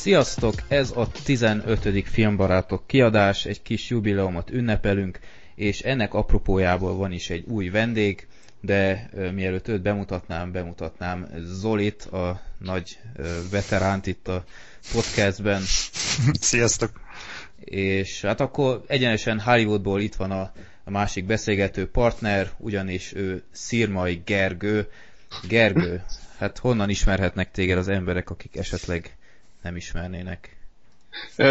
Sziasztok! Ez a 15. Filmbarátok kiadás, egy kis jubileumot ünnepelünk, és ennek apropójából van is egy új vendég, de uh, mielőtt őt bemutatnám, bemutatnám Zolit, a nagy uh, veteránt itt a podcastben. Sziasztok! És hát akkor egyenesen Hollywoodból itt van a, a másik beszélgető partner, ugyanis ő Szirmai Gergő. Gergő, hát honnan ismerhetnek téged az emberek, akik esetleg nem ismernének?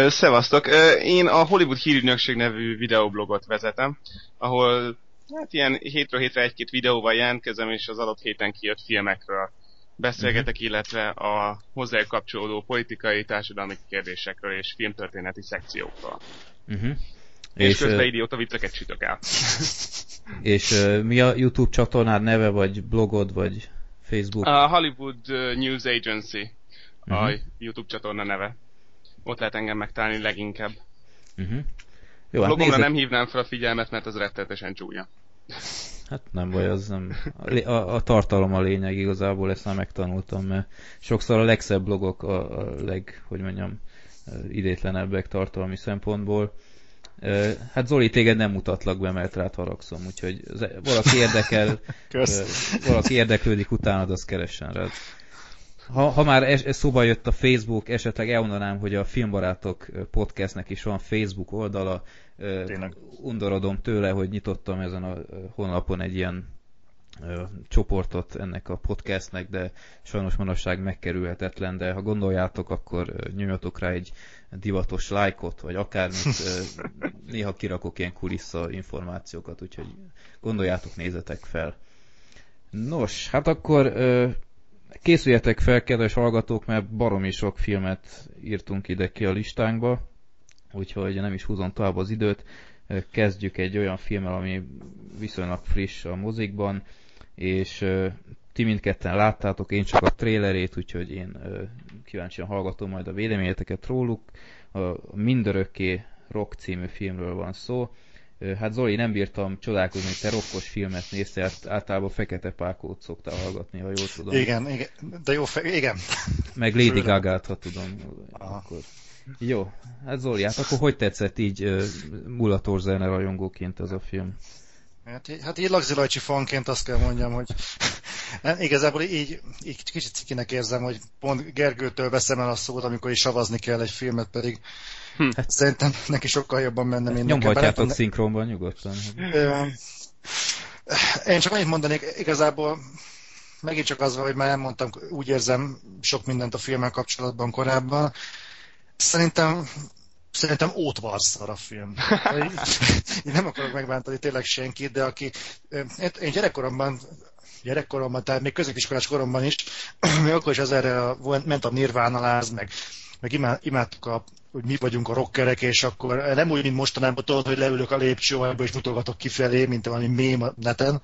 Szevasztok! Én a Hollywood Hírügynökség nevű videoblogot vezetem, ahol hát ilyen hétről hétre egy-két videóval jelentkezem, és az adott héten kijött filmekről beszélgetek, uh-huh. illetve a hozzá kapcsolódó politikai, társadalmi kérdésekről és filmtörténeti szekciókról. Uh-huh. És, és közben uh, idióta vicceket sütök el. És uh, mi a YouTube csatornád neve, vagy blogod, vagy Facebook? A Hollywood News Agency uh-huh. a YouTube csatorna neve. Ott lehet engem megtalálni leginkább. Uh-huh. Jó, a hát nézzük... nem hívnám fel a figyelmet, mert az rettenetesen csúnya. Hát nem baj, az nem. A, a tartalom a lényeg igazából, ezt már megtanultam, mert sokszor a legszebb blogok a, a leg, hogy mondjam, idétlenebbek tartalmi szempontból. Hát Zoli, téged nem mutatlak be, mert rád haragszom, úgyhogy valaki érdekel, valaki érdeklődik utánad, az keressen rád. Ha, ha már es, es szóba jött a Facebook, esetleg elmondanám, hogy a Filmbarátok podcastnek is van Facebook oldala. Tényleg. Undorodom tőle, hogy nyitottam ezen a honlapon egy ilyen csoportot ennek a podcastnek, de sajnos manapság megkerülhetetlen, de ha gondoljátok, akkor nyomjatok rá egy divatos lájkot, vagy akármit, néha kirakok ilyen kulissza információkat, úgyhogy gondoljátok, nézzetek fel. Nos, hát akkor Készüljetek fel, kedves hallgatók, mert baromi sok filmet írtunk ide ki a listánkba, úgyhogy nem is húzom tovább az időt. Kezdjük egy olyan filmmel, ami viszonylag friss a mozikban, és ti mindketten láttátok, én csak a trailerét, úgyhogy én kíváncsian hallgatom majd a véleményeteket róluk. A Mindörökké Rock című filmről van szó. Hát Zoli, nem bírtam csodálkozni, hogy te rokkos filmet néztél, hát általában Fekete Pákót szoktál hallgatni, ha jól tudom. Igen, igen de jó, fe- igen. Meg Lady gaga ha tudom. Akkor. Jó, hát Zoli, hát akkor hogy tetszett így uh, mulatórzene rajongóként ez a film? Hát, hát így lagzilajcsi fanként azt kell mondjam, hogy nem, igazából így, így kicsit cikinek érzem, hogy pont Gergőtől veszem el a szót, amikor is savazni kell egy filmet, pedig hm. hát szerintem neki sokkal jobban menne, mint Nyomhatjátok nekem. szinkronban nyugodtan. Én csak annyit mondanék, igazából megint csak az, hogy már elmondtam, úgy érzem sok mindent a filmmel kapcsolatban korábban. Szerintem Szerintem ótvarszar a film. Én nem akarok megbántani tényleg senkit, de aki... Én gyerekkoromban gyerekkoromban, tehát még középiskolás koromban is, még akkor is az erre ment a Nirvana láz, meg, meg imádtuk a hogy mi vagyunk a rockerek, és akkor nem úgy, mint mostanában tudod, hogy leülök a lépcsőhajba, és mutogatok kifelé, mint valami mém a neten,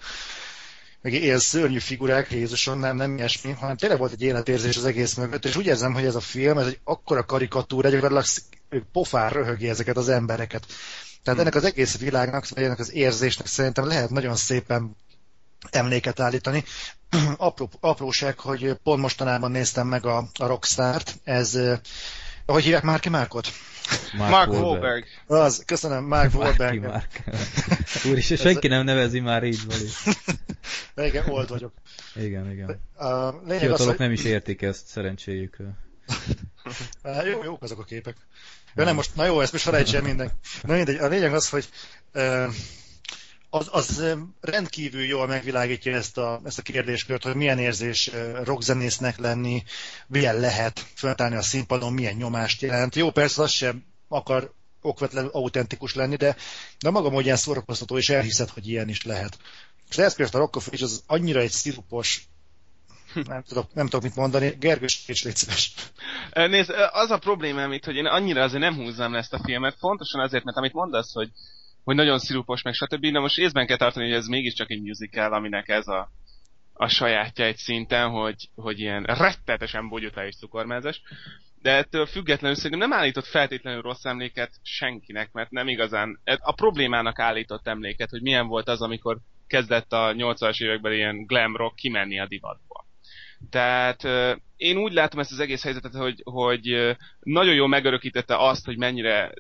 meg ilyen szörnyű figurák, Jézuson, nem, nem ilyesmi, hanem tényleg volt egy életérzés az egész mögött, és úgy érzem, hogy ez a film, ez egy akkora karikatúra, gyakorlatilag pofár röhögi ezeket az embereket. Tehát ennek az egész világnak, ennek az érzésnek szerintem lehet nagyon szépen emléket állítani. Apró, apróság, hogy pont mostanában néztem meg a, a Rockstar-t, ez, ahogy hívják Márki Márkot? Mark, Mark Wahlberg. Az, köszönöm, Mark Wahlberg. Mark. Úr, és senki nem nevezi már így, Vali. igen, old vagyok. Igen, igen. A Fiatalok az, hogy... nem is értik ezt, szerencséjük. jó, jók azok a képek. Ja, nem, most, na jó, ezt most felejtsen minden. Na mindegy, a lényeg az, hogy uh, az, az rendkívül jól megvilágítja ezt a, ezt a kérdéskört, hogy milyen érzés rockzenésznek lenni, milyen lehet föltállni a színpadon, milyen nyomást jelent. Jó, persze az sem akar okvetlen autentikus lenni, de, de hogy ilyen szórakoztató, és elhiszed, hogy ilyen is lehet. És ezt például a Rockoff az annyira egy szirupos, nem tudok, nem tudok mit mondani. Gergős, és légy szíves. Nézd, az a problémám itt, hogy én annyira azért nem húzzám le ezt a filmet, pontosan azért, mert amit mondasz, hogy hogy nagyon szirupos, meg stb. De most észben kell tartani, hogy ez mégiscsak egy musical, aminek ez a, a sajátja egy szinten, hogy, hogy ilyen rettetesen bogyotá és cukormázas. De ettől függetlenül szerintem nem állított feltétlenül rossz emléket senkinek, mert nem igazán a problémának állított emléket, hogy milyen volt az, amikor kezdett a 80-as években ilyen glam rock kimenni a divatból. Tehát én úgy látom ezt az egész helyzetet, hogy, hogy nagyon jól megörökítette azt, hogy mennyire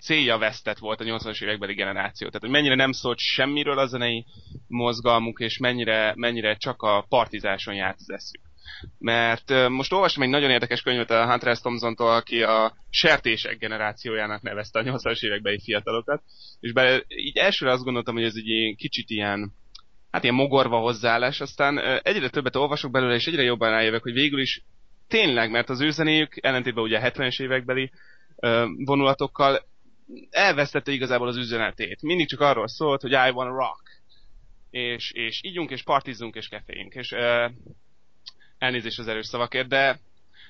célja vesztett volt a 80-as évekbeli generáció. Tehát, hogy mennyire nem szólt semmiről a zenei mozgalmuk, és mennyire, mennyire csak a partizáson járt az eszük. Mert most olvastam egy nagyon érdekes könyvet a Hunter S. Thompson-tól, aki a sertések generációjának nevezte a 80-as évekbeli fiatalokat, és bele, így elsőre azt gondoltam, hogy ez egy kicsit ilyen hát ilyen mogorva hozzáállás, aztán egyre többet olvasok belőle, és egyre jobban rájövök, hogy végül is tényleg, mert az ő zenéjük, ellentétben ugye a 70-es évekbeli vonulatokkal elvesztette igazából az üzenetét. Mindig csak arról szólt, hogy I wanna rock. És, és ígyunk, és partizunk, és keféjünk. És uh, elnézést az erős szavakért, de,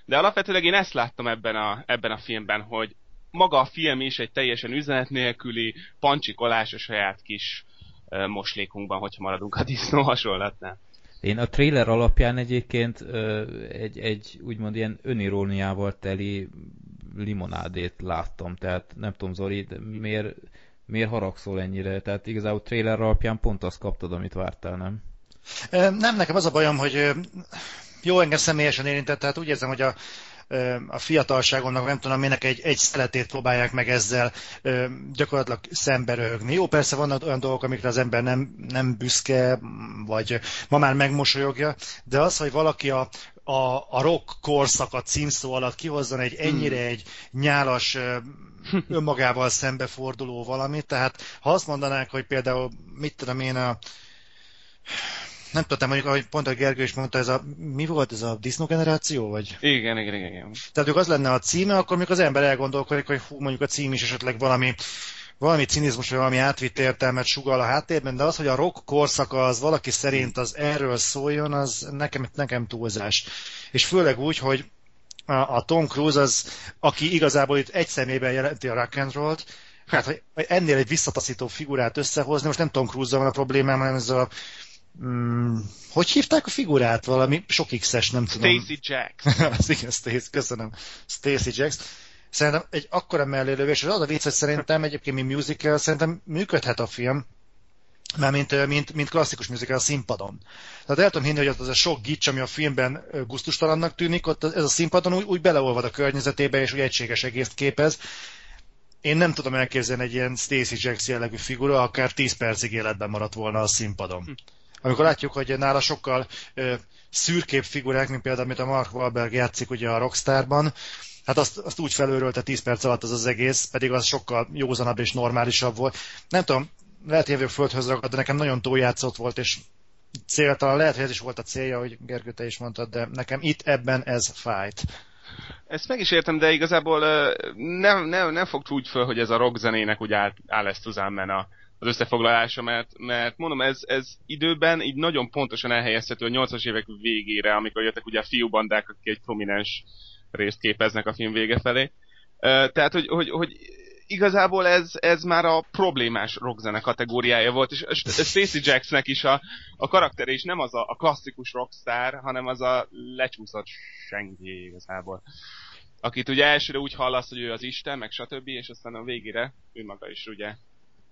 de alapvetőleg én ezt láttam ebben a, ebben a filmben, hogy maga a film is egy teljesen üzenet nélküli, pancsikolás a saját kis uh, moslékunkban, hogyha maradunk a disznó hasonlatnál. Én a trailer alapján egyébként egy, egy úgymond ilyen öniróniával teli limonádét láttam, tehát nem tudom Zori, de miért, miért haragszol ennyire? Tehát igazából trailer alapján pont azt kaptad, amit vártál, nem? Nem, nekem az a bajom, hogy jó, engem személyesen érintett, tehát úgy érzem, hogy a, a fiatalságomnak, nem tudom minek egy, egy szeletét próbálják meg ezzel gyakorlatilag szembe röhögni. Jó, persze vannak olyan dolgok, amikre az ember nem, nem büszke, vagy ma már megmosolyogja, de az, hogy valaki a, a, a rock korszak a címszó alatt kihozzon egy ennyire hmm. egy nyálas önmagával szembeforduló valamit, tehát ha azt mondanák, hogy például, mit tudom én, a nem tudtam, mondjuk, ahogy pont a Gergő is mondta, ez a, mi volt ez a disznó generáció, vagy? Igen, igen, igen. igen. Tehát az lenne a címe, akkor még az ember elgondolkodik, hogy hú, mondjuk a cím is esetleg valami valami cinizmus, vagy valami átvitt értelmet sugal a háttérben, de az, hogy a rock korszaka az valaki szerint az erről szóljon, az nekem, nekem túlzás. És főleg úgy, hogy a, Tom Cruise az, aki igazából itt egy szemében jelenti a rock and roll-t, hát hogy ennél egy visszataszító figurát összehozni, most nem Tom Cruise van a problémám, hanem ez a Mm, hogy hívták a figurát? Valami sok X-es, nem tudom. Stacy Jacks. az igen, Stacy, köszönöm. Stacy Jacks. Szerintem egy akkora mellélövés, és az a vicc, hogy szerintem egyébként mi musical, szerintem működhet a film, mert mint, mint, mint klasszikus musical a színpadon. Tehát el tudom hinni, hogy az a sok gics, ami a filmben guztustalannak tűnik, ott ez a színpadon úgy, úgy beleolvad a környezetébe, és úgy egységes egészt képez. Én nem tudom elképzelni egy ilyen Stacy Jacks jellegű figura, akár 10 percig életben maradt volna a színpadon. Hm amikor látjuk, hogy nála sokkal ö, szürkébb figurák, mint például, amit a Mark Wahlberg játszik ugye a Rockstarban, hát azt, azt úgy felőrölte 10 perc alatt az az egész, pedig az sokkal józanabb és normálisabb volt. Nem tudom, lehet, jövök földhöz ragad, de nekem nagyon túljátszott volt, és céltalan, lehet, hogy ez is volt a célja, hogy Gergő, te is mondtad, de nekem itt ebben ez fájt. Ezt meg is értem, de igazából nem, nem, nem fog úgy föl, hogy ez a rock zenének úgy áll, áll ezt a, az összefoglalása, mert, mert mondom, ez, ez időben így nagyon pontosan elhelyezhető a 80-as évek végére, amikor jöttek ugye a fiúbandák, akik egy prominens részt képeznek a film vége felé. Tehát, hogy, hogy, hogy igazából ez, ez már a problémás rockzene kategóriája volt, és Stacey Jacksnek is a, a karaktere is nem az a, a klasszikus rockstar, hanem az a lecsúszott senki igazából. Akit ugye elsőre úgy hallasz, hogy ő az Isten, meg stb., és aztán a végére ő maga is ugye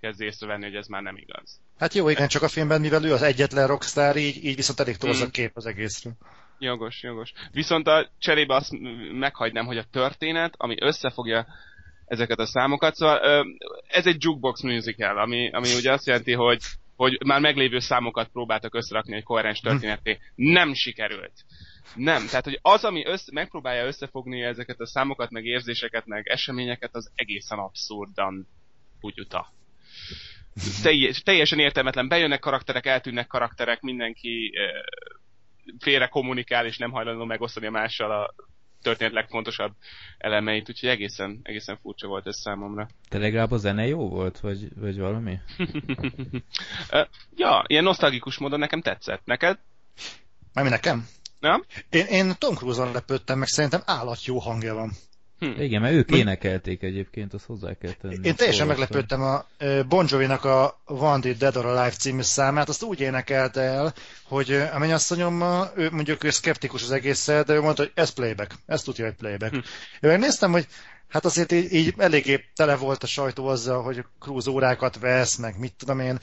kezd észrevenni, hogy ez már nem igaz. Hát jó, igen, csak a filmben, mivel ő az egyetlen rockstar, így, így viszont elég torz a hmm. kép az egészről. Jogos, jogos. Viszont a cserébe azt meghagynám, hogy a történet, ami összefogja ezeket a számokat, szóval ez egy jukebox musical, ami, ami ugye azt jelenti, hogy, hogy már meglévő számokat próbáltak összerakni egy koherens történeté. Nem sikerült. Nem, tehát hogy az, ami össze, megpróbálja összefogni ezeket a számokat, meg érzéseket, meg eseményeket, az egészen abszurdan bugyuta teljes, teljesen értelmetlen. Bejönnek karakterek, eltűnnek karakterek, mindenki félre kommunikál, és nem hajlandó megosztani a mással a történet legfontosabb elemeit, úgyhogy egészen, egészen furcsa volt ez számomra. Te legalább a zene jó volt, vagy, vagy valami? ja, ilyen nosztalgikus módon nekem tetszett. Neked? Mármi nekem? Nem? Én, én Tom Cruise-on lepődtem, meg szerintem állat jó hangja van. Hm. Igen, mert ők énekelték egyébként, azt hozzá kell tenni. Én teljesen meglepődtem a Bon Jovi-nak a One Did Dead or Alive című számát, azt úgy énekelte el, hogy a mennyasszonyom, ő mondjuk ő szkeptikus az egésszel, de ő mondta, hogy ez playback, ez tudja, hogy playback. Hm. Én megnéztem, hogy hát azért így, így eléggé tele volt a sajtó azzal, hogy Cruz órákat vesz, meg mit tudom én,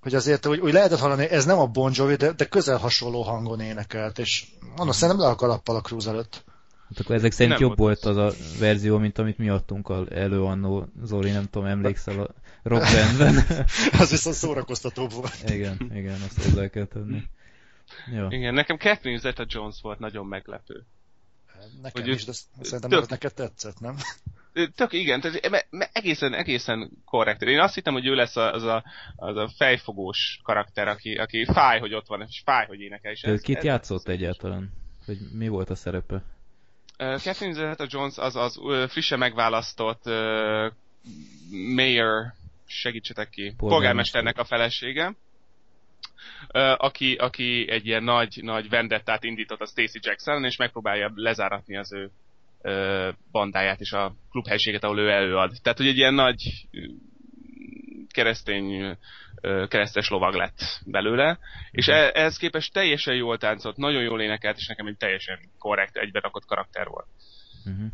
hogy azért úgy, úgy lehetett hallani, ez nem a Bon Jovi, de, de közel hasonló hangon énekelt, és mondom, szerintem le a kalappal a Cruise előtt. Hát akkor ezek szerint nem jobb volt az a verzió, mint amit mi adtunk elő annó, Zoli, nem tudom, emlékszel a rock bandben. az viszont szórakoztatóbb volt. igen, igen, azt hozzá kell tenni. Jó. Igen, nekem Catherine Zeta-Jones volt nagyon meglepő. Nekem hogy is, de szerintem tök... neked tetszett, nem? Tök igen, tehát egészen, egészen korrekt. Én azt hittem, hogy ő lesz az a, az a fejfogós karakter, aki, aki fáj, hogy ott van, és fáj, hogy énekel. És ez, kit ez, játszott ez... egyáltalán? Hogy mi volt a szerepe? Uh, Catherine Zeta-Jones az az uh, frissen megválasztott uh, mayor, segítsetek ki, polgármester. polgármesternek a felesége aki, aki egy ilyen nagy, nagy vendettát indított a Stacy Jackson, és megpróbálja lezáratni az ő bandáját és a klubhelységet, ahol ő előad. Tehát, hogy egy ilyen nagy keresztény keresztes lovag lett belőle, és mhm. e, ehhez képest teljesen jól táncolt, nagyon jól énekelt, és nekem egy teljesen korrekt, egyberakott karakter volt. Uh-huh.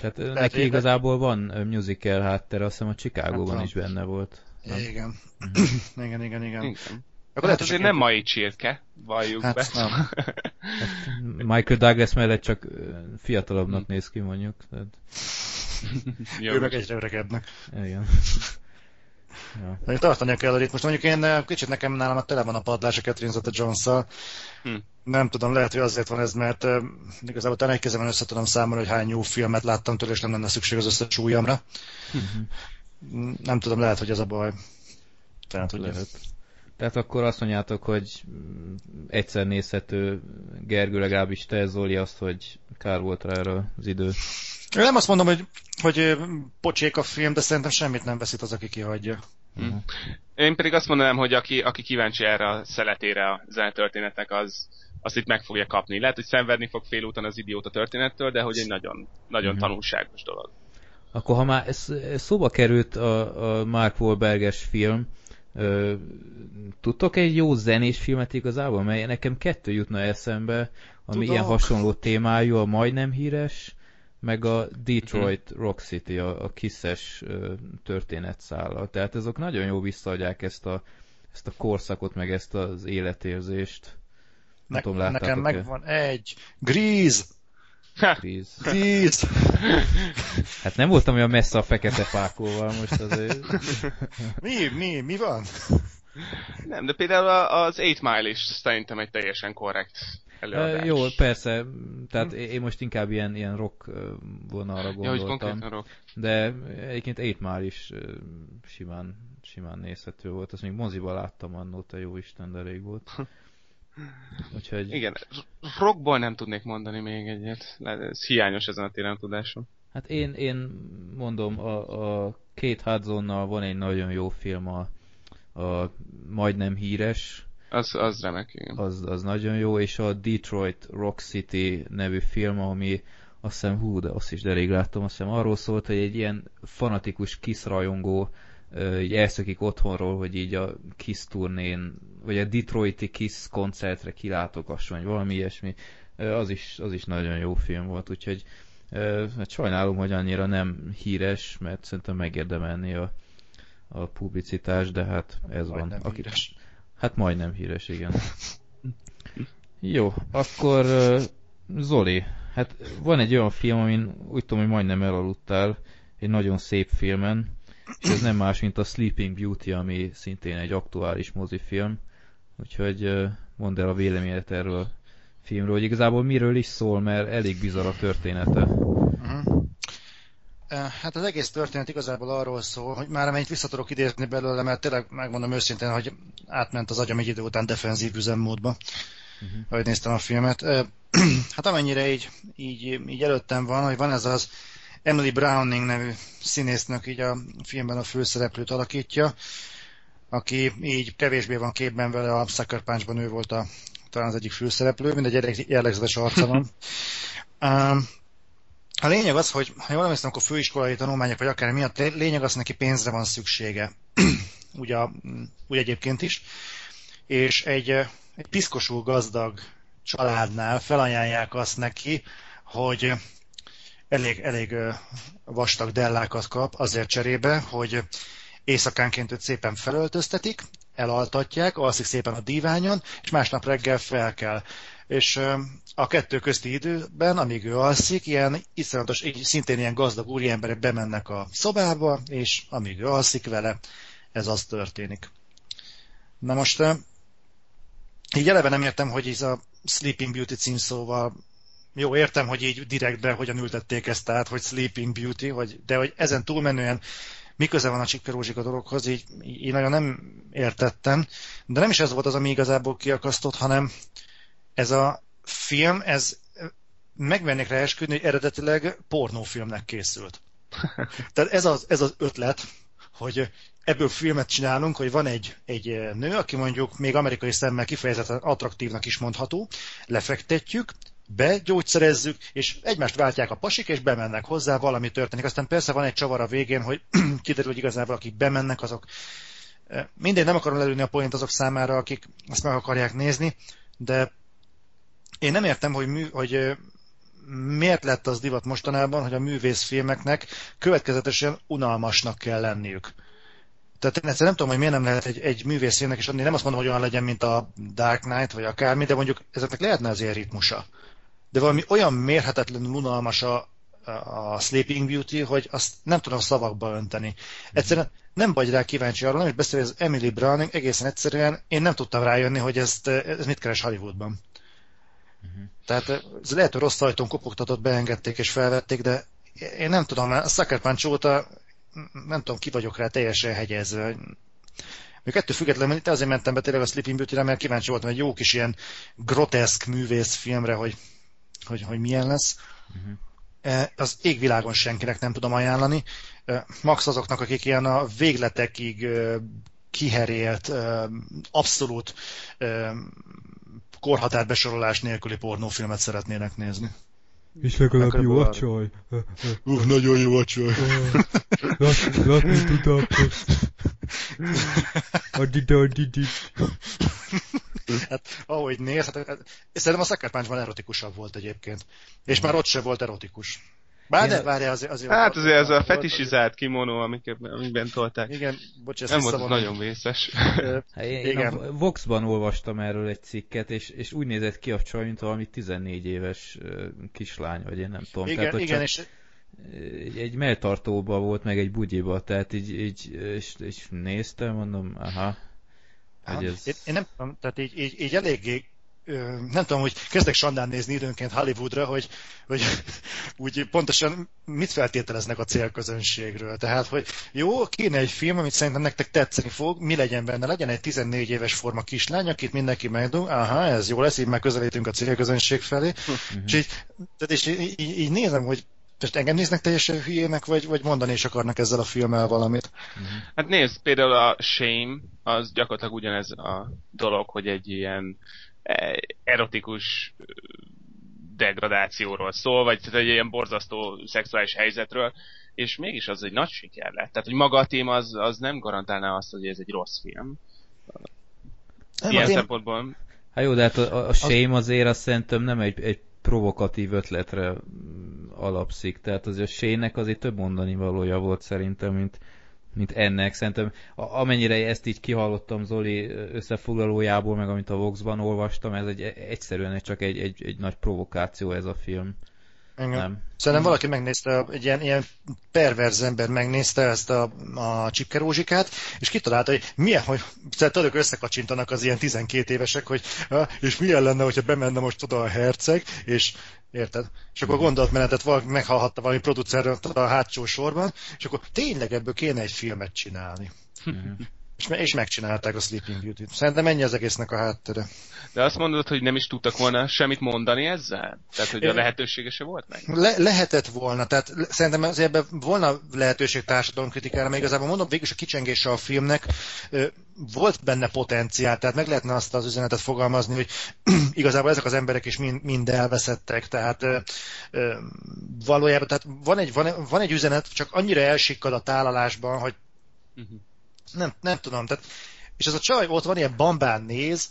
Tehát Lehet neki igazából van musical háttere, azt hiszem a Chicago-ban hát is benne volt. Nem? Igen. Uh-huh. igen, igen, igen. igen. Akkor hát azért nem mai csirke, valljuk hát, be. Nem. Hát Michael Douglas mellett csak fiatalabbnak néz ki mondjuk. Tehát... ő meg egyre öregebbnek. Igen. Ja. Tartani kell a ritmust. Mondjuk én kicsit nekem nálam a tele van a padlás a Catherine Zeta jones hm. Nem tudom, lehet, hogy azért van ez, mert uh, igazából talán egy kezemben össze tudom számolni, hogy hány jó filmet láttam tőle, és nem lenne szükség az összes súlyamra. Uh-huh. Nem tudom, lehet, hogy ez a baj. Tehát, hogy lehet. Tehát akkor azt mondjátok, hogy egyszer nézhető Gergő, legalábbis te, Zoli, azt, hogy kár volt rá erre az idő. Nem azt mondom, hogy, hogy pocsék a film, de szerintem semmit nem veszít az, aki kihagyja. Hmm. Én pedig azt mondanám, hogy aki, aki kíváncsi erre a szeletére a zenetörténetnek, az, azt itt meg fogja kapni. Lehet, hogy szenvedni fog félúton az idióta történettől, de hogy egy nagyon, nagyon hmm. tanulságos dolog. Akkor ha már ez, ez szóba került a, a Mark Wahlberges film, Ö, tudtok egy jó zenés filmet igazából? Mely nekem kettő jutna eszembe, ami Tudok. ilyen hasonló témájú, a majdnem híres, meg a Detroit uh-huh. Rock City, a, a kiszes történetszála. Tehát azok nagyon jó visszaadják ezt a, ezt a korszakot, meg ezt az életérzést. Ne, tudom, nekem megvan egy. Grease! Tíz. Tíz. Hát nem voltam olyan messze a fekete pákóval most azért. mi, mi, mi van? Nem, de például az 8 Mile is szerintem egy teljesen korrekt előadás. Jó, persze, tehát hm. én most inkább ilyen, ilyen rock vonalra gondoltam. Ja, rock. De egyébként 8 Mile is simán, simán nézhető volt. Azt még moziba láttam annó, te jó Isten, de rég volt. Úgyhogy... Igen, rockból nem tudnék mondani még egyet. Ez hiányos ezen a téren tudásom. Hát én, én mondom, a, a két Hudsonnal van egy nagyon jó film, a, a majdnem híres. Az, az remek, igen. Az, az nagyon jó, és a Detroit Rock City nevű film, ami azt hiszem, hú, de azt is de rég láttam, azt hiszem arról szólt, hogy egy ilyen fanatikus kiszrajongó így elszökik otthonról, hogy így a Kiss turnén, vagy a Detroiti Kiss koncertre kilátogasson, vagy valami ilyesmi. Az is, az is nagyon jó film volt, úgyhogy hát sajnálom, hogy annyira nem híres, mert szerintem megérdemelni a, a publicitás, de hát ez majdnem van. Aki, híres. Hát majdnem híres, igen. Jó, akkor Zoli, hát van egy olyan film, amin úgy tudom, hogy majdnem elaludtál, egy nagyon szép filmen, és ez nem más, mint a Sleeping Beauty, ami szintén egy aktuális mozifilm. Úgyhogy mondd el a véleményet erről a filmről, hogy igazából miről is szól, mert elég bizarr a története. Uh-huh. Hát az egész történet igazából arról szól, hogy már amennyit vissza tudok idézni belőle, mert tényleg megmondom őszintén, hogy átment az agyam egy idő után defenzív üzemmódba, uh-huh. ahogy néztem a filmet. Hát amennyire így, így, így előttem van, hogy van ez az Emily Browning nevű színésznök így a filmben a főszereplőt alakítja, aki így kevésbé van képben vele, a Sucker Punch-ban ő volt a, talán az egyik főszereplő, mindegy jellegzetes arca van. Um, a lényeg az, hogy ha jól emlékszem, akkor főiskolai tanulmányok, vagy akár miatt, lényeg az, neki pénzre van szüksége. ugye, úgy egyébként is. És egy, egy piszkosul gazdag családnál felajánlják azt neki, hogy elég, elég vastag dellákat kap azért cserébe, hogy éjszakánként őt szépen felöltöztetik, elaltatják, alszik szépen a díványon, és másnap reggel fel kell. És a kettő közti időben, amíg ő alszik, ilyen iszonyatos, szintén ilyen gazdag úriemberek bemennek a szobába, és amíg ő alszik vele, ez az történik. Na most így eleve nem értem, hogy ez a Sleeping Beauty címszóval jó, értem, hogy így direktbe hogyan ültették ezt át, hogy Sleeping Beauty, hogy, de hogy ezen túlmenően mi köze van a Csikkerózsik a dologhoz, így, így nagyon nem értettem. De nem is ez volt az, ami igazából kiakasztott, hanem ez a film, ez megvennék rá esküdni, hogy eredetileg pornófilmnek készült. Tehát ez az, ez az ötlet, hogy ebből filmet csinálunk, hogy van egy, egy nő, aki mondjuk még amerikai szemmel kifejezetten attraktívnak is mondható, lefektetjük, begyógyszerezzük, és egymást váltják a pasik, és bemennek hozzá, valami történik. Aztán persze van egy csavar a végén, hogy kiderül, hogy igazából akik bemennek, azok mindegy, nem akarom lelőni a point azok számára, akik ezt meg akarják nézni, de én nem értem, hogy, mű, hogy miért lett az divat mostanában, hogy a művészfilmeknek következetesen unalmasnak kell lenniük. Tehát én egyszerűen nem tudom, hogy miért nem lehet egy, egy művészfilmnek, és nem azt mondom, hogy olyan legyen, mint a Dark Knight, vagy akármi, de mondjuk ezeknek lehetne azért ritmusa. De valami olyan mérhetetlenül unalmas a, a Sleeping Beauty, hogy azt nem tudom szavakba önteni. Egyszerűen nem vagy rá kíváncsi arra, nem is beszél, hogy az Emily Browning egészen egyszerűen én nem tudtam rájönni, hogy ezt, ez mit keres Hollywoodban. Uh-huh. Tehát ez lehet, hogy rossz ajtón kopogtatott, beengedték és felvették, de én nem tudom, a Sucker Punch óta nem tudom, ki vagyok rá teljesen hegyezve. Még ettől függetlenül itt azért mentem be tényleg a Sleeping beauty mert kíváncsi voltam egy jó kis ilyen groteszk művészfilmre, hogy, hogy, hogy milyen lesz. Uh-huh. Az égvilágon senkinek nem tudom ajánlani. Max azoknak, akik ilyen a végletekig kiherélt, abszolút korhatárbesorolás nélküli pornófilmet szeretnének nézni. És legalább jó a csaj. Uh, nagyon jó a csaj. Lát, látni tudod. Adida, adidit. Hát, ahogy néz, hát, szerintem a Sucker erotikusabb volt egyébként. És már ott se volt erotikus. Bár de, várja, azért, azért Hát azért ez a fetisizált kimono, amiben tolták. Igen, bocs, Nem volt nagyon vészes. Hát én, Igen. a Voxban olvastam erről egy cikket, és, és úgy nézett ki a csaj, mint valami 14 éves kislány, vagy én nem tudom. Igen, tehát, igen, és egy, egy melltartóba volt, meg egy bugyiba, tehát így, így és, és néztem, mondom, aha. aha. Ez... Én, én nem tudom, tehát így, így, így eléggé nem tudom, hogy kezdek sandán nézni időnként Hollywoodra, hogy, hogy úgy pontosan mit feltételeznek a célközönségről. Tehát, hogy jó, kéne egy film, amit szerintem nektek tetszeni fog, mi legyen benne? Legyen egy 14 éves forma kislány, akit mindenki megdug, aha, ez jó lesz, így már közelítünk a célközönség felé. Uh-huh. És, így, tehát és így, így, így nézem, hogy most engem néznek teljesen hülyének, vagy, vagy mondani is akarnak ezzel a filmmel valamit? Hát nézd, például a Shame, az gyakorlatilag ugyanez a dolog, hogy egy ilyen erotikus degradációról szól, vagy tehát egy ilyen borzasztó szexuális helyzetről, és mégis az egy nagy siker lett. Tehát, hogy maga a téma az, az nem garantálná azt, hogy ez egy rossz film. Nem, Ilyen én... szempontból. Hát jó, de hát a, a shame azért azt szerintem nem egy, egy provokatív ötletre alapszik. Tehát azért a Shane-nek azért több mondani valója volt szerintem, mint, mint ennek. Szerintem amennyire ezt így kihallottam Zoli összefoglalójából, meg amit a Vox-ban olvastam, ez egy, egyszerűen csak egy, egy, egy nagy provokáció ez a film. Engem. Nem. Szerintem valaki megnézte, egy ilyen, ilyen perverz ember megnézte ezt a, a csipkerózsikát, és kitalálta, hogy milyen, hogy tudok összekacsintanak az ilyen 12 évesek, hogy és milyen lenne, hogyha bemenne most oda a herceg, és Érted? És akkor gondolatmenetet meghallhatta valami producer a hátsó sorban, és akkor tényleg ebből kéne egy filmet csinálni. És, és megcsinálták a Sleeping Beauty-t. Szerintem ennyi az egésznek a háttere. De azt mondod, hogy nem is tudtak volna semmit mondani ezzel? Tehát, hogy a lehetősége se volt meg? Le- lehetett volna, tehát szerintem azért ebben volna lehetőség társadalomkritikára, mert igazából mondom, végül a kicsengése a filmnek volt benne potenciál, tehát meg lehetne azt az üzenetet fogalmazni, hogy igazából ezek az emberek is mind, mind elveszettek, tehát ö, ö, valójában tehát van egy, van, van egy üzenet, csak annyira elsikkad a tálalásban, hogy uh-huh nem, nem tudom, tehát, és ez a csaj ott van, ilyen bambán néz,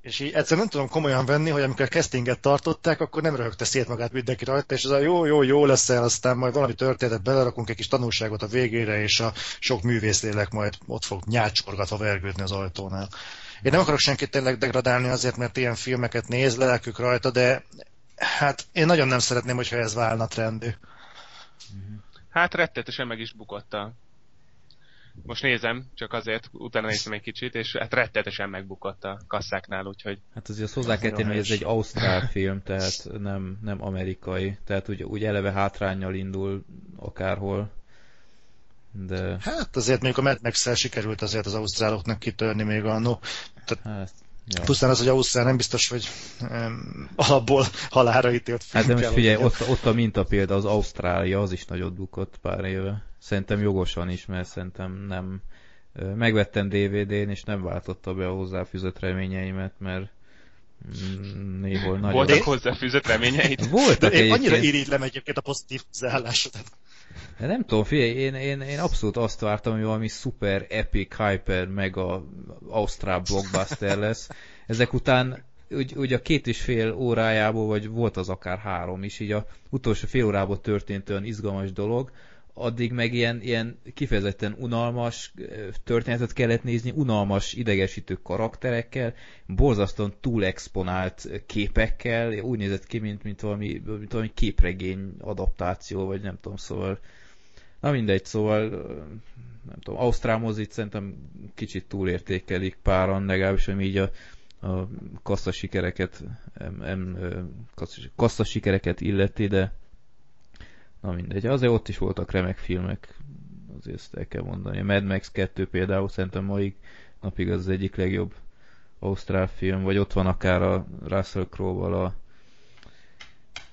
És így egyszerűen nem tudom komolyan venni, hogy amikor a castinget tartották, akkor nem röhögte szét magát mindenki rajta, és az a jó, jó, jó lesz el, aztán majd valami történetet belerakunk egy kis tanulságot a végére, és a sok művészlélek majd ott fog nyácsorgatva vergődni az ajtónál. Én nem akarok senkit tényleg degradálni azért, mert ilyen filmeket néz, lelkük rajta, de hát én nagyon nem szeretném, hogyha ez válna trendű. Hát rettetesen meg is bukott a... Most nézem, csak azért, utána néztem egy kicsit, és hát rettetesen megbukott a kasszáknál, úgyhogy... Hát azért azt hozzá kell tenni, hogy ez egy ausztrál film, tehát nem, nem amerikai. Tehát úgy, úgy eleve hátrányjal indul akárhol. De Hát azért még a Mad max sikerült azért az ausztráloknak kitörni még annó. hát, ja. Pusztán az, hogy Ausztrál nem biztos, hogy um, alapból halára ítélt film Hát de most figyelj, ott, ott a minta példa, az Ausztrália, az is nagyot bukott pár éve. Szerintem jogosan is, mert szerintem nem... Megvettem DVD-n, és nem váltotta be a hozzáfűzött reményeimet, mert mm, néhol nagyon... Voltak De- hozzáfűzött reményeid? Voltak én annyira irigylem egyébként a pozitív hozzáállásodat. Nem tudom, figyelj, én, én, én abszolút azt vártam, hogy valami super epic, hyper, mega ausztrál blockbuster lesz. Ezek után úgy, úgy a két és fél órájából, vagy volt az akár három is, így a utolsó fél órából történt olyan izgalmas dolog, addig meg ilyen, ilyen kifejezetten unalmas történetet kellett nézni, unalmas, idegesítő karakterekkel, borzasztóan túlexponált képekkel, úgy nézett ki, mint, mint, valami, mint valami képregény adaptáció, vagy nem tudom, szóval na mindegy, szóval nem tudom, Ausztrál mozit szerintem kicsit túlértékelik páran, legalábbis ami így a, a kassza sikereket, em, em, ö, kassza, kassza sikereket illeti, de na mindegy, azért ott is voltak remek filmek, azért ezt el kell mondani. A Mad Max 2 például szerintem maig napig az, az egyik legjobb ausztrál film, vagy ott van akár a Russell Crowe-val a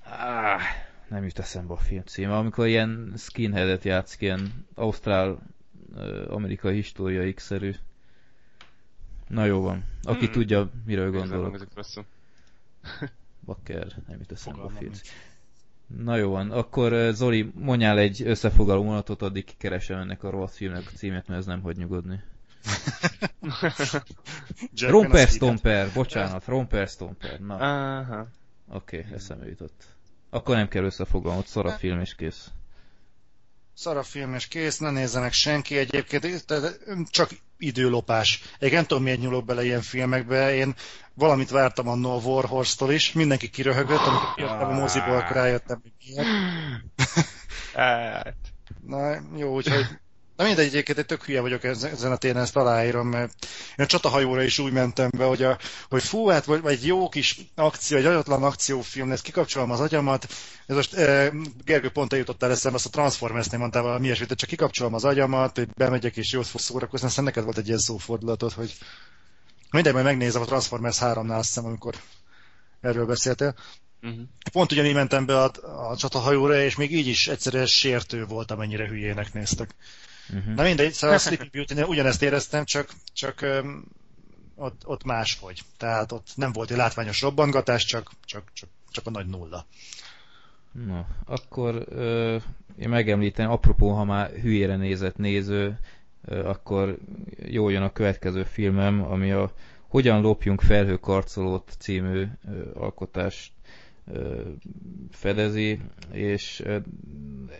ah, nem jut eszembe a film címe, amikor ilyen skinheadet játszik, ilyen ausztrál amerikai história X-szerű. Na jó van. Aki Hmm. tudja, miről gondolok. Bakker, nem jut eszembe a film. nincs. Na jó van, akkor ö, Zoli, mondjál egy összefoglaló mondatot, addig kikeresem ennek a rohadt filmnek a címet, mert ez nem hagy nyugodni. Romper Stomper, bocsánat, Romper Stomper. Na, Aha. oké, okay, eszembe jutott. Akkor nem kell összefoglalni, ott szar a film és kész. Szar a film és kész, ne nézzenek senki egyébként, de csak időlopás. Én nem tudom, miért nyúlok bele ilyen filmekbe, én valamit vártam annól a Warhorse-tól is, mindenki kiröhögött, amikor kijöttem a moziból, akkor rájöttem, hogy miért. Hát, Na, jó, úgyhogy... Na mindegy, egyébként egy tök hülye vagyok ezen a téren, ezt aláírom, mert én a csatahajóra is úgy mentem be, hogy, a, hogy fú, hát vagy, egy jó kis akció, egy agyatlan akciófilm lesz, kikapcsolom az agyamat. Ez most e, Gergő pont eljutottál eszembe, azt a Transformers-nél mondtál valami ilyesmit, csak kikapcsolom az agyamat, hogy bemegyek és jót fog szórakozni, aztán neked volt egy ilyen szófordulatod, hogy mindegy, majd megnézem a Transformers 3-nál, azt hiszem, amikor erről beszéltél. uh-huh. Pont ugyanígy mentem be a, a csatahajóra, és még így is egyszerűen sértő volt, amennyire hülyének néztek. Uh-huh. Na mindegy, szóval a Sleeping beauty ugyanezt éreztem, csak, csak öm, ott, ott máshogy. Tehát ott nem volt egy látványos robbangatás, csak, csak, csak, csak a nagy nulla. Na, akkor ö, én megemlítem, apropó, ha már hülyére nézett néző, ö, akkor jó jön a következő filmem, ami a Hogyan lopjunk felhőkarcolót című ö, alkotást ö, fedezi, és ö,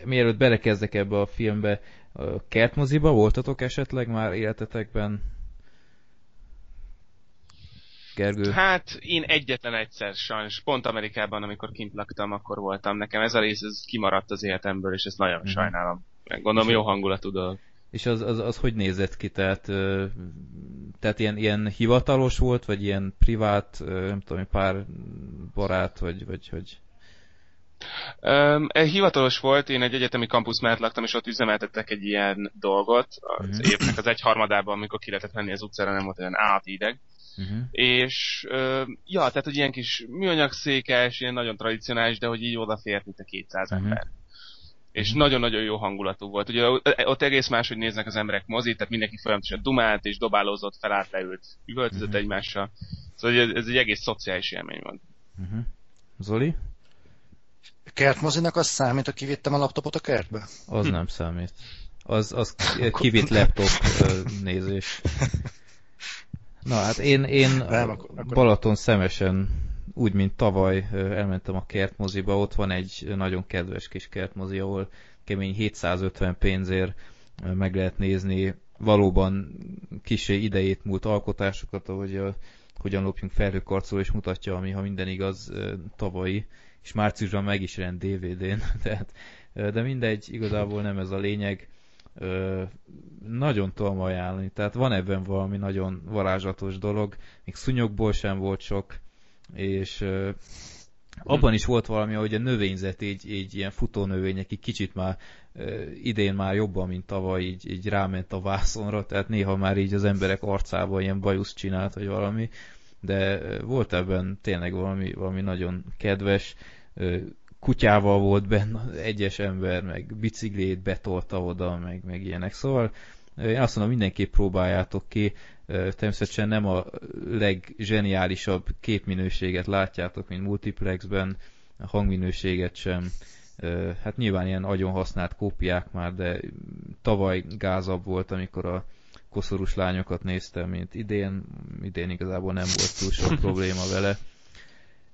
mielőtt belekezdek ebbe a filmbe, kertmoziba voltatok esetleg már életetekben? Gergő? Hát én egyetlen egyszer sajnos, pont Amerikában, amikor kint laktam, akkor voltam. Nekem ez a rész ez kimaradt az életemből, és ezt nagyon Mhm. sajnálom. Gondolom jó hangulatú dolog. És az, az, az hogy nézett ki? Tehát, tehát ilyen, ilyen hivatalos volt, vagy ilyen privát, nem tudom, pár barát, vagy, vagy hogy... Um, hivatalos volt, én egy egyetemi kampusz mellett laktam, és ott üzemeltettek egy ilyen dolgot az Mhm. évnek az egy harmadában, amikor ki lehetett menni az utcára, nem volt olyan átideg. Uh-huh. És uh, ja, tehát hogy ilyen kis műanyag székes, ilyen nagyon tradicionális, de hogy így odafért, mint a 200 Mhm. ember. És nagyon-nagyon jó hangulatú volt. Ugye ott egész más, hogy néznek az emberek mozit, tehát mindenki folyamatosan dumált és dobálózott, felállt, leült, üvöltözött Mhm. egymással. Szóval ez, ez egy egész szociális élmény volt. Uh-huh. Zoli? Kertmozinak az számít, ha kivittem a laptopot a kertbe? Az Hm. nem számít. Az, az kivitt laptop nézés. Na hát én, én Nem, akkor- akkor- Balaton szemesen, úgy, mint tavaly elmentem a kertmoziba, ott van egy nagyon kedves kis kertmozi, ahol kemény 750 pénzért meg lehet nézni valóban kisé idejét múlt alkotásokat, ahogy a, hogyan lopjunk felhőkarcoló, és mutatja, ami, ha minden igaz, tavalyi, és márciusban meg is rend DVD-n, tehát, de mindegy, igazából nem ez a lényeg. Ö, nagyon tudom ajánlani, tehát van ebben valami nagyon varázslatos dolog, még szúnyogból sem volt sok, és ö, abban is volt valami, hogy a növényzet így, így ilyen futónövények így kicsit már ö, idén már jobban, mint tavaly, így, így ráment a vászonra, tehát néha már így az emberek arcában ilyen bajusz csinált, vagy valami, de volt ebben tényleg valami, valami nagyon kedves, kutyával volt benne egyes ember, meg biciklét betolta oda, meg, meg ilyenek. Szóval én azt mondom, mindenképp próbáljátok ki. Természetesen nem a legzseniálisabb képminőséget látjátok, mint multiplexben, a hangminőséget sem. Hát nyilván ilyen agyon használt kópiák már, de tavaly gázabb volt, amikor a koszorús lányokat néztem, mint idén. Idén igazából nem volt túl sok probléma vele.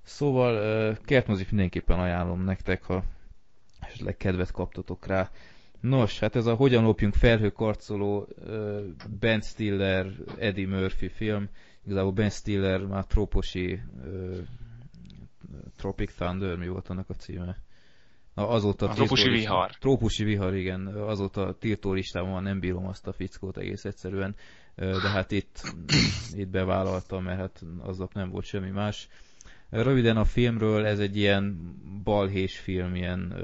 Szóval kertmozik mindenképpen ajánlom nektek, ha esetleg kedvet kaptatok rá. Nos, hát ez a Hogyan lopjunk felhőkarcoló Ben Stiller, Eddie Murphy film. Igazából Ben Stiller már trópusi ö, Tropic Thunder, mi volt annak a címe? Azóta A trópusi vihar. Trópusi vihar, igen. Azóta tiltó listában van, nem bírom azt a fickót egész egyszerűen. De hát itt, itt bevállaltam, mert hát aznap nem volt semmi más. Röviden a filmről, ez egy ilyen balhés film, ilyen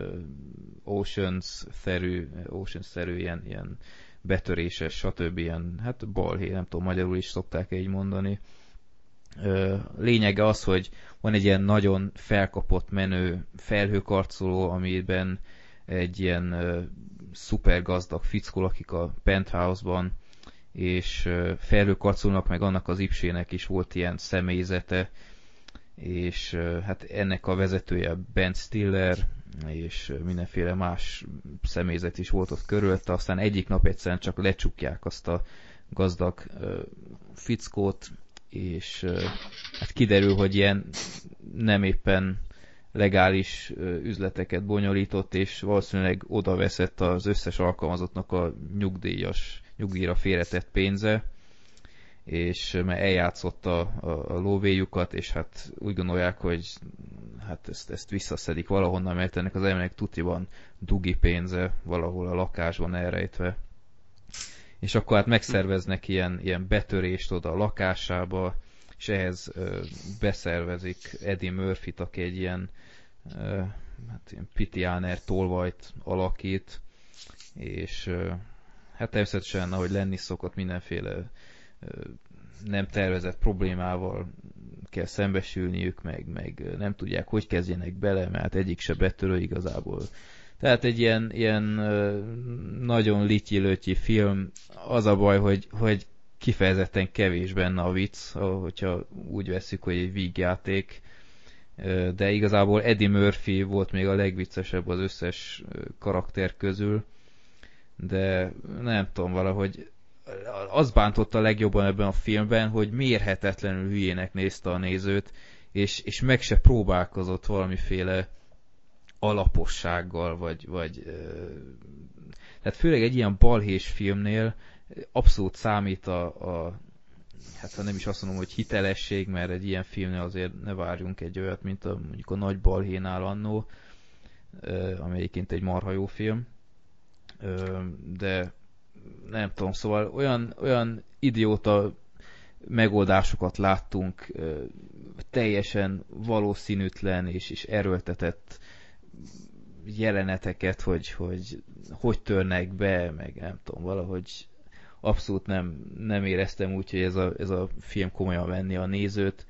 Oceans-szerű, Oceans-szerű, ilyen, ilyen betöréses, stb. Ilyen, hát balhé, nem tudom, magyarul is szokták így mondani. Lényege az, hogy van egy ilyen nagyon felkapott menő felhőkarcoló, amiben egy ilyen szuper gazdag fickó lakik a penthouse-ban, és felhőkarcolónak meg annak az ipsének is volt ilyen személyzete, és hát ennek a vezetője Ben Stiller, és mindenféle más személyzet is volt ott körülötte, aztán egyik nap egyszerűen csak lecsukják azt a gazdag fickót, és hát kiderül, hogy ilyen nem éppen legális üzleteket bonyolított, és valószínűleg oda veszett az összes alkalmazottnak a nyugdíjas, nyugdíjra félretett pénze, és mert eljátszotta a, a lóvéjukat, és hát úgy gondolják, hogy hát ezt, ezt visszaszedik valahonnan, mert ennek az embernek tutiban dugi pénze valahol a lakásban elrejtve. És akkor hát megszerveznek ilyen, ilyen betörést oda a lakásába, és ehhez ö, beszervezik Eddie Murphy-t, aki egy ilyen, ö, hát ilyen pitiáner tolvajt alakít, és ö, hát természetesen, ahogy lenni szokott, mindenféle ö, nem tervezett problémával kell szembesülniük, meg, meg nem tudják, hogy kezdjenek bele, mert egyik se betörő igazából. Tehát egy ilyen, ilyen nagyon lityi film. Az a baj, hogy, hogy kifejezetten kevés benne a vicc, hogyha úgy veszük, hogy egy vígjáték. De igazából Eddie Murphy volt még a legviccesebb az összes karakter közül. De nem tudom, valahogy az bántotta legjobban ebben a filmben, hogy mérhetetlenül hülyének nézte a nézőt, és, és meg se próbálkozott valamiféle alapossággal, vagy, vagy tehát főleg egy ilyen balhés filmnél abszolút számít a, a hát ha nem is azt mondom, hogy hitelesség, mert egy ilyen filmnél azért ne várjunk egy olyat, mint a, mondjuk a Nagy Balhénál annó, ami egyébként egy marha jó film, de nem tudom, szóval olyan, olyan idióta megoldásokat láttunk, teljesen valószínűtlen és, és erőltetett jeleneteket, hogy, hogy hogy törnek be, meg nem tudom, valahogy abszolút nem, nem éreztem úgy, hogy ez a, ez a film komolyan venni a nézőt.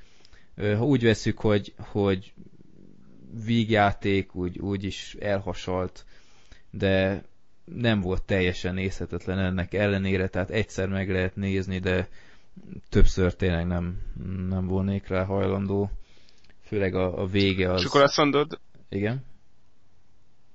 Ha úgy veszük, hogy, hogy vígjáték, úgy, úgy is elhasalt, de nem volt teljesen nézhetetlen ennek ellenére, tehát egyszer meg lehet nézni, de többször tényleg nem, nem volnék rá hajlandó. Főleg a, a vége az... És akkor azt mondod, Igen?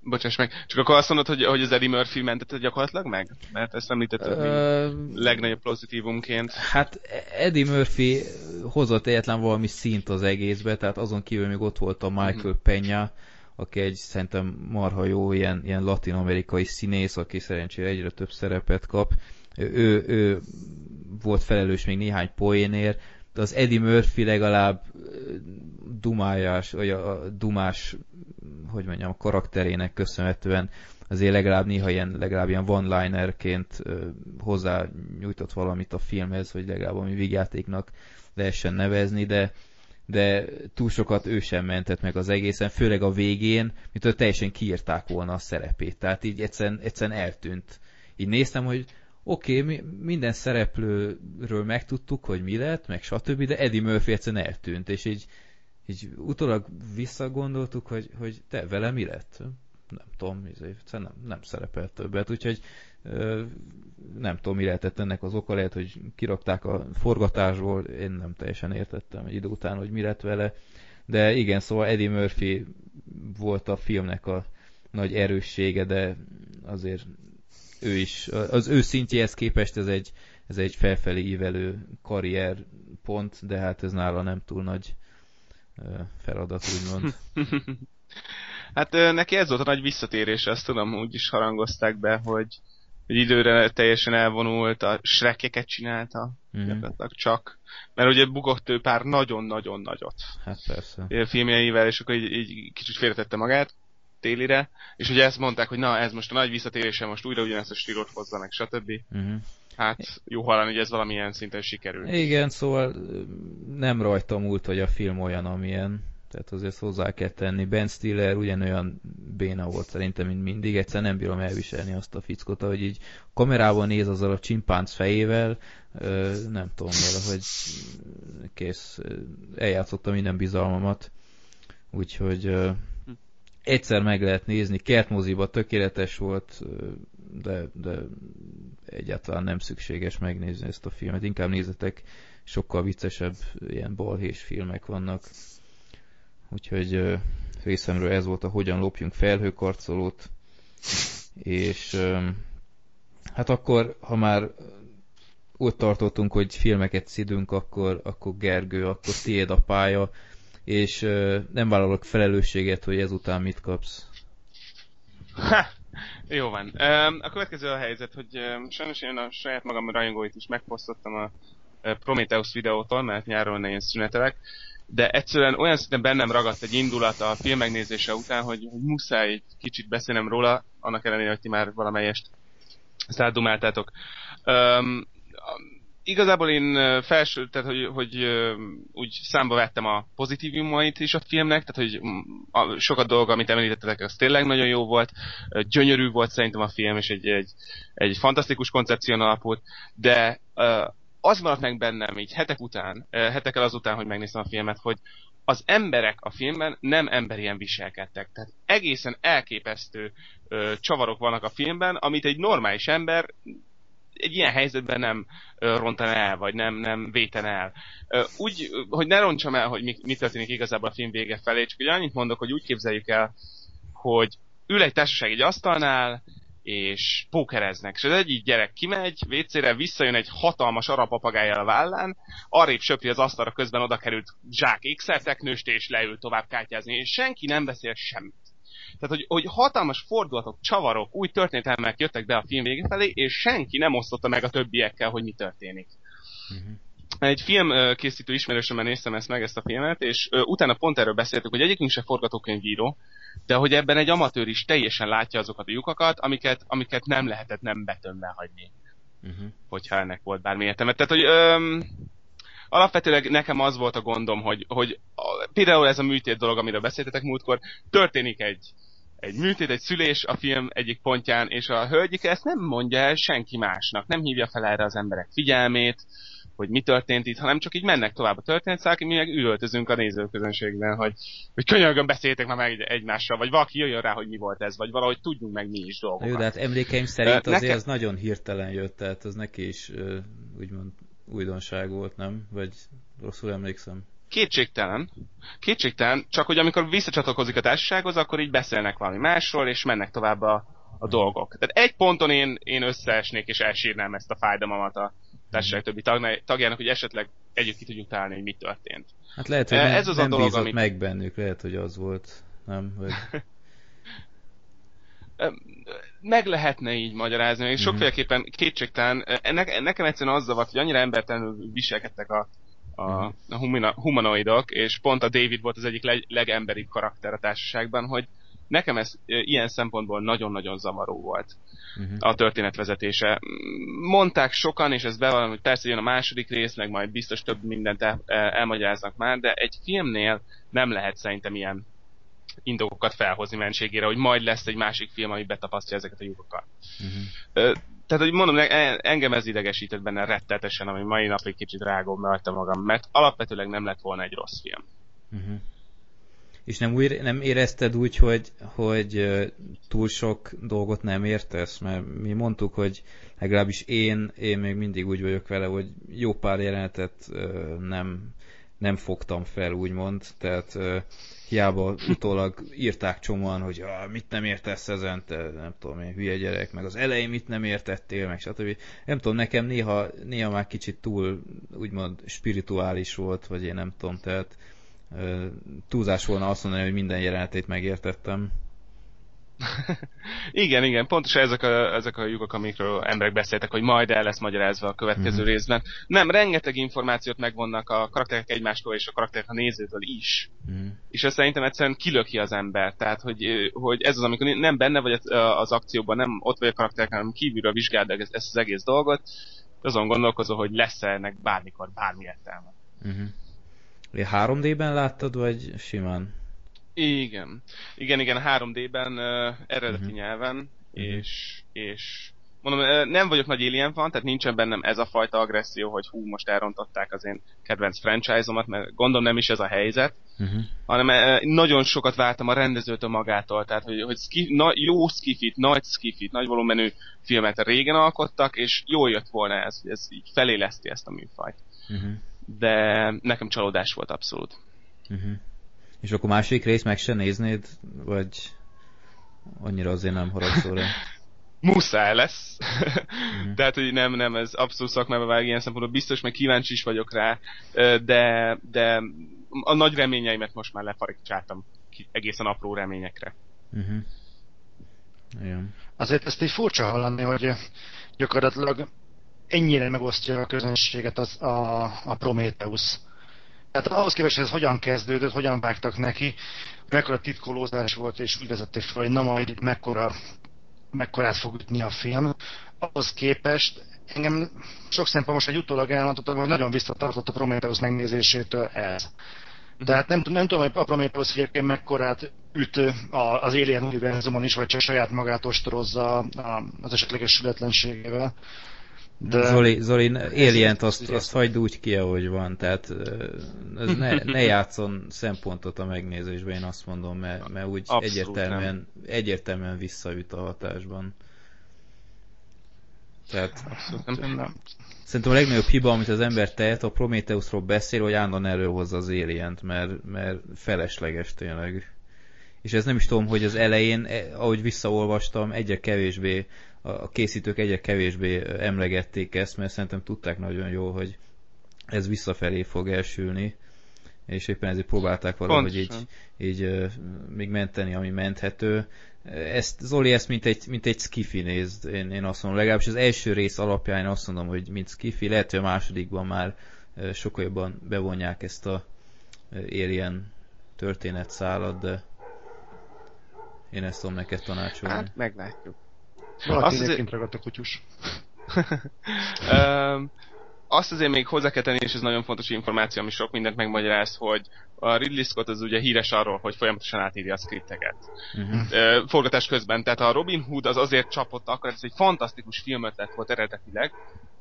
Bocsáss meg, csak akkor azt mondod, hogy, hogy az Eddie Murphy mentette gyakorlatilag meg? Mert ezt említetted, Ö, legnagyobb pozitívumként. Hát Eddie Murphy hozott egyetlen valami szint az egészbe, tehát azon kívül még ott volt a Michael Peña, aki egy szerintem marha jó ilyen, ilyen latin-amerikai színész, aki szerencsére egyre több szerepet kap. Ő, ő volt felelős még néhány poénért, az Eddie Murphy legalább dumájás, vagy a, dumás, hogy mondjam, a karakterének köszönhetően azért legalább néha ilyen, legalább ilyen one-linerként hozzá nyújtott valamit a filmhez, hogy legalább ami vígjátéknak lehessen nevezni, de de túl sokat ő sem mentett meg az egészen, főleg a végén, mint hogy teljesen kiírták volna a szerepét. Tehát így egyszerűen, egyszerűen eltűnt. Így néztem, hogy oké, okay, mi, minden szereplőről megtudtuk, hogy mi lett, meg stb., de Eddie Murphy egyszerűen eltűnt, és így, így utólag visszagondoltuk, hogy, hogy te, vele mi lett? Nem tudom, izé, nem, nem szerepelt többet, úgyhogy nem tudom, mi lehetett ennek az oka, lehet, hogy kirakták a forgatásból, én nem teljesen értettem egy idő után, hogy mi lett vele, de igen, szóval Eddie Murphy volt a filmnek a nagy erőssége, de azért ő is, az ő szintjéhez képest ez egy, ez egy felfelé ívelő karrier pont, de hát ez nála nem túl nagy feladat, úgymond. Hát neki ez volt a nagy visszatérése, azt tudom, úgy is harangozták be, hogy, hogy időre teljesen elvonult, a srekeket csinálta, Mhm. gyakorlatilag csak. Mert ugye bugott ő pár nagyon-nagyon nagyot Hát persze. filmjeivel, és akkor így, így kicsit félretette magát télire, és ugye ezt mondták, hogy na, ez most a nagy visszatérése, most újra ugyanezt a stílot hozza meg, stb. Uh-huh. Hát jó hallani, hogy ez valamilyen szinten sikerül. Igen, szóval nem rajta múlt, hogy a film olyan, amilyen. Tehát azért hozzá kell tenni. Ben Stiller ugyanolyan béna volt szerintem, mint mindig. Egyszer nem bírom elviselni azt a fickot, hogy így kamerában néz azzal a csimpánc fejével, ö, nem tudom valahogy kész, ö, eljátszotta minden bizalmamat. Úgyhogy ö, egyszer meg lehet nézni, kertmoziba tökéletes volt, de, de egyáltalán nem szükséges megnézni ezt a filmet. Inkább nézzetek, sokkal viccesebb ilyen balhés filmek vannak. Úgyhogy részemről ez volt a Hogyan lopjunk felhőkarcolót. És hát akkor, ha már ott tartottunk, hogy filmeket szidünk, akkor, akkor Gergő, akkor tiéd a pálya, és ö, nem vállalok felelősséget, hogy ezután mit kapsz. Ha! Jó van. A következő a helyzet, hogy sajnos én a saját magam rajongóit is megposztottam a Prometheus videótól, mert nyáron én szünetelek, de egyszerűen olyan szinten bennem ragadt egy indulat a film megnézése után, hogy, hogy muszáj egy kicsit beszélnem róla, annak ellenére, hogy ti már valamelyest ezt átdumáltátok. Um, igazából én felső, tehát hogy, hogy úgy számba vettem a pozitívumait is a filmnek, tehát hogy mm, a, sokat dolga, amit említettetek, az tényleg nagyon jó volt, gyönyörű volt szerintem a film, és egy, egy, egy fantasztikus koncepción alapult, de az maradt meg bennem így hetek után, hetekkel azután, hogy megnéztem a filmet, hogy az emberek a filmben nem emberien viselkedtek. Tehát egészen elképesztő ö, csavarok vannak a filmben, amit egy normális ember egy ilyen helyzetben nem rontan el, vagy nem, nem véten el. Úgy, hogy ne rontsam el, hogy mi, mi történik igazából a film vége felé, csak hogy annyit mondok, hogy úgy képzeljük el, hogy ül egy társaság egy asztalnál, és pókereznek. És az egyik gyerek kimegy, vécére, visszajön egy hatalmas arapapagájjal a vállán, arrébb söpri az asztalra, közben oda került zsák ékszerteknőst, és leül tovább kártyázni, és senki nem beszél semmit. Tehát, hogy, hogy hatalmas fordulatok, csavarok, új történetelmek jöttek be a film vége felé, és senki nem osztotta meg a többiekkel, hogy mi történik. Uh-huh. Egy film készítő ismerősömmel néztem ezt meg, ezt a filmet, és utána pont erről beszéltük, hogy egyikünk se forgatókönyvíró, de hogy ebben egy amatőr is teljesen látja azokat a lyukakat, amiket, amiket nem lehetett nem betömve hagyni, Uh-huh. hogyha ennek volt bármi értelme. Tehát, hogy öm, alapvetőleg nekem az volt a gondom, hogy, hogy a, például ez a műtét dolog, amiről beszéltetek múltkor, történik egy, egy műtét, egy szülés a film egyik pontján, és a hölgyike ezt nem mondja el senki másnak, nem hívja fel erre az emberek figyelmét, hogy mi történt itt, hanem csak így mennek tovább a történetszák, mi meg üvöltözünk a nézőközönségben, hogy, hogy könyörgön beszéltek már meg egy- egymással, vagy valaki jöjjön rá, hogy mi volt ez, vagy valahogy tudjunk meg mi is dolgokat. Jó, de hát emlékeim szerint azért nekem- ez nagyon hirtelen jött, tehát az neki is úgymond újdonság volt, nem? Vagy rosszul emlékszem? Kétségtelen. Kétségtelen, csak hogy amikor visszacsatlakozik a társasághoz, akkor így beszélnek valami másról, és mennek tovább a, a dolgok. Tehát egy ponton én, én összeesnék, és elsírnám ezt a fájdalmamat a társaság többi tagjának, hogy esetleg együtt ki tudjuk találni, hogy mi történt. Hát lehet, hogy nem, ez az a nem dolog, bízott amit- meg bennük, lehet, hogy az volt. Nem? Vagy... meg lehetne így magyarázni, és Mhm. sokféleképpen kétségtelen, ennek, nekem egyszerűen az zavart, hogy annyira embertelenül viselkedtek a, a, a humina, humanoidok, és pont a David volt az egyik leg, legemberibb karakter a társaságban, hogy nekem ez e, ilyen szempontból nagyon-nagyon zavaró volt Uh-huh. a történetvezetése. Mondták sokan, és ez bevallom, hogy persze jön a második rész, meg majd biztos több mindent el, el, elmagyaráznak már, de egy filmnél nem lehet szerintem ilyen indokokat felhozni menségére, hogy majd lesz egy másik film, ami betapasztja ezeket a lyukokat. Uh-huh. Tehát, hogy mondom, engem ez idegesített benne rettetesen, ami mai napig kicsit rágom rajta magam, mert alapvetőleg nem lett volna egy rossz film. Uh-huh. És nem, úgy, nem érezted úgy, hogy, hogy túl sok dolgot nem értesz? Mert mi mondtuk, hogy legalábbis én, én még mindig úgy vagyok vele, hogy jó pár jelenetet nem, nem fogtam fel, úgymond. Tehát hiába utólag írták csomóan, hogy ah, mit nem értesz ezen, te nem tudom én, hülye gyerek, meg az elején mit nem értettél, meg stb. Nem tudom, nekem néha, néha már kicsit túl, úgymond spirituális volt, vagy én nem tudom, tehát túlzás volna azt mondani, hogy minden jelenetét megértettem. igen, igen, pontosan ezek a, ezek a lyukak, amikről emberek beszéltek, hogy majd el lesz magyarázva a következő Mhm. részben. Nem, rengeteg információt megvonnak a karakterek egymástól és a karakterek a nézőtől is. Mm. És ez szerintem egyszerűen kilöki az ember. Tehát, hogy, hogy ez az, amikor nem benne vagy az- akcióban, nem ott vagy a karakterek, hanem kívülről vizsgáld ezt, ezt az egész dolgot, azon gondolkozol, hogy lesz-e ennek bármikor bármi értelme. Uh-huh. 3D-ben láttad, vagy simán? Igen. Igen, igen, 3D-ben uh, eredeti Mhm. nyelven, és, és mondom, nem vagyok nagy Alien fan, tehát nincsen bennem ez a fajta agresszió, hogy hú, most elrontották az én kedvenc franchise-omat, mert gondolom nem is ez a helyzet, Uh-huh. hanem nagyon sokat vártam a rendezőtől magától, tehát hogy, hogy ski, na, jó skifit, nagy skifit, nagy volumenű filmet régen alkottak, és jól jött volna ez, hogy ez így feléleszti ezt a műfajt. Uh-huh. De nekem csalódás volt abszolút. Uh-huh. És akkor második rész meg se néznéd, vagy annyira azért nem haragszol rá? muszáj lesz. Mhm. Tehát, hogy nem, nem, ez abszolút szakmába vág ilyen szempontból, biztos, meg kíváncsi is vagyok rá, de, de a nagy reményeimet most már lefarigcsáltam egészen apró reményekre. Uh-huh. Igen. Azért ezt így furcsa hallani, hogy gyakorlatilag ennyire megosztja a közönséget az, a, a Prometheus. Tehát ahhoz képest, hogy ez hogyan kezdődött, hogyan vágtak neki, mekkora titkolózás volt, és úgy vezették fel, hogy na majd itt mekkora, mekkorát fog ütni a film, ahhoz képest engem sok szempontból most egy utólag elmondhatom, hogy nagyon visszatartott a Prometheus megnézésétől ez. Tehát nem, nem tudom, hogy a Prometheus egyébként mekkorát üt az Alien univerzumon is, vagy csak saját magát ostorozza az esetleges sületlenségével. De... Zoli, Zoli, Alien-t azt, azt hagyd úgy ki, ahogy van, tehát ez ne, ne játszon szempontot a megnézésben, én azt mondom, mert, mert úgy Abszolút egyértelműen, egyértelműen visszaüt a hatásban. Tehát Abszolút nem. nem. Szerintem a legnagyobb hiba, amit az ember tehet, a Prometheusról beszél, hogy állandóan előhozza az alien mert, mert felesleges tényleg. És ez nem is tudom, hogy az elején, eh, ahogy visszaolvastam, egyre kevésbé, a készítők egyre kevésbé emlegették ezt, mert szerintem tudták nagyon jól, hogy ez visszafelé fog elsülni, és éppen ezért próbálták valahogy így, Pontosan. így uh, még menteni, ami menthető. Ezt, Zoli ezt mint egy, mint egy skifi nézd, én, én azt mondom, legalábbis az első rész alapján én azt mondom, hogy mint skifi, lehet, hogy a másodikban már uh, sokkal jobban bevonják ezt a uh, alien történetszálat, de én ezt tudom neked tanácsolni. Hát, meglátjuk. Valaki Azt azért- ragadt a kutyus. Öm, azt azért még hozzá kell tenni, és ez nagyon fontos információ, ami sok mindent megmagyaráz, hogy a Ridley Scott az ugye híres arról, hogy folyamatosan átírja a skripteket. Uh-huh. Ö, forgatás közben. Tehát a Robin Hood az azért csapott akkor, ez egy fantasztikus filmötlet volt eredetileg,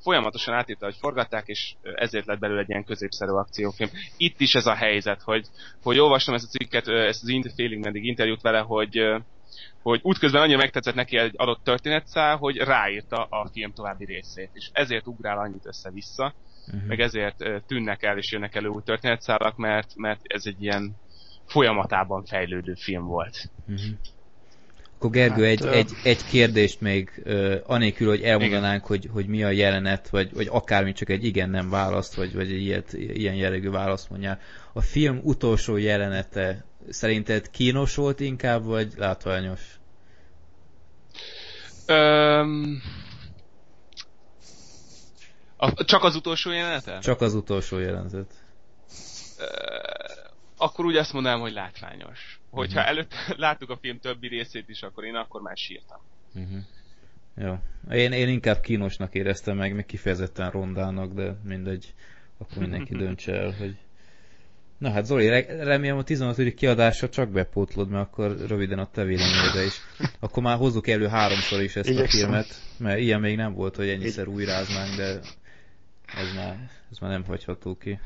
folyamatosan átírta, hogy forgatták, és ezért lett belőle egy ilyen középszerű akciófilm. Itt is ez a helyzet, hogy, hogy olvastam ezt a cikket, ezt az félig meddig interjút vele, hogy hogy útközben annyira megtetszett neki egy adott történetszál, hogy ráírta a film további részét, és ezért ugrál annyit össze-vissza, uh-huh. meg ezért tűnnek el és jönnek elő új történetszálak, mert, mert ez egy ilyen folyamatában fejlődő film volt. Uh-huh. Akkor Gergő, hát, egy, egy, egy kérdést még, uh, anélkül, hogy elmondanánk, hogy, hogy mi a jelenet, vagy, vagy akármi, csak egy igen-nem választ, vagy, vagy egy ilyet, ilyen jellegű választ mondjál. A film utolsó jelenete szerinted kínos volt inkább, vagy látványos? Um, a, csak az utolsó jelenete? Csak az utolsó jelenetet. Uh, akkor úgy azt mondanám, hogy látványos. Hogyha uh-huh. előtt láttuk a film többi részét is, akkor én akkor már sírtam. Uh-huh. Jó. Én, én inkább kínosnak éreztem meg, még kifejezetten rondának, de mindegy. Akkor mindenki döntse el, hogy... Na hát Zoli, remélem a 15. kiadásra csak bepótlod, mert akkor röviden a te véleményedre is. Akkor már hozzuk elő háromszor is ezt Igyekszem. a filmet, mert ilyen még nem volt, hogy ennyiszer újráznánk, de ez már, ez már nem hagyható ki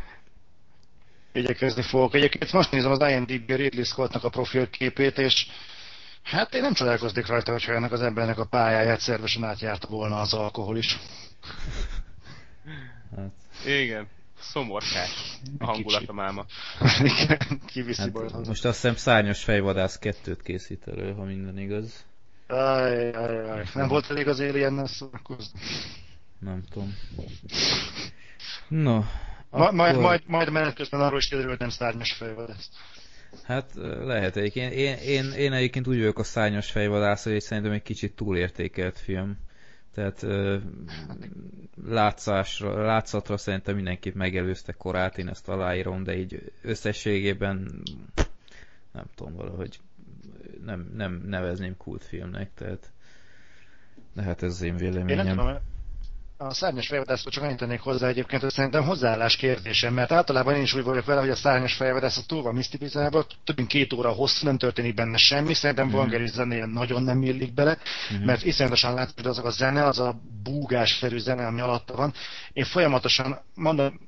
igyekezni fogok. Egyébként most nézem az IMDb Ridley Scottnak a profilképét, és hát én nem csodálkoznék rajta, hogyha ennek az embernek a pályáját szervesen átjárta volna az alkohol is. Hát. Igen, szomorkás a hangulat máma. Igen, kiviszi hát, Most azt hiszem szárnyas fejvadász kettőt készít elő, ha minden igaz. Aj, aj, aj. Nem volt elég az Alien-nel szórakozni? Nem tudom. No, Ma, majd, majd, majd menet közben arról is kiderült, nem szárnyas fejvadász. Hát lehet egyébként. Én, én, én egyébként úgy vagyok a szárnyas fejvadász, hogy szerintem egy kicsit túlértékelt film. Tehát látszásra, látszatra szerintem mindenképp megelőzte korát, én ezt aláírom, de így összességében nem tudom, valahogy nem, nem nevezném kultfilmnek, tehát de hát ez az én véleményem. Én nem tudom, a szárnyas fejvadászról csak annyit tennék hozzá egyébként, hogy szerintem hozzáállás kérdésem, mert általában én is úgy vagyok vele, hogy a szárnyas fejvadász a túl van misztipizálva, több mint két óra hosszú, nem történik benne semmi, szerintem mm. Vanger zenéje nagyon nem illik bele, mm. mert iszonyatosan látszik, hogy azok a zene, az a búgásszerű zene, ami alatta van. Én folyamatosan, mondom,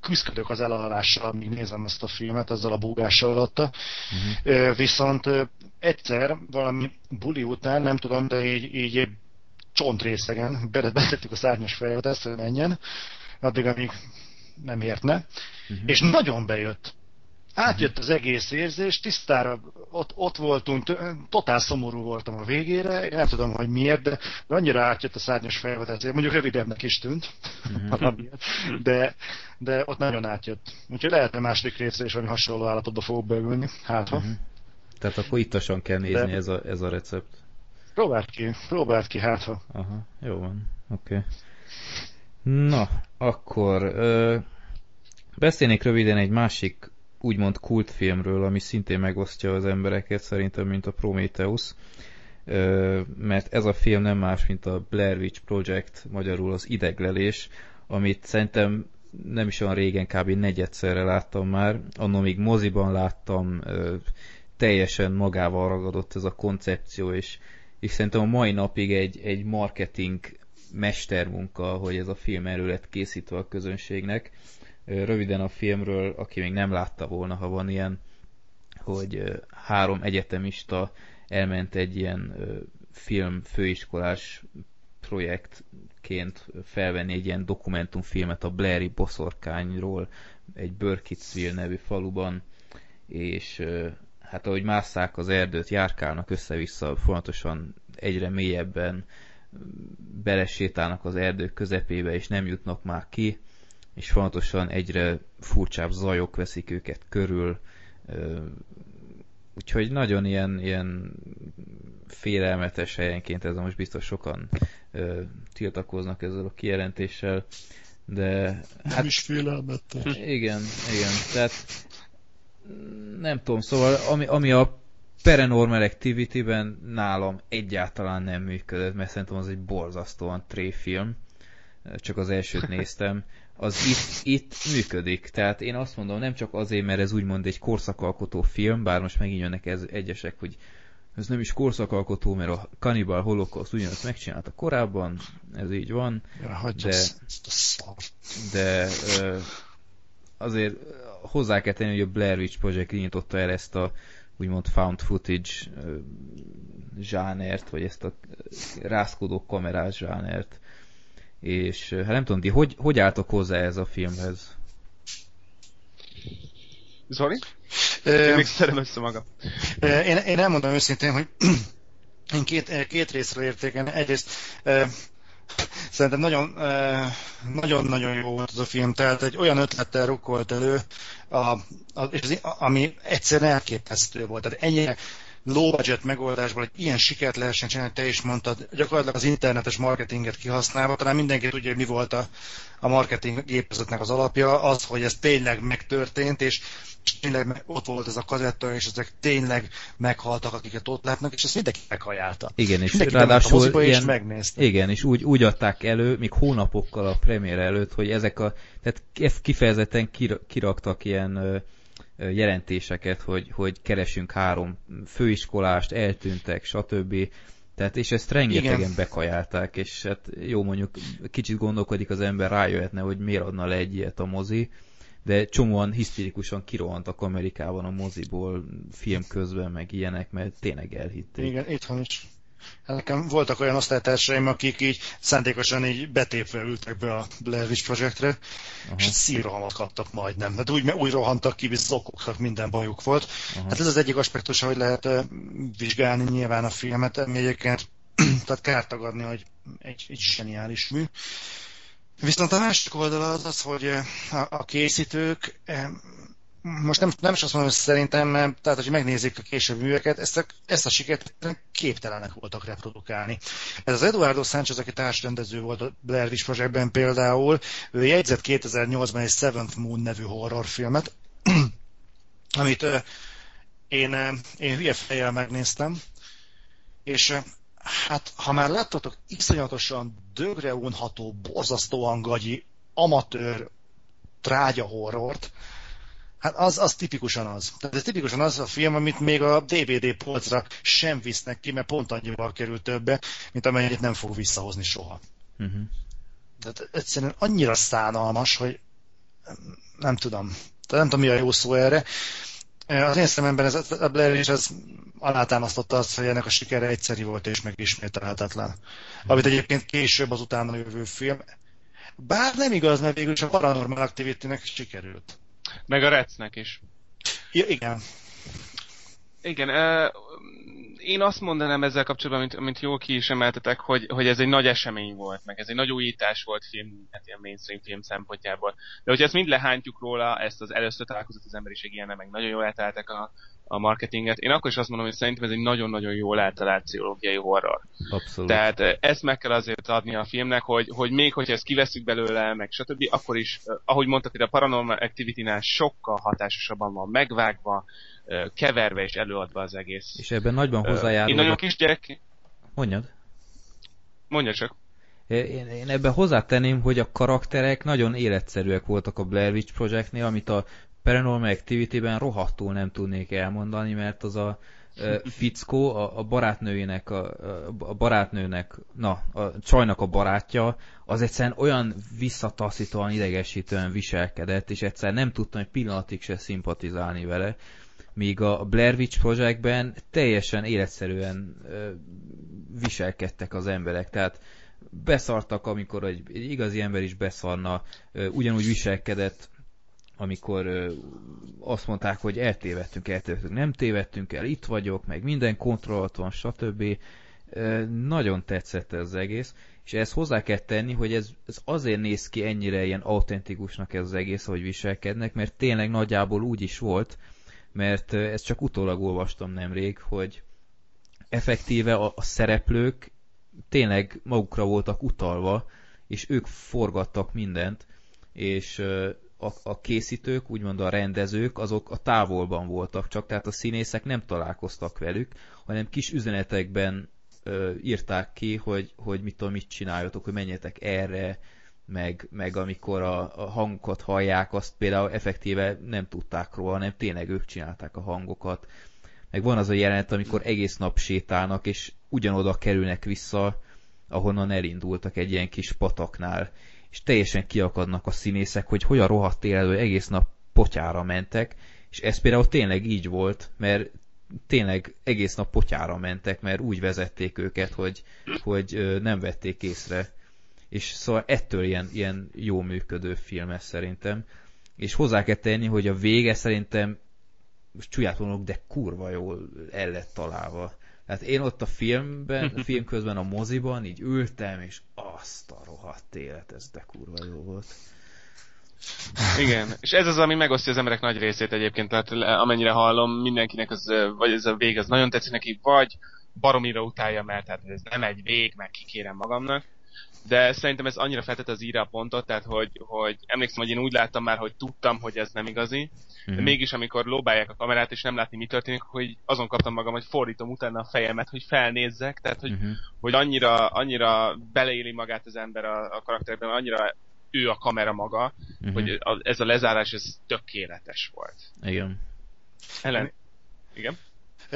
küzdök az elalással, amíg nézem ezt a filmet, ezzel a búgással alatta. Uh-huh. Viszont egyszer valami buli után, nem tudom, de így, így csontrészegen betettük a szárnyas fejet, ezt, hogy menjen, addig, amíg nem értne, uh-huh. és nagyon bejött. Átjött az egész érzés, tisztára ott, ott voltunk, totál szomorú voltam a végére, én nem tudom, hogy miért, de annyira átjött a szárnyas felvetés, mondjuk rövidebbnek is tűnt, uh-huh. de, de ott nagyon átjött. Úgyhogy lehet, hogy második részre is valami hasonló állapotba fogok beülni, hát ha. Uh-huh. Tehát akkor ittasan kell nézni de... ez, a, ez a recept. Próbáld ki, próbáld ki, hát ha. Aha, jó van, oké. Okay. Na, akkor ö, beszélnék röviden egy másik úgymond kultfilmről, ami szintén megosztja az embereket szerintem, mint a Prometheus. Ö, mert ez a film nem más, mint a Blair Witch Project, magyarul az ideglelés, amit szerintem nem is olyan régen, kb. negyedszerre láttam már, annól még moziban láttam, ö, teljesen magával ragadott ez a koncepció, és és szerintem a mai napig egy, egy marketing mestermunka, hogy ez a film elő lett készítve a közönségnek. Röviden a filmről, aki még nem látta volna, ha van ilyen, hogy három egyetemista elment egy ilyen film főiskolás projektként felvenni egy ilyen dokumentumfilmet a Blairi boszorkányról egy Burkittsville nevű faluban, és hát ahogy másszák az erdőt, járkálnak össze-vissza, fontosan egyre mélyebben belesétálnak az erdők közepébe, és nem jutnak már ki, és fontosan egyre furcsább zajok veszik őket körül, úgyhogy nagyon ilyen, ilyen félelmetes helyenként, ez most biztos sokan tiltakoznak ezzel a kijelentéssel, de... Nem hát, is félelmetes. Igen, igen, tehát nem tudom, szóval ami, ami a Paranormal Activity-ben nálam egyáltalán nem működött, mert szerintem az egy borzasztóan film, csak az elsőt néztem, az itt, itt működik. Tehát én azt mondom, nem csak azért, mert ez úgymond egy korszakalkotó film, bár most megint jönnek ez, egyesek, hogy ez nem is korszakalkotó, mert a Cannibal Holocaust ugyanazt megcsinálta korábban, ez így van, ja, de, de azért hozzá kell tenni, hogy a Blair Witch Project nyitotta el ezt a úgymond found footage zsánert, vagy ezt a rázkodó kamerás zsánert. És hát nem tudom, ti hogy, hogy álltok hozzá ez a filmhez? Zoli? Én még szedem össze magam. Én, én elmondom őszintén, hogy én két, két részről értéken. Egyrészt szerintem nagyon, nagyon-nagyon jó volt az a film, tehát egy olyan ötlettel rukkolt elő, a, a, ami egyszerűen elképesztő volt. Tehát ennyire low budget megoldásból egy ilyen sikert lehessen csinálni, te is mondtad, gyakorlatilag az internetes marketinget kihasználva, talán mindenki tudja, hogy mi volt a, a marketing gépezetnek az alapja, az, hogy ez tényleg megtörtént, és tényleg ott volt ez a kazetta, és ezek tényleg meghaltak, akiket ott látnak, és ezt mindenki meghajálta. Igen, és Mindenki ráadásul és ilyen, megnézte. igen, és úgy, úgy adták elő, még hónapokkal a premier előtt, hogy ezek a, tehát ezt kifejezetten kir, kiraktak ilyen jelentéseket, hogy, hogy keresünk három főiskolást, eltűntek, stb. Tehát, és ezt rengetegen Igen. bekajálták, és hát jó mondjuk kicsit gondolkodik az ember, rájöhetne, hogy miért adna le egy ilyet a mozi, de csomóan hisztérikusan kirohantak Amerikában a moziból film közben, meg ilyenek, mert tényleg elhitték. Igen, itthon is. Nekem voltak olyan osztálytársaim, akik így szándékosan így betépve ültek be a Blair Witch Projectre, Aha. és szírrohamot kaptak majdnem. Hát úgy, úgy rohantak ki, hogy zokogtak, minden bajuk volt. Aha. Hát ez az egyik aspektus, hogy lehet vizsgálni nyilván a filmet, ami egyébként tehát kár tagadni, hogy egy, egy zseniális mű. Viszont a másik oldala az az, hogy a, a készítők most nem, nem is azt mondom, hogy szerintem, mert, tehát, hogy megnézik a későbbi műveket, ezt a, ezt a sikert képtelenek voltak reprodukálni. Ez az Eduardo Sánchez, aki társrendező volt a Blair Witch Projectben például, ő jegyzett 2008-ban egy Seventh Moon nevű horrorfilmet, amit én, én hülye fejjel megnéztem, és hát, ha már láttatok iszonyatosan dögre unható, borzasztóan gagyi, amatőr trágya horrort, Hát az, az tipikusan az. Tehát ez tipikusan az a film, amit még a DVD polcra sem visznek ki, mert pont annyival kerül többe, mint amennyit nem fog visszahozni soha. Uh-huh. Tehát egyszerűen annyira szánalmas, hogy nem tudom. Tehát nem tudom, mi a jó szó erre. Az én szememben ez, a Blair Witch ez alátámasztotta azt, hogy ennek a sikere egyszeri volt és megismételhetetlen. Amit egyébként később az utána jövő film. Bár nem igaz, mert végül is a Paranormal Activity-nek sikerült. Meg a Recnek is. Ja, igen. Igen, uh, én azt mondanám ezzel kapcsolatban, mint, mint jól ki is emeltetek, hogy, hogy ez egy nagy esemény volt, meg ez egy nagy újítás volt film, hát ilyen mainstream film szempontjából. De hogyha ezt mind lehántjuk róla, ezt az először találkozott az emberiség ilyen, meg nagyon jól eltalálták a, a marketinget, én akkor is azt mondom, hogy szerintem ez egy nagyon-nagyon jól eltalált pszichológiai horror. Abszolút. Tehát eh, ezt meg kell azért adni a filmnek, hogy, hogy még hogyha ezt kiveszünk belőle, meg stb., akkor is, ahogy mondtak, hogy a Paranormal Activity-nál sokkal hatásosabban van megvágva, keverve és előadva az egész. És ebben nagyban Én hozzájárul... nagyon kisgyerek, Mondjad. mondja csak. Én, én ebben hozzátenném, hogy a karakterek nagyon életszerűek voltak a Blair Witch Projectnél, amit a Paranormal Activity-ben rohadtul nem tudnék elmondani, mert az a fickó, a, a barátnőjének, a, a barátnőnek, na, a csajnak a barátja, az egyszerűen olyan visszataszítóan, idegesítően viselkedett, és egyszerűen nem tudtam egy pillanatig se szimpatizálni vele, míg a Blair Witch Projectben teljesen életszerűen ö, viselkedtek az emberek, tehát beszartak, amikor egy, egy igazi ember is beszarna, ö, ugyanúgy viselkedett, amikor ö, azt mondták, hogy eltévedtünk, eltévedtünk, nem tévedtünk el, itt vagyok, meg minden kontrollat van, stb. Ö, nagyon tetszett ez az egész, és ezt hozzá kell tenni, hogy ez, ez azért néz ki ennyire ilyen autentikusnak ez az egész, hogy viselkednek, mert tényleg nagyjából úgy is volt, mert ezt csak utólag olvastam nemrég, hogy effektíve a, a szereplők tényleg magukra voltak utalva, és ők forgattak mindent, és a, a készítők, úgymond a rendezők, azok a távolban voltak csak, tehát a színészek nem találkoztak velük, hanem kis üzenetekben ö, írták ki, hogy, hogy mit tudom, mit csináljatok, hogy menjetek erre, meg, meg amikor a, a hangokat hallják, azt például effektíve nem tudták róla, hanem tényleg ők csinálták a hangokat. Meg van az a jelenet, amikor egész nap sétálnak, és ugyanoda kerülnek vissza, ahonnan elindultak egy ilyen kis pataknál, és teljesen kiakadnak a színészek, hogy hogyan rohadt élető egész nap potyára mentek, és ez például tényleg így volt, mert tényleg egész nap potyára mentek, mert úgy vezették őket, hogy, hogy nem vették észre. És szóval ettől ilyen, ilyen jó működő film ez szerintem. És hozzá kell tenni, hogy a vége szerintem most csúlyátlanok, de kurva jól el lett találva. Tehát én ott a filmben, a film közben a moziban így ültem, és azt a rohadt élet, ez de kurva jó volt. Igen, és ez az, ami megosztja az emberek nagy részét egyébként, tehát amennyire hallom, mindenkinek az, vagy ez a vég az nagyon tetszik neki, vagy baromira utálja, mert tehát ez nem egy vég, meg kikérem magamnak. De szerintem ez annyira feltette az íra a pontot, tehát hogy, hogy emlékszem, hogy én úgy láttam már, hogy tudtam, hogy ez nem igazi, de Mhm. mégis amikor lóbálják a kamerát és nem látni mi történik, hogy azon kaptam magam, hogy fordítom utána a fejemet, hogy felnézzek, tehát hogy, Mhm. hogy annyira, annyira beleéli magát az ember a, a karakterben, annyira ő a kamera maga, Mhm. hogy a, ez a lezárás, ez tökéletes volt. Igen. Ellen? Igen?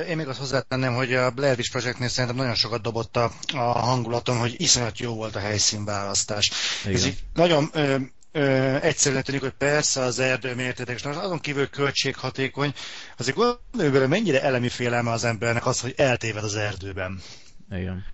Én még azt hozzátenném, hogy a Blair Witch Projectnél szerintem nagyon sokat dobott a, a hangulaton, hogy iszonyat jó volt a helyszínválasztás. Igen. Ez így nagyon ö, ö, egyszerűen tűnik, hogy persze az erdő mértétek, és azon kívül költséghatékony, azért gondolj bele, mennyire elemi félelme az embernek az, hogy eltéved az erdőben. Igen.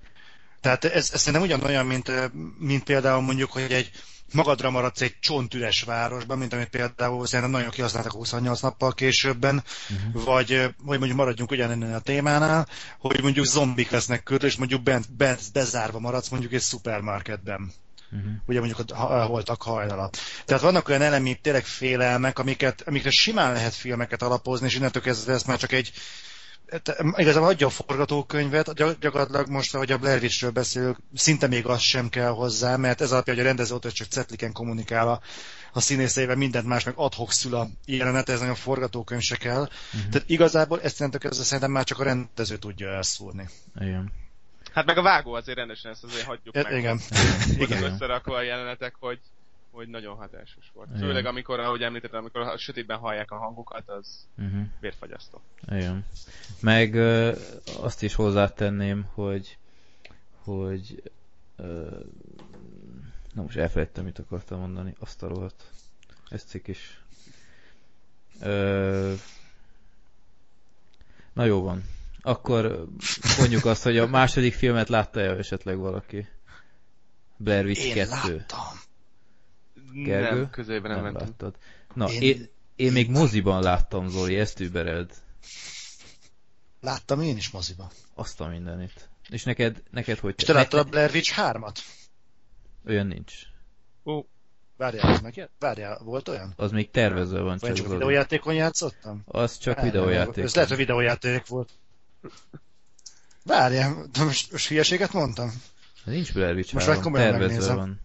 Tehát ez, ez szerintem ugyanolyan, mint, mint például mondjuk, hogy egy magadra maradsz egy csontüres városban, mint amit például szerintem nagyon kihasználtak 28 nappal későbben, uh-huh. vagy, vagy mondjuk maradjunk ugyanennen a témánál, hogy mondjuk zombik lesznek körül, és mondjuk bent, bent bezárva maradsz mondjuk egy szupermarketben. Uh-huh. Ugye mondjuk ott ha- voltak hajnala. Tehát vannak olyan elemi tényleg félelmek, amiket, amikre simán lehet filmeket alapozni, és innentől kezdve ez már csak egy igazából adja a forgatókönyvet, gy- gyakorlatilag most, ahogy a Blair Witchről beszélünk, szinte még az sem kell hozzá, mert ez alapja, hogy a rendező ott csak cetliken kommunikál a, a színészeivel, mindent más meg adhok szül a jelenet, ez nagyon forgatókönyv se kell. Uh-huh. Tehát igazából ezt innentől kezdve szerintem már csak a rendező tudja elszúrni. Igen. Hát meg a vágó azért rendesen ezt azért hagyjuk E- meg. igen. Voltak Igen. összerakva a jelenetek, hogy, hogy nagyon hatásos volt. Igen. Főleg amikor, ahogy említettem, amikor a sötétben hallják a hangokat, az Uh-huh. vérfagyasztó. Igen. Meg ö, azt is hozzátenném, hogy hogy ö, na most elfelejtettem, mit akartam mondani. Azt a rohadt. Ez cikk is. Ö, na jó van. Akkor mondjuk azt, hogy a második filmet látta-e esetleg valaki? Blair Witch Én 2. láttam. Gergő? Nem, közelben nem, Nem mentem. láttad. Na, Én- én, én, még moziban láttam, Zoli, ezt übereld. Láttam én is moziba. Azt a mindenit. És neked, neked hogy És te láttad a Blair Witch 3-at? Olyan nincs. Ó, Várjál, az meg, várjál, volt olyan? Az még tervező van csak, csak videójátékon játszottam? Az csak Várjál, videójáték. Ez lehet, hogy videójáték volt. Várjál, de most, most hülyeséget mondtam? Nincs Blair Witch Most 3, már komolyan tervező megnézem. van.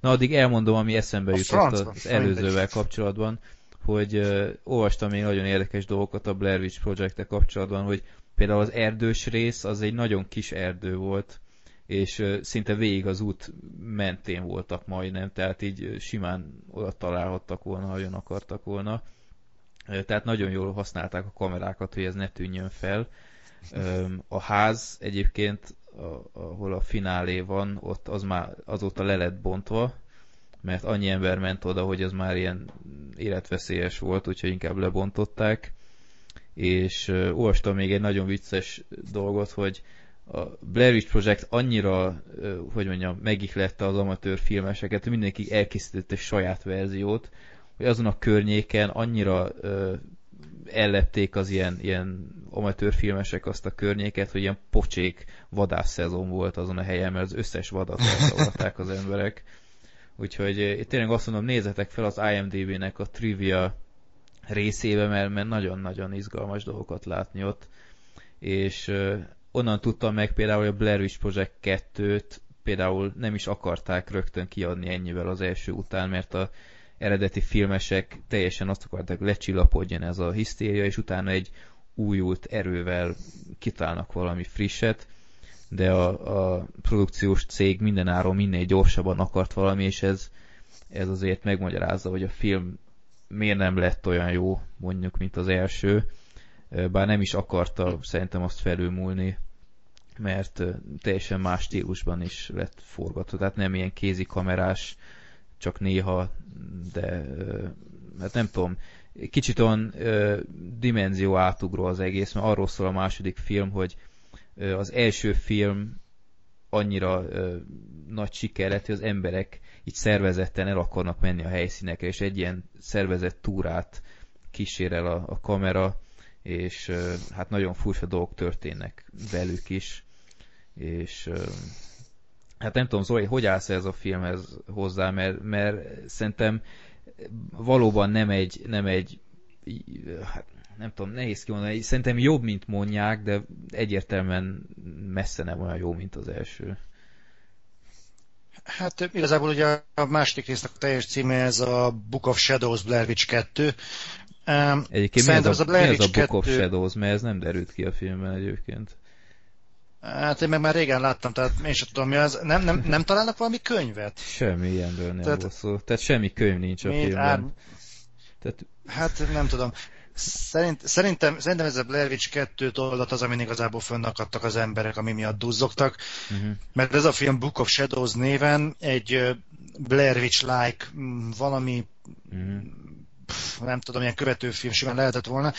Na, addig elmondom, ami eszembe A jutott francba, az előzővel kapcsolatban, hogy uh, olvastam még nagyon érdekes dolgokat a Blair Witch project kapcsolatban, hogy például az erdős rész az egy nagyon kis erdő volt, és uh, szinte végig az út mentén voltak majdnem, tehát így simán oda találhattak volna, ha jön akartak volna. Uh, Tehát nagyon jól használták a kamerákat, hogy ez ne tűnjön fel. A ház egyébként, ahol a finálé van, ott az már azóta le lett bontva, mert annyi ember ment oda, hogy ez már ilyen életveszélyes volt, úgyhogy inkább lebontották. És ö, olvastam még egy nagyon vicces dolgot, hogy a Blair Witch Project annyira, ö, hogy mondjam, megihlette az amatőr filmeseket, hogy mindenki elkészített egy saját verziót, hogy azon a környéken annyira ö, ellepték az ilyen, ilyen amatőr filmesek azt a környéket, hogy ilyen pocsék vadászszezon volt azon a helyen, mert az összes vadat elszavarták az emberek. Úgyhogy eh, tényleg azt mondom, nézzetek fel az IMDB-nek a trivia részébe, mert, mert nagyon-nagyon izgalmas dolgokat látni ott. És eh, onnan tudtam meg például, hogy a Blair Witch Project 2-t például nem is akarták rögtön kiadni ennyivel az első után, mert a eredeti filmesek teljesen azt akarták, lecsillapodjon ez a hisztéria, és utána egy újult erővel kitálnak valami frisset, de a, a produkciós cég mindenáron minél gyorsabban akart valami, és ez, ez azért megmagyarázza, hogy a film miért nem lett olyan jó, mondjuk, mint az első, bár nem is akarta szerintem azt felülmúlni, mert teljesen más stílusban is lett forgatva, tehát nem ilyen kézi kamerás, csak néha, de hát nem tudom, kicsit olyan ö, dimenzió átugró az egész, mert arról szól a második film, hogy ö, az első film annyira ö, nagy siker lett, hogy az emberek így szervezetten el akarnak menni a helyszínekre, és egy ilyen szervezett túrát kísérel a, a kamera, és ö, hát nagyon furcsa dolgok történnek velük is, és ö, hát nem tudom, Zoli, hogy állsz ez a filmhez hozzá, mert, mert szerintem valóban nem egy, nem egy hát nem tudom, nehéz kimondani, szerintem jobb, mint mondják, de egyértelműen messze nem olyan jó, mint az első. Hát igazából ugye a második résznek a teljes címe ez a Book of Shadows Blair Witch 2. Um, egyébként mi ez a, a, mi ez a Book 2... of Shadows, mert ez nem derült ki a filmben egyébként. Hát én meg már régen láttam, tehát én sem tudom mi az. Nem, nem, nem találnak valami könyvet? Semmi ilyenről nem tehát, szó. Tehát semmi könyv nincs a filmben. Ár... Tehát... Hát nem tudom. Szerint, szerintem, szerintem ez a Blair Witch 2 tollat az, amin igazából fönnakadtak az emberek, ami miatt duzzogtak, uh-huh. mert ez a film Book of Shadows néven egy Blair Witch-like mm, valami uh-huh. pff, nem tudom, ilyen követőfilm simán lehetett volna,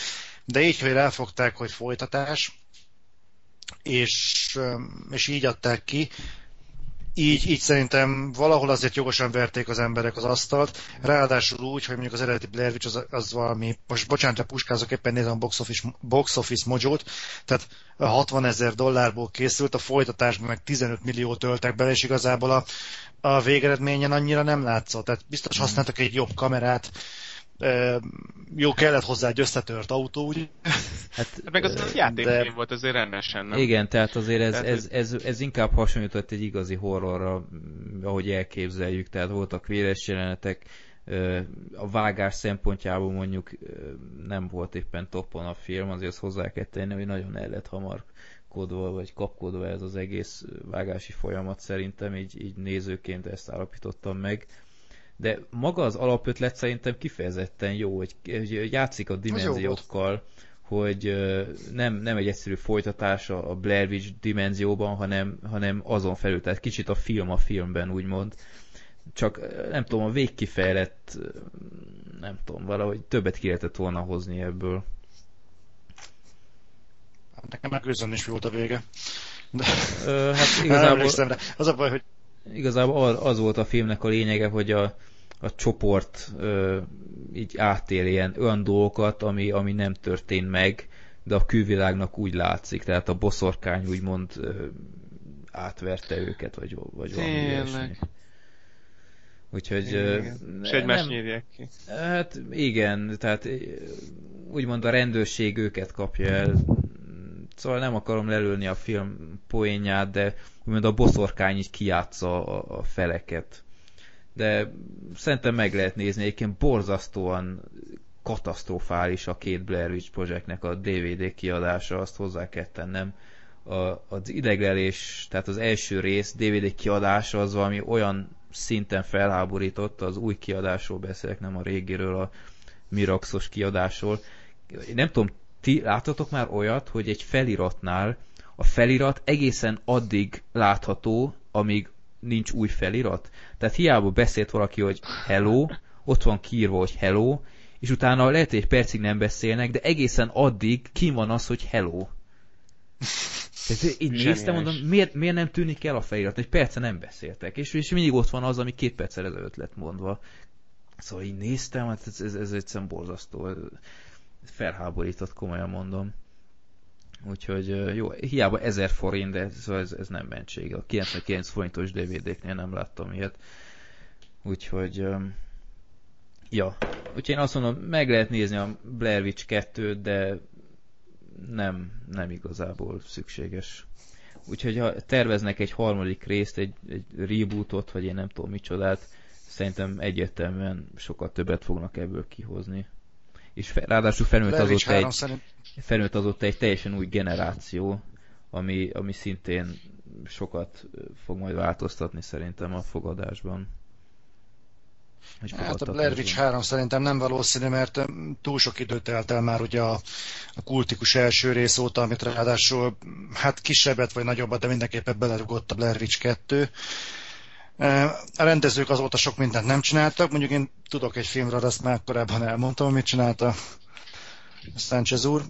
de így, hogy ráfogták, hogy folytatás, és, és így adták ki, így, így szerintem valahol azért jogosan verték az emberek az asztalt, ráadásul úgy, hogy mondjuk az eredeti Blair Witch az, az valami, most bocsánat, a puskázok, éppen nézem a box office, box office mojo tehát 60 ezer dollárból készült, a folytatásban meg 15 millió töltek bele, és igazából a, a végeredményen annyira nem látszott. Tehát biztos hmm. használtak egy jobb kamerát, jó, kellett hozzá egy összetört autó, ugye? Hát, meg az a játékfilm de... volt azért rendesen, nem? Igen, tehát azért ez, tehát, ez, ez, ez, inkább hasonlított egy igazi horrorra, ahogy elképzeljük, tehát voltak véres jelenetek, a vágás szempontjából mondjuk nem volt éppen toppon a film, azért hozzá kell tenni, hogy nagyon el lett hamar kodva, vagy kapkodva ez az egész vágási folyamat szerintem, így, így nézőként ezt állapítottam meg de maga az alapötlet szerintem kifejezetten jó, hogy, hogy játszik a dimenziókkal, hogy nem, nem egy egyszerű folytatás a Blair Witch dimenzióban, hanem, hanem azon felül, tehát kicsit a film a filmben úgymond. Csak nem tudom, a végkifejlett, nem tudom, valahogy többet ki lehetett volna hozni ebből. Hát nekem meg is volt a vége. De... Ö, hát igazából... Az a baj, hogy igazából az volt a filmnek a lényege, hogy a, a csoport ö, így átél ilyen olyan dolgokat, ami, ami nem történt meg, de a külvilágnak úgy látszik, tehát a boszorkány úgymond ö, átverte őket, vagy, vagy valami ilyesmi. Úgyhogy... Igen. És egymást nyírják ki. Hát igen, tehát úgymond a rendőrség őket kapja el. Szóval nem akarom lelőni a film poénját, de úgymond a boszorkány így kiátsza a, a feleket de szerintem meg lehet nézni, egyébként borzasztóan katasztrofális a két Blair Witch projektnek a DVD kiadása, azt hozzá kell tennem. A, az ideglelés, tehát az első rész DVD kiadása az valami olyan szinten felháborított, az új kiadásról beszélek, nem a régiről, a Miraxos kiadásról. Nem tudom, ti láttatok már olyat, hogy egy feliratnál a felirat egészen addig látható, amíg nincs új felirat. Tehát hiába beszélt valaki, hogy hello, ott van kiírva, hogy hello, és utána lehet, hogy egy percig nem beszélnek, de egészen addig ki van az, hogy hello. Tehát így néztem, mondom, miért, miért nem tűnik el a felirat? Egy perce nem beszéltek, és, és mindig ott van az, ami két perccel ezelőtt lett mondva. Szóval így néztem, hát ez, ez, ez egyszerűen borzasztó. Felháborított, komolyan mondom. Úgyhogy jó, hiába 1000 forint, de szóval ez, ez nem mentség. A 99 forintos DVD-knél nem láttam ilyet. Úgyhogy ja, úgyhogy én azt mondom, meg lehet nézni a Blair Witch 2 de nem, nem igazából szükséges. Úgyhogy ha terveznek egy harmadik részt, egy, egy rebootot, vagy én nem tudom micsodát, szerintem egyértelműen sokkal többet fognak ebből kihozni. És fe, ráadásul felnőtt azóta egy, szerint felnőtt azóta egy teljesen új generáció, ami, ami szintén sokat fog majd változtatni szerintem a fogadásban. Hát a Blair Witch 3 szerintem nem valószínű, mert túl sok időt telt el már ugye a, a kultikus első rész óta, amit ráadásul hát kisebbet vagy nagyobbat, de mindenképpen belerugott a Blair Witch 2. A rendezők azóta sok mindent nem csináltak, mondjuk én tudok egy filmről, azt már korábban elmondtam, mit csinálta Sánchez úr.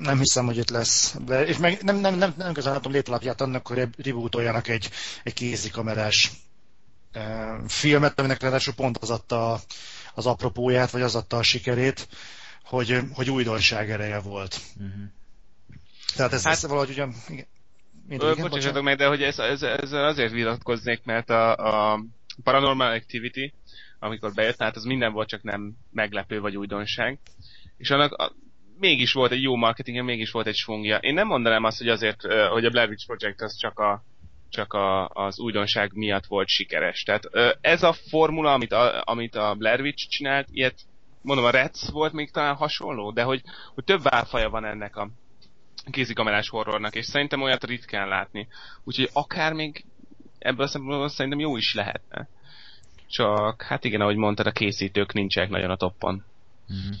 Nem hiszem, hogy itt lesz. De, és meg nem, nem, nem, nem közben látom létalapját annak, hogy rebootoljanak egy, egy kézikamerás filmet, aminek ráadásul pont az adta az apropóját, vagy az adta a sikerét, hogy, hogy újdonság ereje volt. Uh-huh. Tehát ez, hát, ez valahogy ugyan... Igen. Bocsássatok meg, de hogy ez, ez, ezzel azért vitatkoznék, mert a, a Paranormal Activity, amikor bejött, hát az minden volt, csak nem meglepő vagy újdonság. És annak mégis volt egy jó marketing, mégis volt egy svungja. Én nem mondanám azt, hogy azért, hogy a Blair Witch Project az csak a, csak a, az újdonság miatt volt sikeres. Tehát ez a formula, amit a, amit a Blair Witch csinált, ilyet mondom, a Reds volt még talán hasonló, de hogy, hogy több válfaja van ennek a kézikamerás horrornak, és szerintem olyat ritkán látni. Úgyhogy akár még ebből a szempontból szerintem jó is lehetne. Csak, hát igen, ahogy mondtad, a készítők nincsenek nagyon a toppon. Mm-hmm.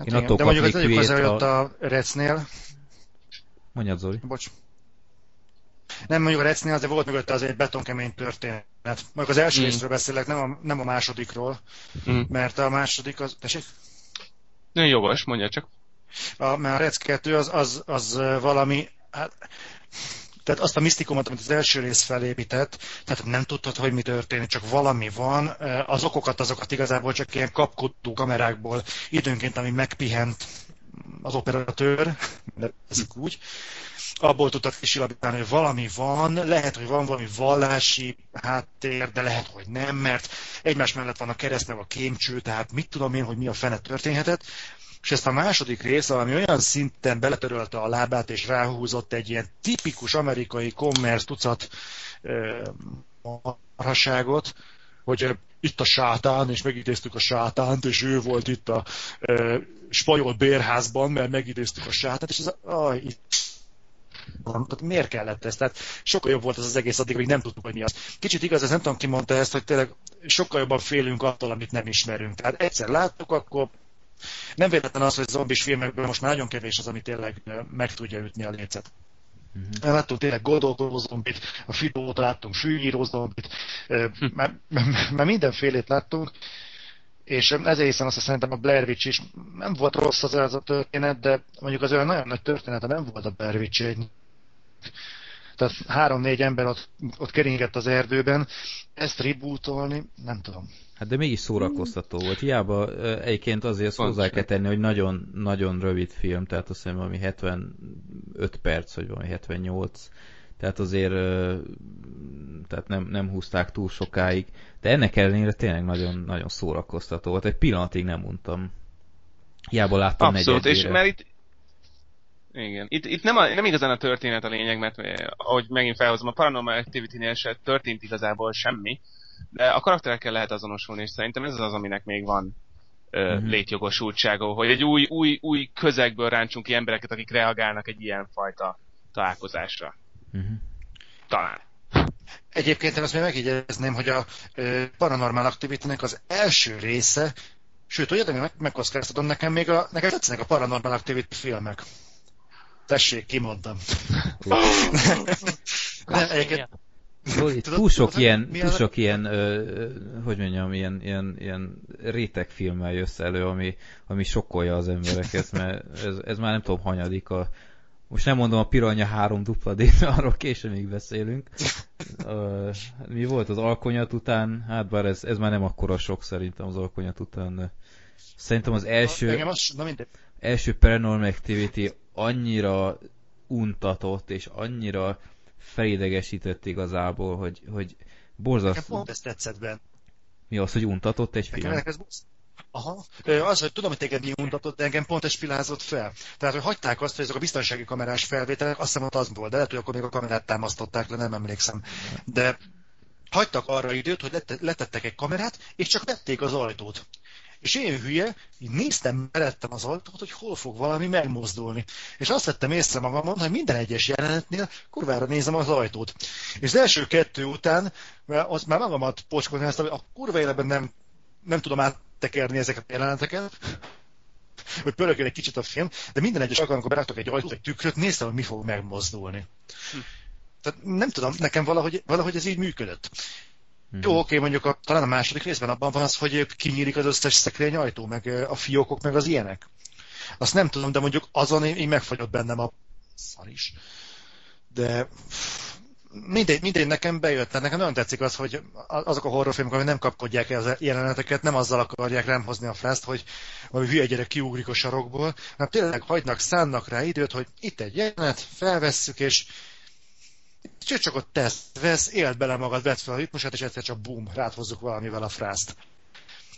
Hát Én igen, de mondjuk az egyik hozzá, a... a Recnél. Mondjad, Zoli. Bocs. Nem mondjuk a Recnél, de volt mögötte az egy betonkemény történet. Mondjuk az első mm. részről beszélek, nem a, nem a másodikról, mm. mert a második az... Tessék? Nagyon jogos, mondja csak. A, mert a Rec 2 az, az, az valami... Hát, tehát azt a misztikumot, amit az első rész felépített, tehát nem tudtad, hogy mi történik, csak valami van. Az okokat, azokat igazából csak ilyen kapkodó kamerákból időnként, ami megpihent az operatőr, nevezzük úgy, abból tudtad kisilabítani, hogy valami van, lehet, hogy van valami vallási háttér, de lehet, hogy nem, mert egymás mellett van a kereszt, meg a kémcső, tehát mit tudom én, hogy mi a fene történhetett. És ezt a második rész, ami olyan szinten beletörölte a lábát, és ráhúzott egy ilyen tipikus amerikai commerce tucat marhaságot, hogy itt a sátán, és megidéztük a sátánt, és ő volt itt a e, spanyol bérházban, mert megidéztük a sátánt, és ez a, tehát miért kellett ez? Tehát sokkal jobb volt ez az egész addig, hogy nem tudtuk, hogy mi az. Kicsit igaz, ez nem tudom, ki mondta ezt, hogy tényleg sokkal jobban félünk attól, amit nem ismerünk. Tehát egyszer láttuk, akkor nem véletlen az, hogy zombis filmekből most már nagyon kevés az, ami tényleg meg tudja ütni a lécet. Uh-huh. Láttunk tényleg gondolkodó zombit, a Fidót láttunk, fűnyíró zombit, hm. már, már mindenfélét láttunk, és ezért hiszem azt, hogy szerintem a Blair Witch is nem volt rossz az ez a történet, de mondjuk az olyan nagyon nagy történet, nem volt a Blair Witch egy tehát három-négy ember ott, ott keringett az erdőben, ezt rebootolni, nem tudom. Hát de mégis szórakoztató volt. Hiába egyébként azért Pont hozzá kell tenni, hogy nagyon, nagyon rövid film, tehát azt hiszem valami 75 perc, vagy valami 78. Tehát azért tehát nem, nem húzták túl sokáig. De ennek ellenére tényleg nagyon, nagyon szórakoztató volt. Egy pillanatig nem untam. Hiába láttam Abszolút, és mert itt, igen. Itt, itt nem, a, nem igazán a történet a lényeg, mert ahogy megint felhozom, a Paranormal Activity-nél se történt igazából semmi, de a karakterekkel lehet azonosulni, és szerintem ez az, aminek még van ö, uh-huh. létjogosultsága, hogy egy új, új, új közegből ráncsunk ki embereket, akik reagálnak egy ilyen fajta találkozásra. Uh-huh. Talán. Egyébként én azt még megjegyezném, hogy a ö, Paranormal activity az első része, sőt, ugye, meg, megkockáztatom, nekem még a, nekem tetszenek a Paranormal Activity filmek. Tessék, kimondtam. Nem, egyébként, Tudod, túl sok ilyen, túl sok ilyen ö, hogy mondjam, ilyen, ilyen, ilyen rétegfilmmel jössz elő, ami, ami sokkolja az embereket, mert ez, ez már nem tudom, hanyadik a, most nem mondom a Piranya 3 dupla D, arról később még beszélünk. Uh, mi volt az alkonyat után? Hát bár ez, ez már nem akkora sok szerintem az alkonyat után, de szerintem az első, az, na első Paranormal Activity annyira untatott, és annyira felidegesített igazából, hogy, hogy borzasztó. Nekem pont ezt tetszett benne. Mi az, hogy untatott egy film? ez Aha. Az, hogy tudom, hogy téged mi untatott, de engem pont ez spilázott fel. Tehát, hogy hagyták azt, hogy ezek a biztonsági kamerás felvételek, azt hiszem, az volt, de lehet, hogy akkor még a kamerát támasztották le, nem emlékszem. De hagytak arra időt, hogy letettek egy kamerát, és csak vették az ajtót. És én hülye, így néztem meredtem az ajtót, hogy hol fog valami megmozdulni. És azt vettem észre magamon, hogy minden egyes jelenetnél kurvára nézem az ajtót. És az első kettő után, mert azt már magamat pocskolnáztam, hogy a kurva életben nem, nem tudom áttekerni ezeket a jeleneteket, hogy pörögjön egy kicsit a film, de minden egyes alkalommal, amikor beraktak egy ajtót, egy tükröt, néztem, hogy mi fog megmozdulni. Hm. Tehát nem tudom, nekem valahogy, valahogy ez így működött. Mhm. Jó, oké, mondjuk a, talán a második részben abban van az, hogy kinyílik az összes szekrény ajtó, meg a fiókok, meg az ilyenek. Azt nem tudom, de mondjuk azon így így megfagyott bennem a szar is. De mindegy, mindegy, nekem bejött, tehát nekem nagyon tetszik az, hogy azok a horrorfilmek, amik nem kapkodják el az jeleneteket, nem azzal akarják rám hozni a frászt, hogy valami hülye gyerek kiugrik a sarokból, hanem tényleg hagynak, szánnak rá időt, hogy itt egy jelenet, felvesszük, és csak ott tesz, vesz, élt bele magad, vedd fel a ritmusát, és egyszer csak bum, rád hozzuk valamivel a frászt.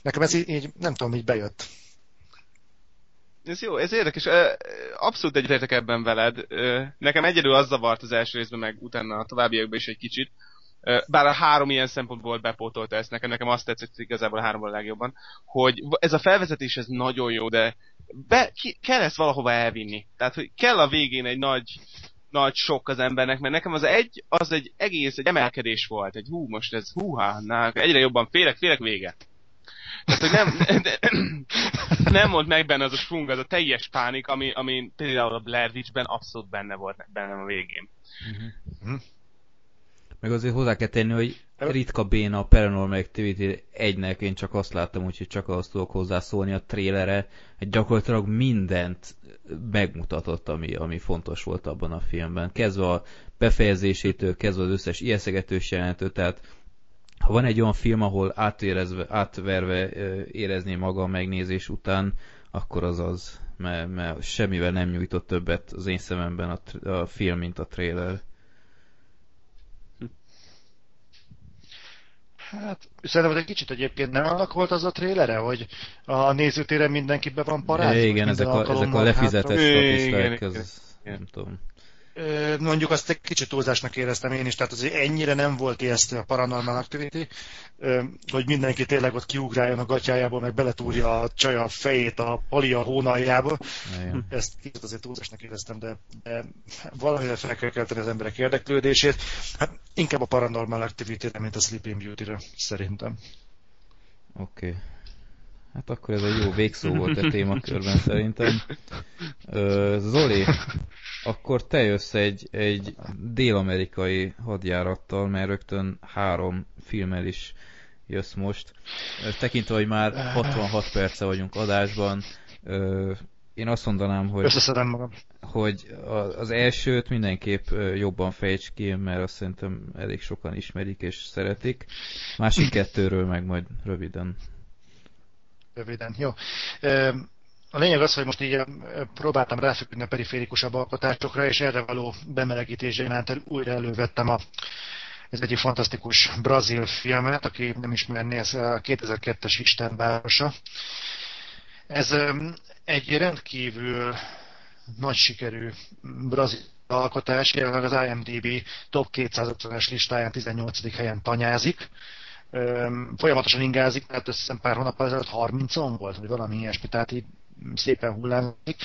Nekem ez így, így nem tudom, így bejött. Ez jó, ez érdekes. Abszolút egyetértek ebben veled. Nekem egyedül az zavart az első részben, meg utána a továbbiakban is egy kicsit. Bár a három ilyen szempontból bepótolta ezt nekem, nekem azt tetszett igazából a háromból a legjobban, hogy ez a felvezetés ez nagyon jó, de be, ki, kell ezt valahova elvinni. Tehát, hogy kell a végén egy nagy nagy sok az embernek, mert nekem az egy, az egy egész, egy emelkedés volt, egy hú, most ez húha, na, egyre jobban félek, félek véget. Tehát, hogy nem, de, nem volt meg benne az a sprung, az a teljes pánik, ami, ami például a Blair Witch-ben abszolút benne volt bennem a végén. Meg azért hozzá kell tenni, hogy ritka béna a Paranormal Activity egynek én csak azt láttam, úgyhogy csak azt tudok hozzászólni a trélere, hogy gyakorlatilag mindent megmutatott, ami, ami fontos volt abban a filmben. Kezdve a befejezésétől, kezdve az összes ijeszegetős jelenetől, tehát ha van egy olyan film, ahol átérezve, átverve érezni maga a megnézés után, akkor az az, mert, mert semmivel nem nyújtott többet az én szememben a, a film, mint a trailer. Hát, szerintem egy kicsit egyébként nem annak volt az a trélere, hogy a nézőtéren mindenki be van parázva? Igen, ezek a, ezek a lefizetett hátra- statiszták, Igen, ez igen. nem tudom. Mondjuk azt egy kicsit túlzásnak éreztem én is, tehát azért ennyire nem volt ijesztő a Paranormal Activity, hogy mindenki tényleg ott kiugráljon a gatyájából, meg beletúrja a csaja fejét a palia hónaljába. Igen. Ezt kicsit azért túlzásnak éreztem, de, de valamivel fel kell kelteni az emberek érdeklődését. Hát inkább a Paranormal Activity-re, mint a Sleeping Beauty-re, szerintem. Oké. Okay. Hát akkor ez egy jó végszó volt a témakörben szerintem. Zoli, akkor te jössz egy, egy dél-amerikai hadjárattal, mert rögtön három filmmel is jössz most. Tekintve, hogy már 66 perce vagyunk adásban, én azt mondanám, hogy Összeszedem magam. hogy az elsőt mindenképp jobban fejts ki, mert azt szerintem elég sokan ismerik és szeretik. Másik kettőről meg majd röviden. Röviden, jó. A lényeg az, hogy most így próbáltam ráfeküdni a periférikusabb alkotásokra, és erre való bemelegítés iránt el- újra elővettem a ez egy fantasztikus brazil filmet, aki nem ismerné, ez a 2002-es Istenvárosa. Ez egy rendkívül nagy sikerű brazil alkotás, jelenleg az IMDb top 250-es listáján 18. helyen tanyázik. Folyamatosan ingázik, azt hiszem pár hónap ezelőtt 30-on volt, vagy valami ilyesmi, tehát így szépen hullámzik.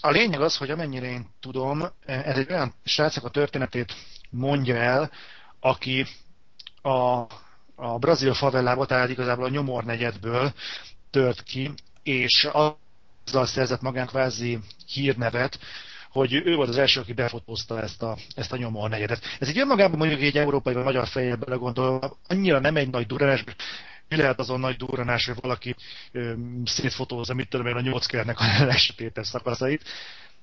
A lényeg az, hogy amennyire én tudom, ez egy olyan srácnak a történetét mondja el, aki a, a brazil favellába, tehát igazából a nyomor negyedből tört ki, és azzal szerzett magán kvázi hírnevet, hogy ő volt az első, aki befotózta ezt a, ezt a nyomor negyedet. Ez egy önmagában mondjuk egy európai vagy magyar fejjel belegondolva, annyira nem egy nagy duranás, mi lehet azon nagy duranás, hogy valaki ö, szétfotózza, mit tudom én, a nyolc kernek a lesötétes szakaszait.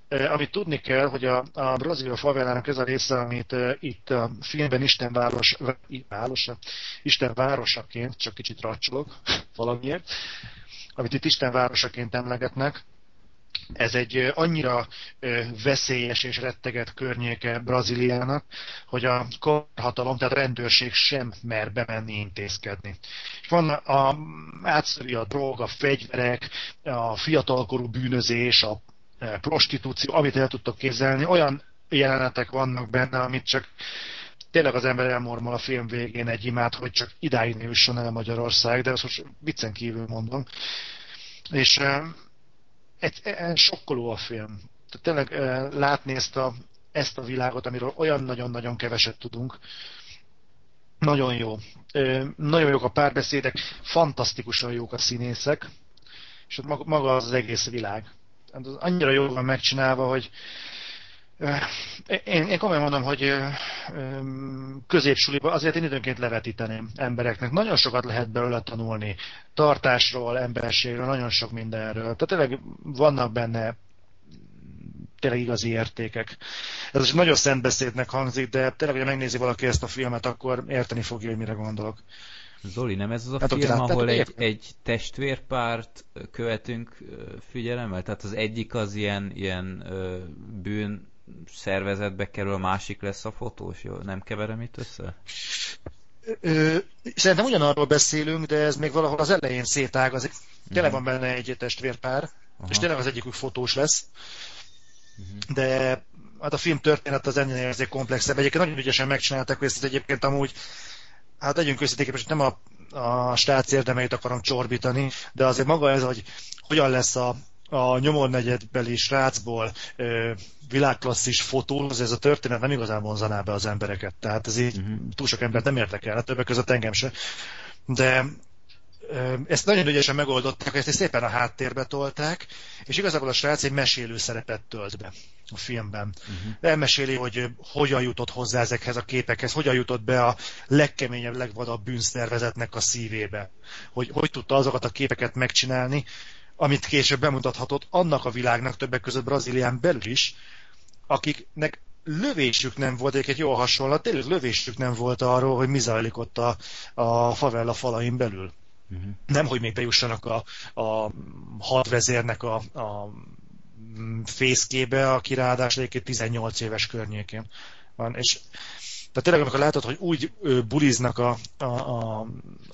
Amit tudni kell, hogy a, a brazil favelának ez a része, amit ö, itt a filmben Istenváros, városa, Isten városaként, csak kicsit racsolok valamiért, amit itt Isten városaként emlegetnek, ez egy annyira veszélyes és retteget környéke Brazíliának, hogy a korhatalom, tehát a rendőrség sem mer bemenni intézkedni. És van a, átszöri a drog, a fegyverek, a fiatalkorú bűnözés, a e, prostitúció, amit el tudtok képzelni, olyan jelenetek vannak benne, amit csak tényleg az ember elmormol a film végén egy imát, hogy csak idáig ne jusson el Magyarország, de ezt most viccen kívül mondom. És egy, sokkoló a film. Tehát tényleg látni ezt a, ezt a világot, amiről olyan nagyon-nagyon keveset tudunk. Nagyon jó. Nagyon jók a párbeszédek, fantasztikusan jók a színészek, és ott maga- az, egész világ. Hát annyira jól van megcsinálva, hogy Én, én komolyan mondom, hogy középsuliba azért én időnként levetíteném embereknek. Nagyon sokat lehet belőle tanulni. Tartásról, emberségről, nagyon sok mindenről. Tehát tényleg vannak benne tényleg igazi értékek. Ez most nagyon szentbeszédnek hangzik, de tényleg, hogyha megnézi valaki ezt a filmet, akkor érteni fogja, hogy mire gondolok. Zoli, nem ez az a Hát, film, láttátok ahol egy, egy testvérpárt követünk figyelemmel? Tehát az egyik az ilyen, ilyen bűn szervezetbe kerül, a másik lesz a fotós, jó? Nem keverem itt össze? Ö, szerintem ugyanarról beszélünk, de ez még valahol az elején szétágazik. Tényleg van benne egy testvérpár, Aha. és tényleg az egyikük fotós lesz. De hát a film történet az ennél azért komplexebb. Egyébként nagyon ügyesen megcsinálták, hogy ezt egyébként amúgy, hát legyünk őszinték, most nem a, a stác érdemeit akarom csorbítani, de azért maga ez, hogy hogyan lesz a, a nyomornegyedbeli srácból ö, világklasszis fotó, az ez a történet nem igazán vonzaná be az embereket. Tehát ez így Mhm. túl sok embert nem érdekel, hát többek között engem se. De ezt nagyon ügyesen megoldották, ezt szépen a háttérbe tolták, és igazából a srác egy mesélő szerepet tölt be a filmben. Uh-huh. Elmeséli, hogy hogyan jutott hozzá ezekhez a képekhez, hogyan jutott be a legkeményebb, legvadabb bűnszervezetnek a szívébe. Hogy hogy tudta azokat a képeket megcsinálni, amit később bemutathatott annak a világnak, többek között Brazílián belül is, akiknek lövésük nem volt, egyébként jó hasonlat, tényleg lövésük nem volt arról, hogy mi zajlik ott a, a favela falain belül. Uh-huh. Nem, hogy még bejussanak a, a hadvezérnek a, a fészkébe, aki ráadásul egyébként 18 éves környékén van. És tehát tényleg, amikor látod, hogy úgy buliznak a, a, a,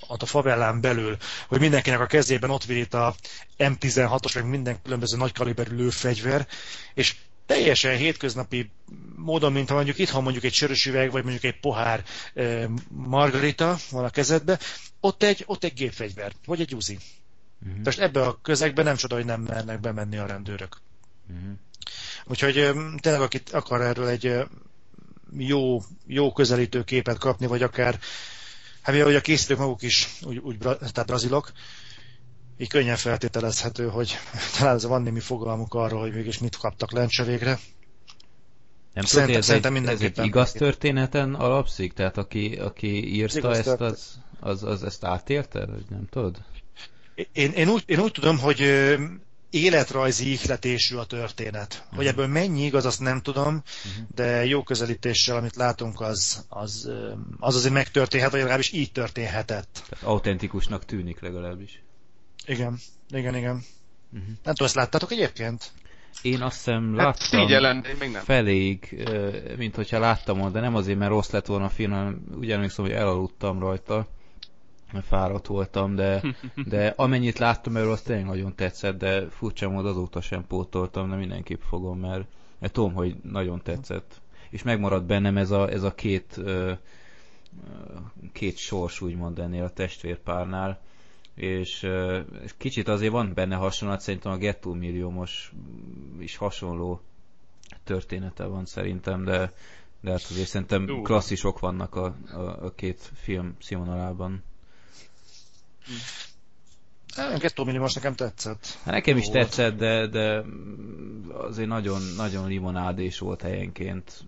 a favellán belül, hogy mindenkinek a kezében ott itt a M16-os, meg minden különböző nagykaliberű lőfegyver, és teljesen hétköznapi módon, mint ha mondjuk itthon mondjuk egy sörös üveg, vagy mondjuk egy pohár margarita van a kezedbe, ott egy, ott egy gépfegyver, vagy egy uzi. Uh-huh. Most ebbe a közegbe nem csoda, hogy nem mernek bemenni a rendőrök. Uh-huh. Úgyhogy tényleg, akit akar erről egy jó, jó közelítő képet kapni, vagy akár, hát mivel a készítők maguk is úgy, úgy tehát brazilok, így könnyen feltételezhető, hogy talán van némi fogalmuk arról, hogy mégis mit kaptak lencse végre. Nem Szerintem- tudod, ez, szerintem egy, ez egy igaz történeten alapszik? Tehát aki, aki írta igaz ezt, történet. az, az, az ezt átélte? Vagy nem tudod? Én, én, úgy, én úgy tudom, hogy életrajzi ihletésű a történet. Hogy ebből mennyi igaz, azt nem tudom, de jó közelítéssel, amit látunk, az az, az azért megtörténhet, vagy legalábbis így történhetett. Tehát autentikusnak tűnik legalábbis. Igen, igen, igen. Mhm. Nem tudom, ezt láttátok egyébként? Én azt hiszem Hát láttam de én még nem. feléig, mint hogyha láttam volna, de nem azért, mert rossz lett volna a film, hanem úgy emlékszem, hogy elaludtam rajta, fáradt voltam, de, de amennyit láttam erről, az tényleg nagyon tetszett, de furcsa módon azóta sem pótoltam, de mindenképp fogom, mert, mert tudom, hogy nagyon tetszett. És megmaradt bennem ez a, ez a két, két sors, úgymond ennél a testvérpárnál, és kicsit azért van benne hasonlat, szerintem a Gettó milliómos is hasonló története van szerintem, de, de hát azért szerintem klasszisok vannak a, a, a két film színvonalában. Hát, Gettó Millimos nekem tetszett. Hát nekem is Jó tetszett, de, de azért nagyon, nagyon limonádés volt helyenként.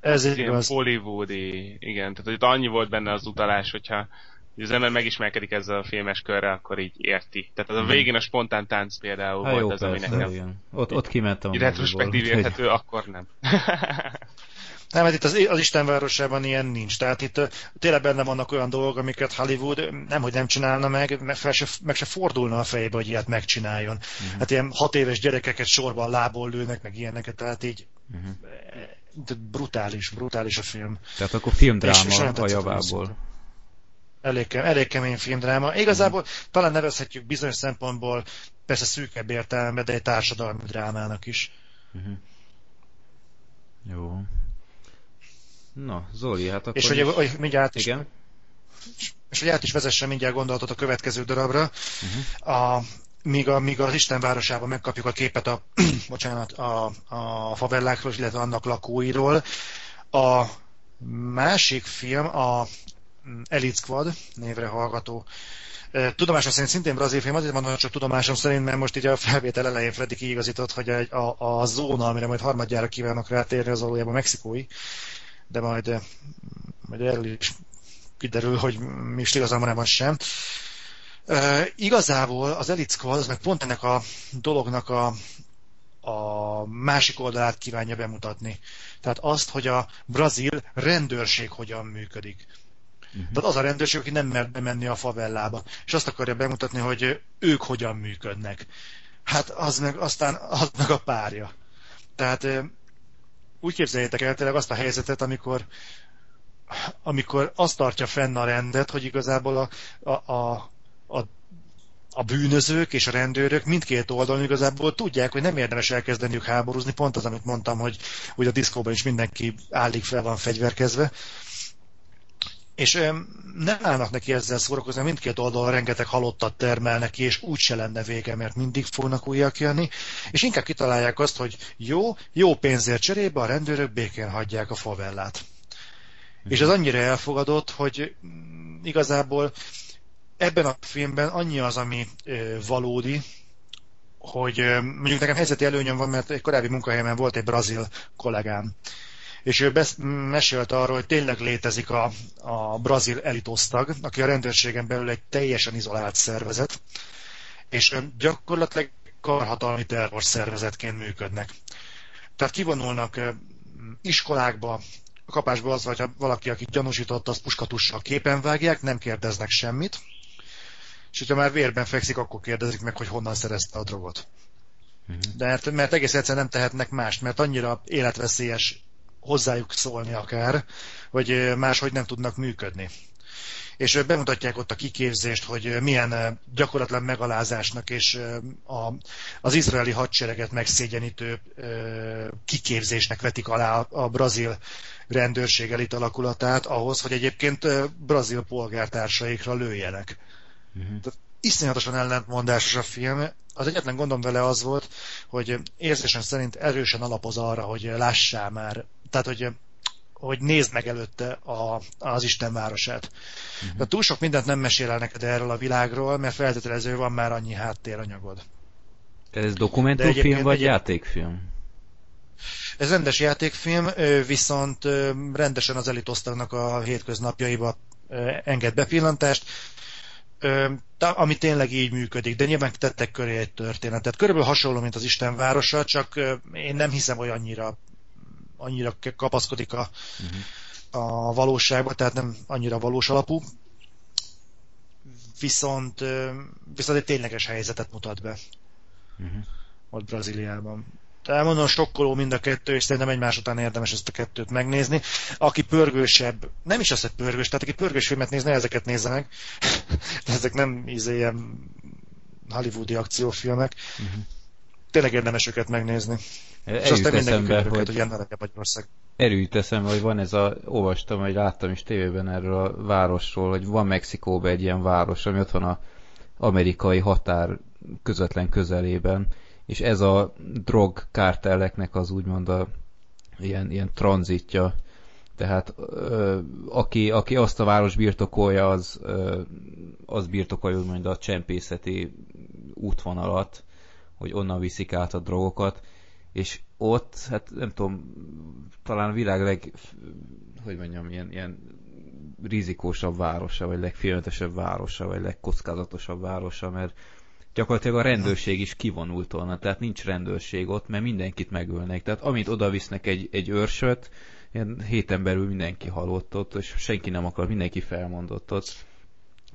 Ez Ilyen igaz. Hollywoodi, igen, tehát hogy annyi volt benne az utalás, hogyha hogy az ember megismerkedik ezzel a filmes körrel, akkor így érti. Tehát az a végén a spontán tánc például Hát volt jó, az, ami persze, nekem igen. Ott, ott kimentem retrospektív érthető, akkor nem. Nem, hát itt az, az Istenvárosában ilyen nincs. Tehát itt tényleg benne vannak olyan dolgok, amiket Hollywood nem, hogy nem csinálna meg, meg, fel se, meg se fordulna a fejébe, hogy ilyet megcsináljon. Uh-huh. Hát ilyen hat éves gyerekeket sorban lából lőnek, meg ilyeneket, tehát így de brutális, brutális a film. Tehát akkor És- és filmdráma nagyon a javából. Elég, elég kemény filmdráma. Igazából Mhm. talán nevezhetjük bizonyos szempontból, persze szűkebb értelemben, de egy társadalmi drámának is. Mhm. Jó. Na, Zoli, hát akkor... És hogy, is- hogy mindjárt is Igen? és hogy át is vezessen mindjárt gondolatot a következő darabra, Uh-huh. a, míg, a, míg az Isten városában megkapjuk a képet a, bocsánat, a, a favellákról, illetve annak lakóiról. A másik film, a Elite Squad névre hallgató. Tudomásom szerint szintén brazil film, azért mondom, csak tudomásom szerint, mert most így a felvétel elején Freddy kiigazított, hogy a, a, a zóna, amire majd harmadjára kívánok rátérni, az valójában mexikói, de majd, ö, majd erről is kiderül, hogy mi is igazán van sem. Uh, igazából az Elite Squad az meg pont ennek a dolognak a, a másik oldalát kívánja bemutatni. Tehát azt, hogy a brazil rendőrség hogyan működik. Uh-huh. Tehát az a rendőrség, aki nem mer bemenni a favellába. És azt akarja bemutatni, hogy ők hogyan működnek. Hát az meg aztán az meg a párja. Tehát úgy képzeljétek el tényleg azt a helyzetet, amikor amikor azt tartja fenn a rendet, hogy igazából a, a, a, a a bűnözők és a rendőrök mindkét oldalon igazából tudják, hogy nem érdemes elkezdeniük háborúzni, pont az, amit mondtam, hogy, hogy a diszkóban is mindenki állig fel van fegyverkezve. És nem állnak neki ezzel szórakozni, mindkét oldalon rengeteg halottat termelnek és úgy se lenne vége, mert mindig fognak újak jönni, és inkább kitalálják azt, hogy jó, jó pénzért cserébe a rendőrök békén hagyják a favellát. És ez annyira elfogadott, hogy igazából ebben a filmben annyi az, ami valódi, hogy mondjuk nekem helyzeti előnyöm van, mert egy korábbi munkahelyemen volt egy brazil kollégám, és ő besz- mesélt arról, hogy tényleg létezik a, a brazil elitosztag, aki a rendőrségen belül egy teljesen izolált szervezet, és gyakorlatilag karhatalmi terrorszervezetként működnek. Tehát kivonulnak iskolákba, a kapásból az, hogy valaki, aki gyanúsított, az puskatussal képen vágják, nem kérdeznek semmit, és hogyha már vérben fekszik, akkor kérdezik meg, hogy honnan szerezte a drogot. Uh-huh. De mert, mert egész egyszerűen nem tehetnek mást, mert annyira életveszélyes hozzájuk szólni akár, hogy máshogy nem tudnak működni. És bemutatják ott a kiképzést, hogy milyen gyakorlatlan megalázásnak és a, az izraeli hadsereget megszégyenítő kiképzésnek vetik alá a brazil rendőrség elit alakulatát ahhoz, hogy egyébként brazil polgártársaikra lőjenek. Uh-huh. Tehát iszonyatosan ellentmondásos a film. Az egyetlen gondom vele az volt, hogy érzésen szerint erősen alapoz arra, hogy lássál már, tehát hogy hogy nézd meg előtte a, az Isten városát. Uh-huh. De túl sok mindent nem mesél el neked erről a világról, mert feltételező van már annyi háttéranyagod. Ez dokumentumfilm vagy egy... játékfilm? Ez rendes játékfilm, viszont rendesen az elitosztagnak a hétköznapjaiba enged bepillantást ami tényleg így működik, de nyilván tettek köré egy történetet. Körülbelül hasonló, mint az Isten városa, csak én nem hiszem, hogy annyira, annyira kapaszkodik a, uh-huh. a valóságba, tehát nem annyira valós alapú. Viszont, viszont egy tényleges helyzetet mutat be. Uh-huh. Ott Brazíliában. Elmondom, sokkoló mind a kettő, és szerintem egymás után érdemes ezt a kettőt megnézni. Aki pörgősebb, nem is az, hogy pörgős, tehát aki pörgős filmet néz, ne ezeket nézze meg. De ezek nem íze ilyen hollywoodi akciófilmek. Uh-huh. Tényleg érdemes őket megnézni. És aztán mindenki hogy, hogy ilyen legebb Magyarország. Erőjut eszembe, hogy van ez a, olvastam, hogy láttam is tévében erről a városról, hogy van Mexikóban egy ilyen város, ami ott van a amerikai határ közvetlen közelében, és ez a drogkártelleknek az úgymond a ilyen, ilyen tranzitja. Tehát ö, aki, aki azt a város birtokolja, az, ö, az birtokolja úgymond a csempészeti útvonalat, hogy onnan viszik át a drogokat, és ott, hát nem tudom, talán a világ leg, hogy mondjam, ilyen, ilyen rizikósabb városa, vagy legfélmetesebb városa, vagy legkockázatosabb városa, mert gyakorlatilag a rendőrség is kivonult volna, tehát nincs rendőrség ott, mert mindenkit megölnek. Tehát amit oda visznek egy, egy őrsöt, ilyen héten belül mindenki halott ott, és senki nem akar, mindenki felmondott ott.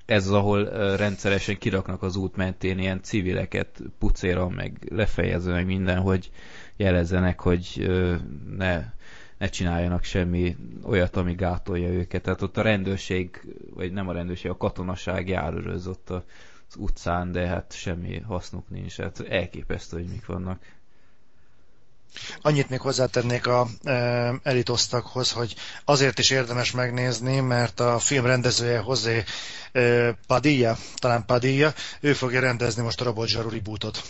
Ez az, ahol rendszeresen kiraknak az út mentén ilyen civileket pucéra, meg lefejezve, meg minden, hogy jelezzenek, hogy ne, ne csináljanak semmi olyat, ami gátolja őket. Tehát ott a rendőrség, vagy nem a rendőrség, a katonaság járőröz ott a az utcán, de hát semmi hasznuk nincs. Hát elképesztő, hogy mik vannak. Annyit még hozzátennék a e, elitosztakhoz, hogy azért is érdemes megnézni, mert a film rendezője José e, Padilla, talán Padilla, ő fogja rendezni most a Robot Zsaru rebootot.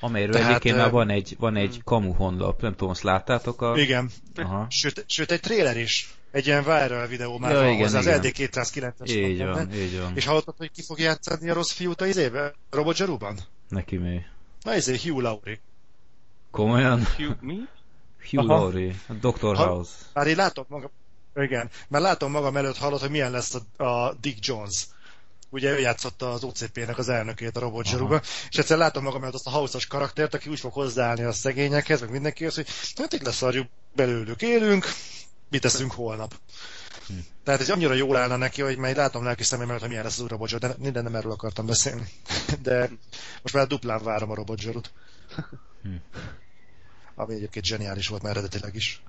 Amelyről Tehát, egyébként már van egy, van egy kamu honlap, nem tudom, azt láttátok? A... Igen, Aha. Sőt, sőt egy tréler is egy ilyen viral videó már Ja, van igen, hozzá, az igen. LD209-es Így van így van. És hallottad, hogy ki fog játszani a rossz fiút a izébe? Robot Zsaruban? Neki mi? Na izé, Hugh Laurie. Komolyan? Hugh, mi? Hugh Aha. Laurie, a Dr. Ha- House. Már én látom magam, igen, mert látom magam előtt hallott, hogy milyen lesz a, a Dick Jones. Ugye ő játszotta az OCP-nek az elnökét a Robot. Zsaruba, és egyszer látom magam előtt azt a house karaktert, aki úgy fog hozzáállni a szegényekhez, meg mindenkihez, hogy hát itt leszarjuk belőlük, élünk, mit teszünk holnap. Hm. Tehát ez annyira jól állna neki, hogy már lelki lelki szemem előtt, hogy milyen lesz az új Robot de minden nem erről akartam beszélni. De most már duplán várom a Robot Zsarut. Hm. Ami egyébként zseniális volt már eredetileg is.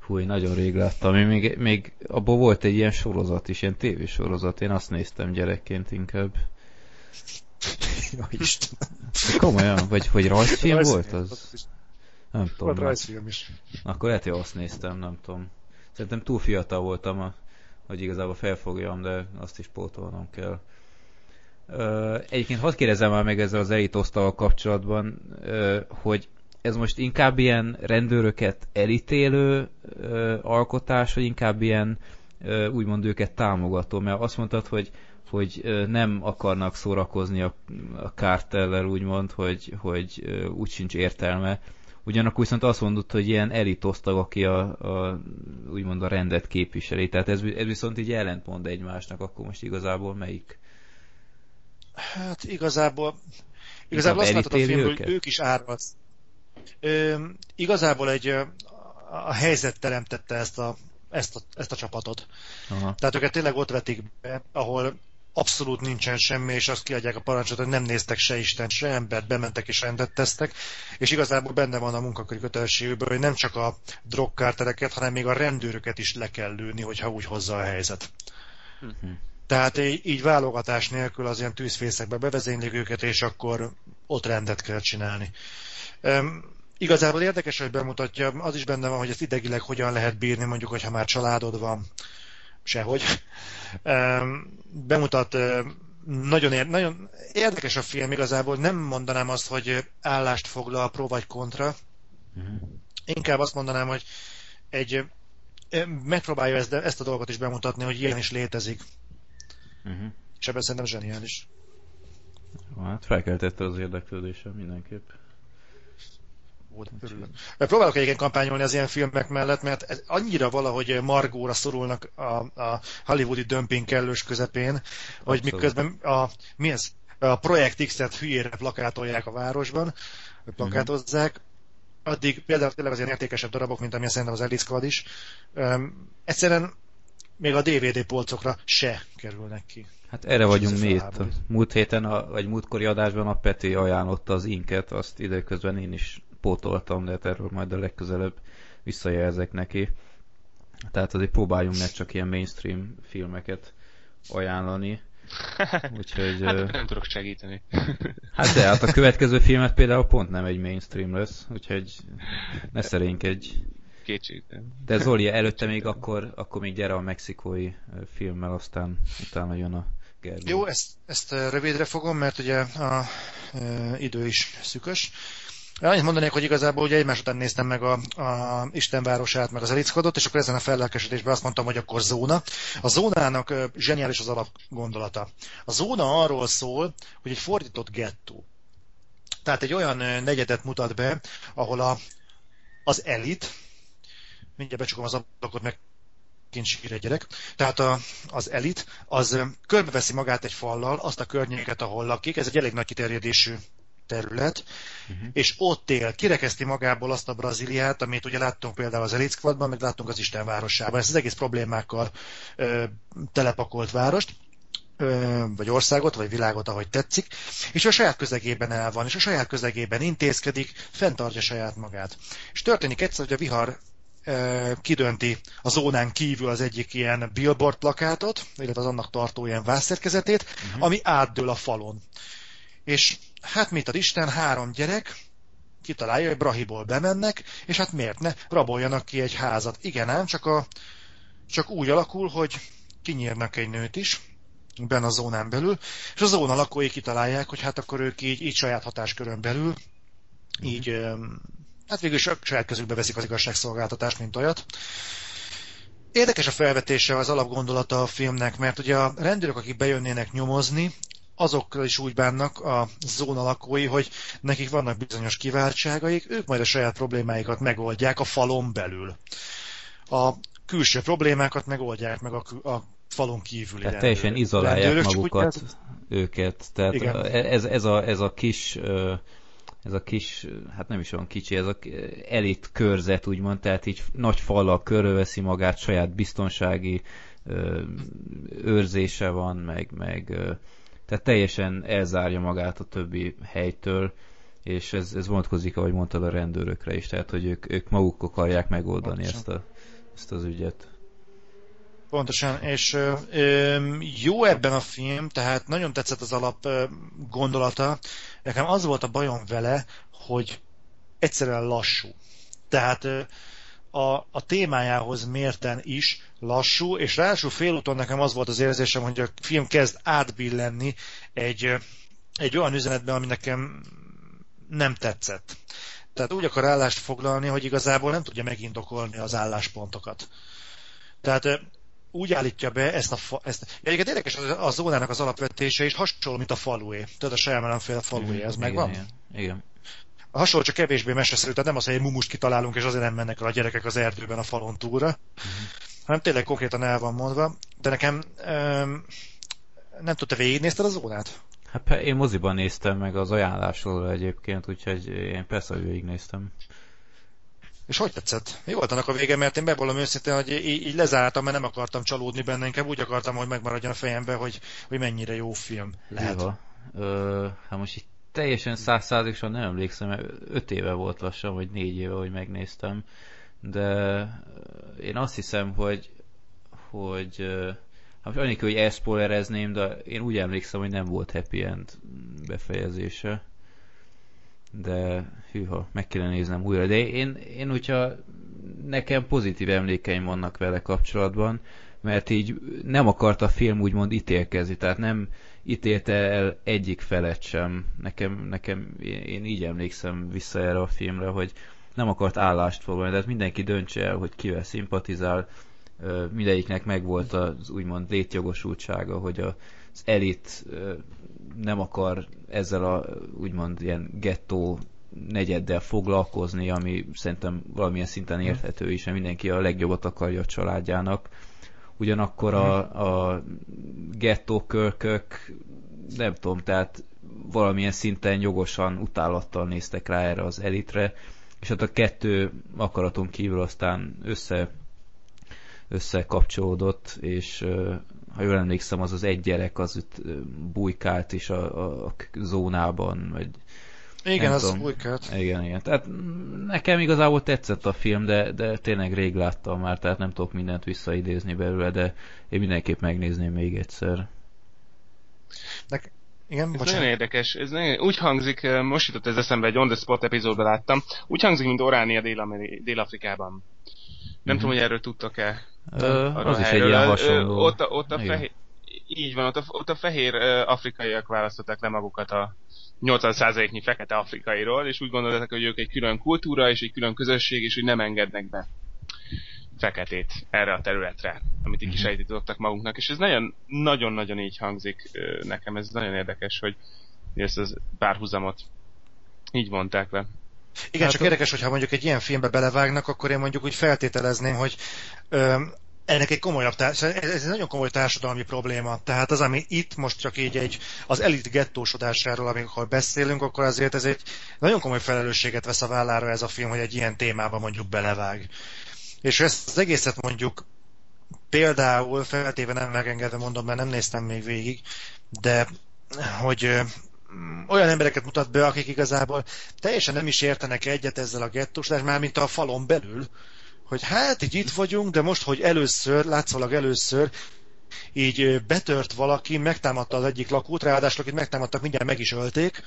Hú, én nagyon rég láttam. Én még, még abból volt egy ilyen sorozat is, ilyen tévésorozat. Én azt néztem gyerekként inkább. Ja, Isten. Komolyan? Vagy, vagy rajzfilm volt az? Nem Volt tudom. rajzfilm is. Akkor lehet, hogy azt néztem, nem tudom. Szerintem túl fiatal voltam, a, hogy igazából felfogjam, de azt is pótolnom kell. Egyébként hadd kérdezem már meg ezzel az elitosztal kapcsolatban, hogy ez most inkább ilyen rendőröket elítélő ö, alkotás, vagy inkább ilyen ö, úgymond őket támogató, mert azt mondtad, hogy hogy nem akarnak szórakozni a, a kártellel, úgymond, hogy, hogy úgy sincs értelme. Ugyanakkor viszont azt mondod, hogy ilyen elitosztag, aki a, a, úgymond a rendet képviseli. Tehát ez, ez viszont így ellentmond egymásnak, akkor most igazából melyik? Hát igazából, igazából azt látod a filmből, őket? hogy ők is árvat. Ö, igazából egy a helyzet teremtette ezt a, ezt a, ezt a csapatot. Aha. Tehát őket tényleg ott vetik be, ahol abszolút nincsen semmi, és azt kiadják a parancsot, hogy nem néztek se Isten, se embert, bementek és rendet tesztek, és igazából benne van a munkaköri kötelességükből, hogy nem csak a drogkártereket, hanem még a rendőröket is le kell lőni, hogyha úgy hozza a helyzet. Mhm. Tehát így, így válogatás nélkül az ilyen tűzfészekbe bevezénylik őket, és akkor ott rendet kell csinálni. Um, igazából érdekes, hogy bemutatja, az is benne van, hogy ezt idegileg hogyan lehet bírni, mondjuk, hogyha már családod van, sehogy. Bemutat nagyon, ér, nagyon érdekes a film igazából, nem mondanám azt, hogy állást foglal pro vagy kontra, Mhm. inkább azt mondanám, hogy egy megpróbálja ezt, ezt a dolgot is bemutatni, hogy ilyen is létezik. Mhm. És ebben szerintem zseniális. Hát felkeltette az érdeklődésem mindenképp. De örülök. Próbálok egyébként kampányolni az ilyen filmek mellett, mert ez annyira valahogy margóra szorulnak a, a hollywoodi dömping kellős közepén, hogy Abszolút. miközben a, mi ez? a Projekt X-et hülyére plakátolják a városban, plakátozzák, addig például tényleg az ilyen értékesebb darabok, mint amilyen szerintem az Elite Squad is, öm, egyszerűen még a DVD polcokra se kerülnek ki. Hát erre vagyunk mi itt. Múlt héten, a, vagy múltkori adásban a Peti ajánlotta az inket, azt időközben én is pótoltam, de hát erről majd a legközelebb visszajelzek neki. Tehát azért próbáljunk meg csak ilyen mainstream filmeket ajánlani. Úgyhogy... Hát nem tudok segíteni. Hát de, hát a következő filmet például pont nem egy mainstream lesz, úgyhogy ne szerénkedj. Kétségtelen. De Zoli, előtte még akkor, akkor még gyere a mexikói filmmel, aztán utána jön a Gergő. Jó, ezt, ezt rövidre fogom, mert ugye a e, idő is szükös. Annyit mondanék, hogy igazából ugye egymás után néztem meg a, a Istenvárosát, meg az Elickadot, és akkor ezen a fellelkesedésben azt mondtam, hogy akkor zóna. A zónának zseniális az alapgondolata. A zóna arról szól, hogy egy fordított gettó. Tehát egy olyan negyedet mutat be, ahol a, az elit, mindjárt becsukom az ablakot, meg kint sír egy gyerek. Tehát a, az elit, az körbeveszi magát egy fallal, azt a környéket, ahol lakik, ez egy elég nagy kiterjedésű terület, uh-huh. és ott él, kirekeszti magából azt a Brazíliát, amit ugye láttunk például az Elite Squadban, meg láttunk az Isten városában. Ez az egész problémákkal ö, telepakolt várost, ö, vagy országot, vagy világot, ahogy tetszik, és a saját közegében el van, és a saját közegében intézkedik, fenntartja saját magát. És történik egyszer, hogy a vihar kidönti a zónán kívül az egyik ilyen billboard plakátot, illetve az annak tartó ilyen vászszerkezetét, uh-huh. ami átdől a falon. És hát mit ad Isten, három gyerek, kitalálja, hogy Brahiból bemennek, és hát miért ne, raboljanak ki egy házat. Igen ám, csak, a, csak úgy alakul, hogy kinyírnak egy nőt is, benne a zónán belül, és a zóna lakói kitalálják, hogy hát akkor ők így, így saját hatáskörön belül, így, öm, hát végül is a saját közükbe veszik az igazságszolgáltatást, mint olyat. Érdekes a felvetése, az alapgondolata a filmnek, mert ugye a rendőrök, akik bejönnének nyomozni, azokkal is úgy bánnak a zóna lakói, hogy nekik vannak bizonyos kiváltságaik, ők majd a saját problémáikat megoldják a falon belül. A külső problémákat megoldják meg a, a falon kívüli Tehát teljesen izolálják Rendőrök, magukat, úgy- őket. Tehát Igen. ez, ez, a, ez a kis ez a kis, hát nem is olyan kicsi, ez a elit körzet, úgymond, tehát így nagy fallal körülveszi magát, saját biztonsági őrzése van, meg, meg tehát teljesen elzárja magát a többi helytől, és ez, ez vonatkozik, ahogy mondtad, a rendőrökre is, tehát hogy ők, ők maguk akarják megoldani Pontosan. ezt, a, ezt az ügyet. Pontosan, és ö, ö, jó ebben a film, tehát nagyon tetszett az alap ö, gondolata. Nekem az volt a bajom vele, hogy egyszerűen lassú. Tehát ö, a, a témájához mérten is lassú, és ráadásul félúton nekem az volt az érzésem, hogy a film kezd átbillenni egy, egy olyan üzenetben, ami nekem nem tetszett. Tehát úgy akar állást foglalni, hogy igazából nem tudja megindokolni az álláspontokat. Tehát úgy állítja be ezt a... Fa, ezt, egyébként érdekes, a, a zónának az alapvetése is hasonló, mint a falué. Tudod, a Shyamalan féle falué, ez megvan? Igen, igen. Hasonló csak kevésbé meseszerű, tehát nem az, hogy egy mumust kitalálunk, és azért nem mennek el a gyerekek az erdőben a falon túlra, uh-huh. hanem tényleg konkrétan el van mondva. De nekem öm, nem tudta, végignézted a zónát? Hát pe- én moziban néztem meg az ajánlásról egyébként, úgyhogy én persze, végignéztem. És hogy tetszett? Mi volt annak a vége, mert én bevallom őszintén, hogy így, így lezártam, mert nem akartam csalódni benne, inkább úgy akartam, hogy megmaradjon a fejembe, hogy, hogy mennyire jó film lehet. Hűha. Ö, hát most itt teljesen százszázalékosan nem emlékszem, mert öt éve volt lassan, vagy négy éve, hogy megnéztem, de én azt hiszem, hogy hogy hát annélkül, hogy elszpoilerezném, de én úgy emlékszem, hogy nem volt happy end befejezése. De hűha, meg kéne néznem újra. De én, én hogyha nekem pozitív emlékeim vannak vele kapcsolatban, mert így nem akart a film úgymond ítélkezni, tehát nem ítélte el egyik felet sem. Nekem, nekem én, így emlékszem vissza erre a filmre, hogy nem akart állást foglalni, tehát mindenki döntse el, hogy kivel szimpatizál, mindegyiknek megvolt az úgymond létjogosultsága, hogy az elit nem akar ezzel a úgymond ilyen gettó negyeddel foglalkozni, ami szerintem valamilyen szinten érthető is, mert mindenki a legjobbat akarja a családjának. Ugyanakkor a, a gettó körkök, nem tudom, tehát valamilyen szinten jogosan utálattal néztek rá erre az elitre, és hát a kettő akaraton kívül aztán össze összekapcsolódott, és ha jól emlékszem, az az egy gyerek az itt bujkált is a, a, a zónában, vagy Igen, Nem az tudom. új költ. igen, igen. Tehát nekem igazából tetszett a film, de, de tényleg rég láttam már, tehát nem tudok mindent visszaidézni belőle, de én mindenképp megnézném még egyszer. Nek- igen, Ez nagyon bocsánat. érdekes. Ez nagyon, úgy hangzik, eh, most jutott ez eszembe, egy On the Spot epizódban láttam, úgy hangzik, mint Oránia Dél-Afrikában. Nem Mhm. tudom, hogy erről tudtok-e. Ö, az a is egy ilyen Ö, hasonló. Ott a, ott a fehér... Így van, ott a, ott a fehér ö, afrikaiak választották le magukat a 80%-nyi fekete afrikairól, és úgy gondolták, hogy ők egy külön kultúra és egy külön közösség, és hogy nem engednek be feketét erre a területre, amit így Mhm. kisejtítottak magunknak, és ez nagyon, nagyon-nagyon így hangzik nekem, ez nagyon érdekes, hogy ezt az párhuzamot így mondták le. Igen, Hát csak érdekes, hogyha mondjuk egy ilyen filmbe belevágnak, akkor én mondjuk úgy feltételezném, hogy ö, ennek egy komolyabb, ez ez egy nagyon komoly társadalmi probléma. Tehát az, ami itt most csak így egy, az elit gettósodásáról, amikor beszélünk, akkor azért ez egy nagyon komoly felelősséget vesz a vállára ez a film, hogy egy ilyen témába mondjuk belevág. És ezt az egészet mondjuk például, feltéve nem megengedve mondom, mert nem néztem még végig, de hogy olyan embereket mutat be, akik igazából teljesen nem is értenek egyet ezzel a gettósodás, már mint a falon belül, hogy hát így itt vagyunk, de most, hogy először, látszólag először, így betört valaki, megtámadta az egyik lakót, ráadásul akit megtámadtak, mindjárt meg is ölték,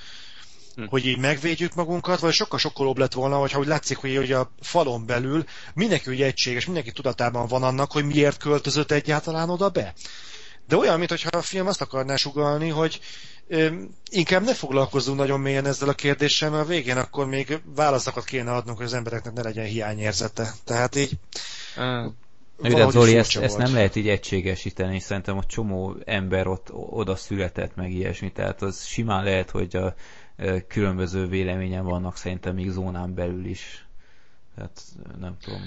Hm. hogy így megvédjük magunkat, vagy sokkal sokkolóbb lett volna, hogyha úgy látszik, hogy ugye a falon belül mindenki ugye egységes, mindenki tudatában van annak, hogy miért költözött egyáltalán oda be. De olyan, mintha a film azt akarná sugalni, hogy inkább ne foglalkozzunk nagyon mélyen ezzel a kérdéssel, mert a végén akkor még válaszokat kéne adnunk, hogy az embereknek ne legyen hiányérzete. Tehát így Uh, De Zoli, ezt, ezt nem lehet így egységesíteni, szerintem a csomó ember ott oda született meg ilyesmi, tehát az simán lehet, hogy a, különböző véleményen vannak szerintem még zónán belül is. Tehát nem tudom.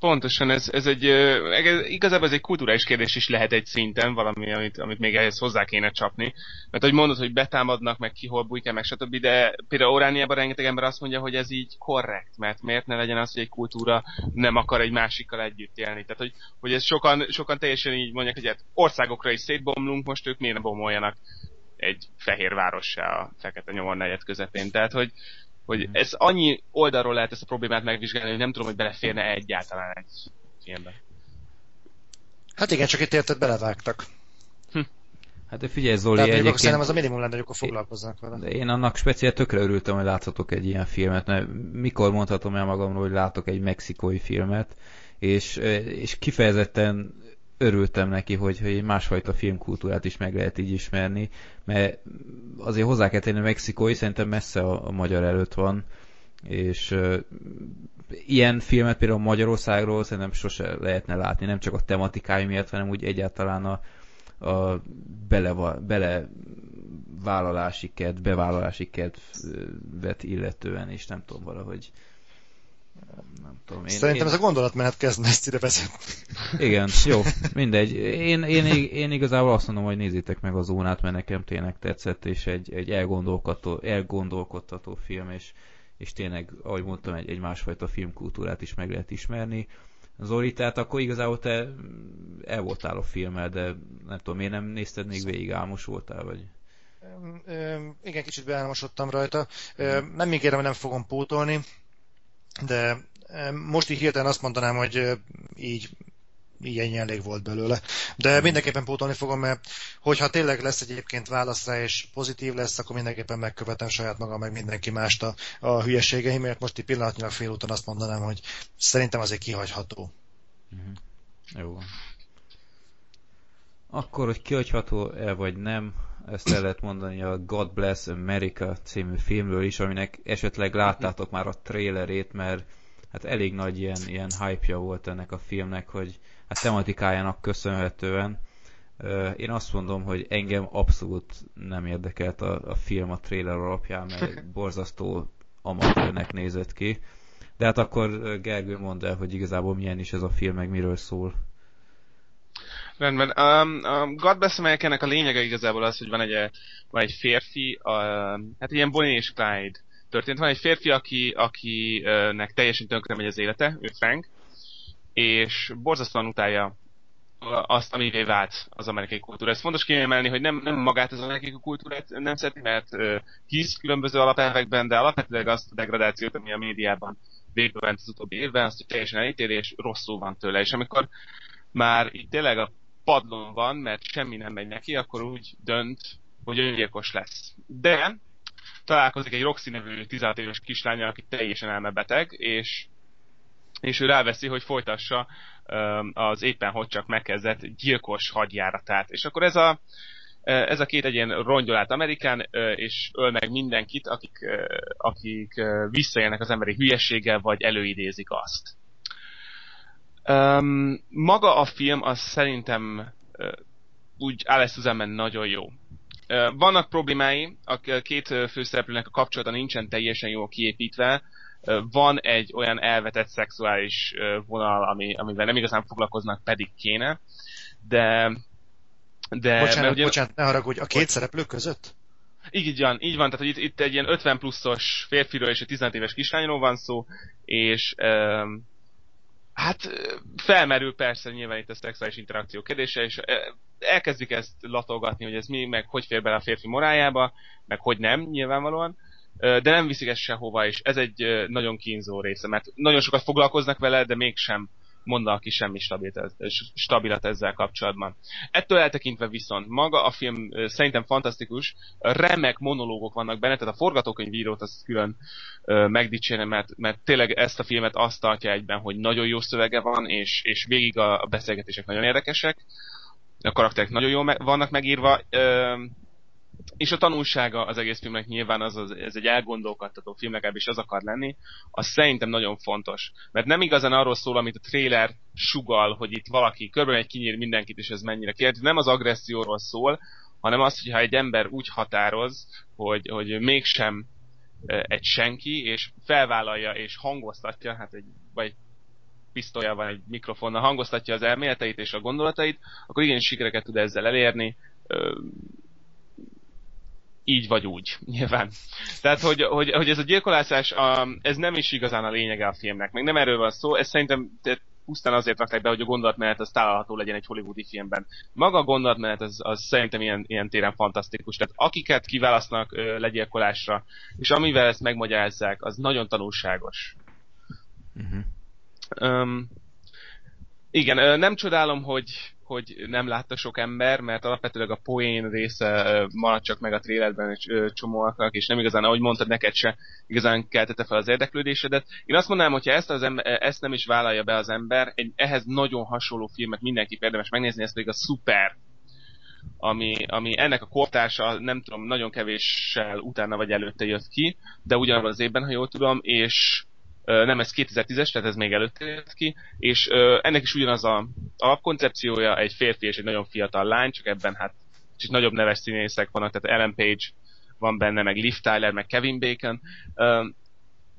Po- Pontosan, ez, ez egy, ez, igazából ez egy kulturális kérdés is lehet egy szinten, valami, amit, amit még ehhez hozzá kéne csapni. Mert hogy mondod, hogy betámadnak, meg ki hol bújkál, meg stb., de például Orániában rengeteg ember azt mondja, hogy ez így korrekt, mert miért ne legyen az, hogy egy kultúra nem akar egy másikkal együtt élni. Tehát, hogy, hogy ez sokan, sokan teljesen így mondják, hogy hát országokra is szétbomlunk, most ők miért ne bomoljanak egy fehér várossá a fekete nyomor negyed közepén. Tehát, hogy, hogy ez annyi oldalról lehet ezt a problémát megvizsgálni, hogy nem tudom, hogy beleférne egyáltalán egy filmbe. Hát igen, csak itt érted, belevágtak. Hát de figyelj Zoli, még egyébként... szerintem az a minimum lenne, hogy akkor foglalkozzanak vele. De én annak speciál tökre örültem, hogy láthatok egy ilyen filmet, mert mikor mondhatom el magamról, hogy látok egy mexikói filmet, és, és kifejezetten örültem neki, hogy, hogy másfajta filmkultúrát is meg lehet így ismerni, mert azért hozzá kell tenni, mexikói szerintem messze a, a magyar előtt van, és uh, ilyen filmet például Magyarországról szerintem sose lehetne látni, nem csak a tematikája miatt, hanem úgy egyáltalán a, a bele, bele kedv, bevállalási kedvet illetően, és nem tudom valahogy nem tudom. Én, Szerintem én... ez a gondolatmenet kezd messzire vezetni. Igen, jó, mindegy. Én, én, én igazából azt mondom, hogy nézzétek meg a zónát, mert nekem tényleg tetszett, és egy, egy elgondolkodtató, elgondolkodtató film, és, és tényleg, ahogy mondtam, egy, egy másfajta filmkultúrát is meg lehet ismerni. Zoli, tehát akkor igazából te el voltál a filmmel, de nem tudom, miért nem nézted még végig, álmos voltál, vagy? Igen, kicsit beálmosodtam rajta. Nem ígérem, hogy nem fogom pótolni, de most így hirtelen azt mondanám, hogy így így ennyi elég volt belőle. De mindenképpen pótolni fogom, mert hogyha tényleg lesz egyébként válasz rá, és pozitív lesz, akkor mindenképpen megkövetem saját magam, meg mindenki mást a, a hülyeségeimért. Most így pillanatnyilag félúton azt mondanám, hogy szerintem azért kihagyható. Uh-huh. Jó. Akkor, hogy kihagyható-e vagy nem, ezt el lehet mondani a God Bless America című filmről is, aminek esetleg láttátok már a trailerét, mert hát elég nagy ilyen, ilyen hype-ja volt ennek a filmnek, hogy hát tematikájának köszönhetően. Én azt mondom, hogy engem abszolút nem érdekelt a, a film a trailer alapján, mert borzasztó amatőrnek nézett ki. De hát akkor Gergő mondd el, hogy igazából milyen is ez a film, meg miről szól. Rendben. Um, a God Bless America-nek a lényege igazából az, hogy van egy, van egy férfi, uh, hát ilyen Bonnie és Clyde történt. Van egy férfi, aki, akinek teljesen tönkre megy az élete, ő Frank, és borzasztóan utálja azt, amivé vált az amerikai kultúra. Ez fontos kiemelni, hogy nem, nem magát az amerikai kultúrát nem szereti, mert uh, hisz különböző alapelvekben, de alapvetően azt a degradációt, ami a médiában végbe ment az utóbbi évben, azt teljesen elítéli, és rosszul van tőle. És amikor már itt tényleg a padlón van, mert semmi nem megy neki, akkor úgy dönt, hogy öngyilkos lesz. De találkozik egy Roxy nevű 16 éves kislánya, aki teljesen elmebeteg, és, és ő ráveszi, hogy folytassa az éppen hogy csak megkezdett gyilkos hadjáratát. És akkor ez a, ez a két egy ilyen rongyol át Amerikán, és öl meg mindenkit, akik, akik visszaélnek az emberi hülyességgel, vagy előidézik azt. Um, maga a film az szerintem uh, úgy Alice Susanman nagyon jó. Uh, vannak problémái, a két főszereplőnek a kapcsolata nincsen teljesen jól kiépítve, uh, van egy olyan elvetett szexuális uh, vonal, ami, amivel nem igazán foglalkoznak, pedig kéne, de... de bocsánat, ugye, bocsánat, ne haragudj, a két szereplő között? Így van, így van, tehát hogy itt, itt egy ilyen 50 pluszos férfiről és egy 15 éves kislányról van szó, és um, Hát felmerül persze nyilván itt a szexuális interakció kérdése, és elkezdik ezt latolgatni, hogy ez mi, meg hogy fér bele a férfi morájába, meg hogy nem, nyilvánvalóan, de nem viszik ezt sehova, és ez egy nagyon kínzó része, mert nagyon sokat foglalkoznak vele, de mégsem mondanak ki semmi stabilat, stabilat ezzel kapcsolatban. Ettől eltekintve viszont maga a film szerintem fantasztikus, remek monológok vannak benne, tehát a forgatókönyvírót azt külön megdicsérni, mert, mert tényleg ezt a filmet azt tartja egyben, hogy nagyon jó szövege van, és, és végig a beszélgetések nagyon érdekesek, a karakterek nagyon jól me- vannak megírva, és a tanulsága az egész filmnek nyilván az, az ez egy elgondolkodtató film, legalábbis az akar lenni, az szerintem nagyon fontos. Mert nem igazán arról szól, amit a trailer sugal, hogy itt valaki körben egy kinyír mindenkit, és ez mennyire kérdez. Nem az agresszióról szól, hanem az, hogy ha egy ember úgy határoz, hogy, hogy mégsem egy senki, és felvállalja és hangoztatja, hát egy, vagy pisztolya van egy mikrofonnal, hangoztatja az elméleteit és a gondolatait, akkor igen sikereket tud ezzel elérni, így vagy úgy, nyilván. Tehát, hogy, hogy, hogy ez a gyilkolászás, a, ez nem is igazán a lényege a filmnek, meg nem erről van szó, ez szerintem pusztán azért rakták be, hogy a gondolatmenet az található legyen egy hollywoodi filmben. Maga a gondolatmenet az, az szerintem ilyen, ilyen téren fantasztikus. Tehát akiket kiválasztanak ö, legyilkolásra, és amivel ezt megmagyarázzák, az nagyon tanulságos. Uh-huh. Um, igen, nem csodálom, hogy, hogy nem látta sok ember, mert alapvetőleg a poén része maradt csak meg a trailerben egy csomóaknak, és nem igazán, ahogy mondtad, neked se igazán keltette fel az érdeklődésedet. Én azt mondanám, hogyha ezt, az ember, ezt nem is vállalja be az ember, egy ehhez nagyon hasonló filmet mindenki érdemes megnézni, ez pedig a Super ami, ami ennek a kortársa, nem tudom, nagyon kevéssel utána vagy előtte jött ki, de ugyanabban az évben, ha jól tudom, és nem ez 2010-es, tehát ez még előtte jött ki, és ennek is ugyanaz a alapkoncepciója, egy férfi és egy nagyon fiatal lány, csak ebben hát kicsit nagyobb neves színészek vannak, tehát Ellen Page van benne, meg Liv Tyler, meg Kevin Bacon.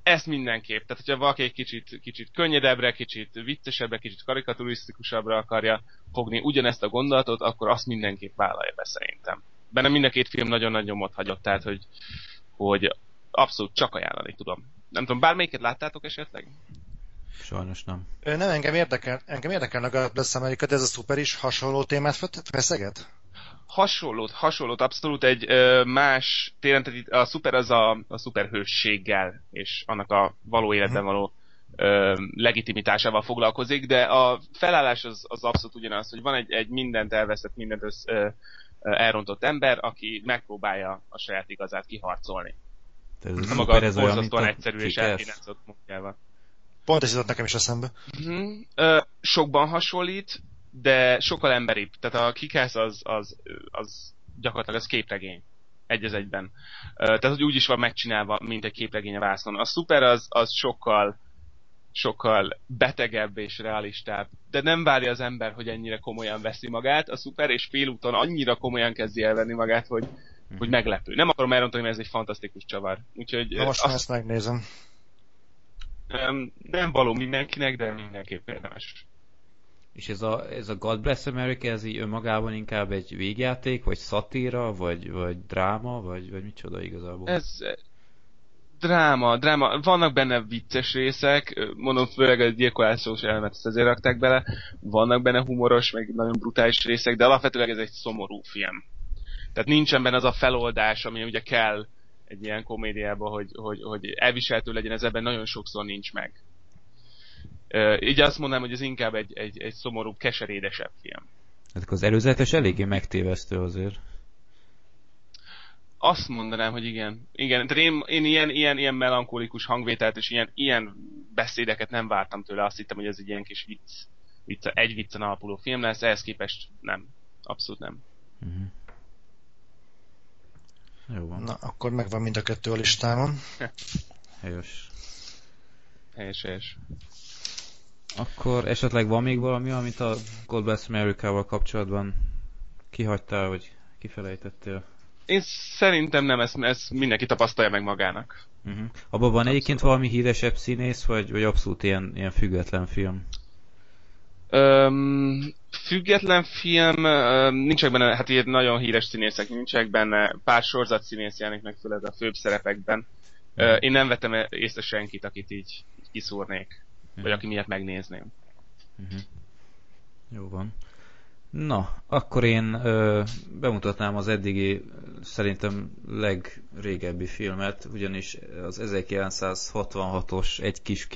Ezt mindenképp, tehát hogyha valaki egy kicsit, kicsit könnyedebbre, kicsit viccesebbre, kicsit karikaturisztikusabbra akarja fogni ugyanezt a gondolatot, akkor azt mindenképp vállalja be szerintem. Benne mind a két film nagyon nagy nyomot hagyott, tehát hogy, hogy abszolút csak ajánlani tudom. Nem tudom, bármelyiket láttátok esetleg? Sajnos nem. Nem, engem érdekel, engem érdekel a God Bless America, de ez a szuper is hasonló témát feszeget? Hasonlót, hasonlót, abszolút egy ö, más téren, tehát itt a szuper az a, a szuperhősséggel, és annak a való életben való ö, legitimitásával foglalkozik, de a felállás az, az abszolút ugyanaz, hogy van egy, egy mindent elveszett, mindent össz, ö, elrontott ember, aki megpróbálja a saját igazát kiharcolni. Tehát ez a maga ez olyan, mint a egyszerű és elkínázott munkával. Pont ez jutott nekem is eszembe. Uh-huh. Ö, sokban hasonlít, de sokkal emberibb. Tehát a Kikász az, az, az gyakorlatilag az képregény. Egy az egyben. Tehát, hogy úgy is van megcsinálva, mint egy képregény a vászon. A szuper az, az sokkal sokkal betegebb és realistább. De nem várja az ember, hogy ennyire komolyan veszi magát. A szuper és félúton annyira komolyan kezdi elvenni magát, hogy, hogy mhm. meglepő. Nem akarom elrontani, mert ez egy fantasztikus csavar. Úgyhogy Na most azt, ezt megnézem. Nem, nem való mindenkinek, de mindenképp érdemes. És ez a, ez a God Bless America, ez így önmagában inkább egy végjáték, vagy szatíra, vagy, vagy dráma, vagy, vagy micsoda igazából? Ez dráma, dráma. Vannak benne vicces részek, mondom, főleg a gyilkolásos elemet ezt ezért rakták bele. Vannak benne humoros, meg nagyon brutális részek, de alapvetően ez egy szomorú film. Tehát nincsen benne az a feloldás, ami ugye kell egy ilyen komédiában, hogy, hogy, hogy elviselhető legyen, ez ebben nagyon sokszor nincs meg. Uh, így azt mondanám, hogy ez inkább egy, egy, egy szomorú, keserédesebb film. Hát az előzetes eléggé megtévesztő azért. Azt mondanám, hogy igen. Igen, tehát én, én ilyen, ilyen, ilyen melankolikus hangvételt és ilyen, ilyen beszédeket nem vártam tőle. Azt hittem, hogy ez egy ilyen kis vicc, vicc egy viccen alapuló film lesz, ehhez képest nem. Abszolút nem. Uh-huh. Jó van. Na, akkor megvan mind a kettő a listámon. Helyes. Helyes, helyes. Akkor esetleg van még valami, amit a God Bless America-val kapcsolatban kihagytál, vagy kifelejtettél? Én szerintem nem, ezt, ezt mindenki tapasztalja meg magának. Uh-huh. Abban van egyébként valami híresebb színész, vagy, vagy abszolút ilyen, ilyen független film? Öm, független film, öm, nincsenek benne, hát ilyen nagyon híres színészek nincsenek benne, pár sorozat színész jelenik meg főleg a főbb szerepekben. Uh-huh. én nem vettem észre senkit, akit így, kiszúrnék, vagy aki miatt megnézném. Uh-huh. Jó van. Na, akkor én ö, bemutatnám az eddigi szerintem legrégebbi filmet, ugyanis az 1966-os Egy kis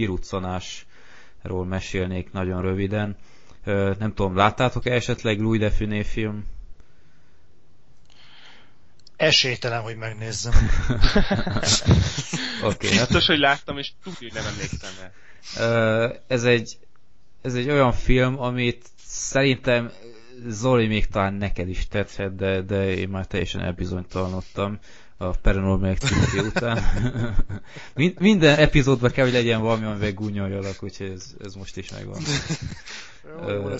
kiruccanásról mesélnék nagyon röviden. Nem tudom, láttátok-e esetleg Louis Define film? Esélytelen, hogy megnézzem. Oké, okay, hát... Biztos, hogy láttam, és tudja, hogy nem emlékszem el. Ez egy, ez egy olyan film, amit szerintem Zoli még talán neked is tetszett, de, de én már teljesen elbizonytalanodtam a Paranormal Activity után. Min- minden epizódban kell, hogy legyen valami, amivel gúnyoljalak, úgyhogy ez, ez most is megvan. Jó,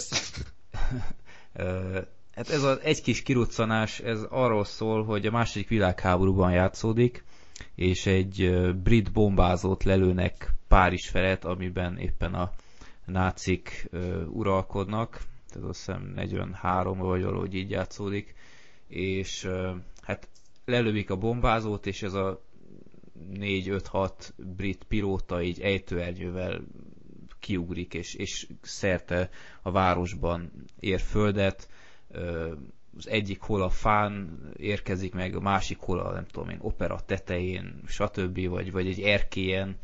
Hát ez az egy kis kiruccanás, ez arról szól, hogy a második világháborúban játszódik, és egy brit bombázót lelőnek Párizs felett, amiben éppen a nácik uralkodnak, tehát azt hiszem 43 vagy valahogy így játszódik, és lelövik a bombázót, és ez a 4-5-6 brit pilóta így ejtőernyővel kiugrik, és, és szerte a városban ér földet. Az egyik hol a fán érkezik meg, a másik hol a, nem tudom én, opera tetején, stb. vagy, vagy egy erkélyen,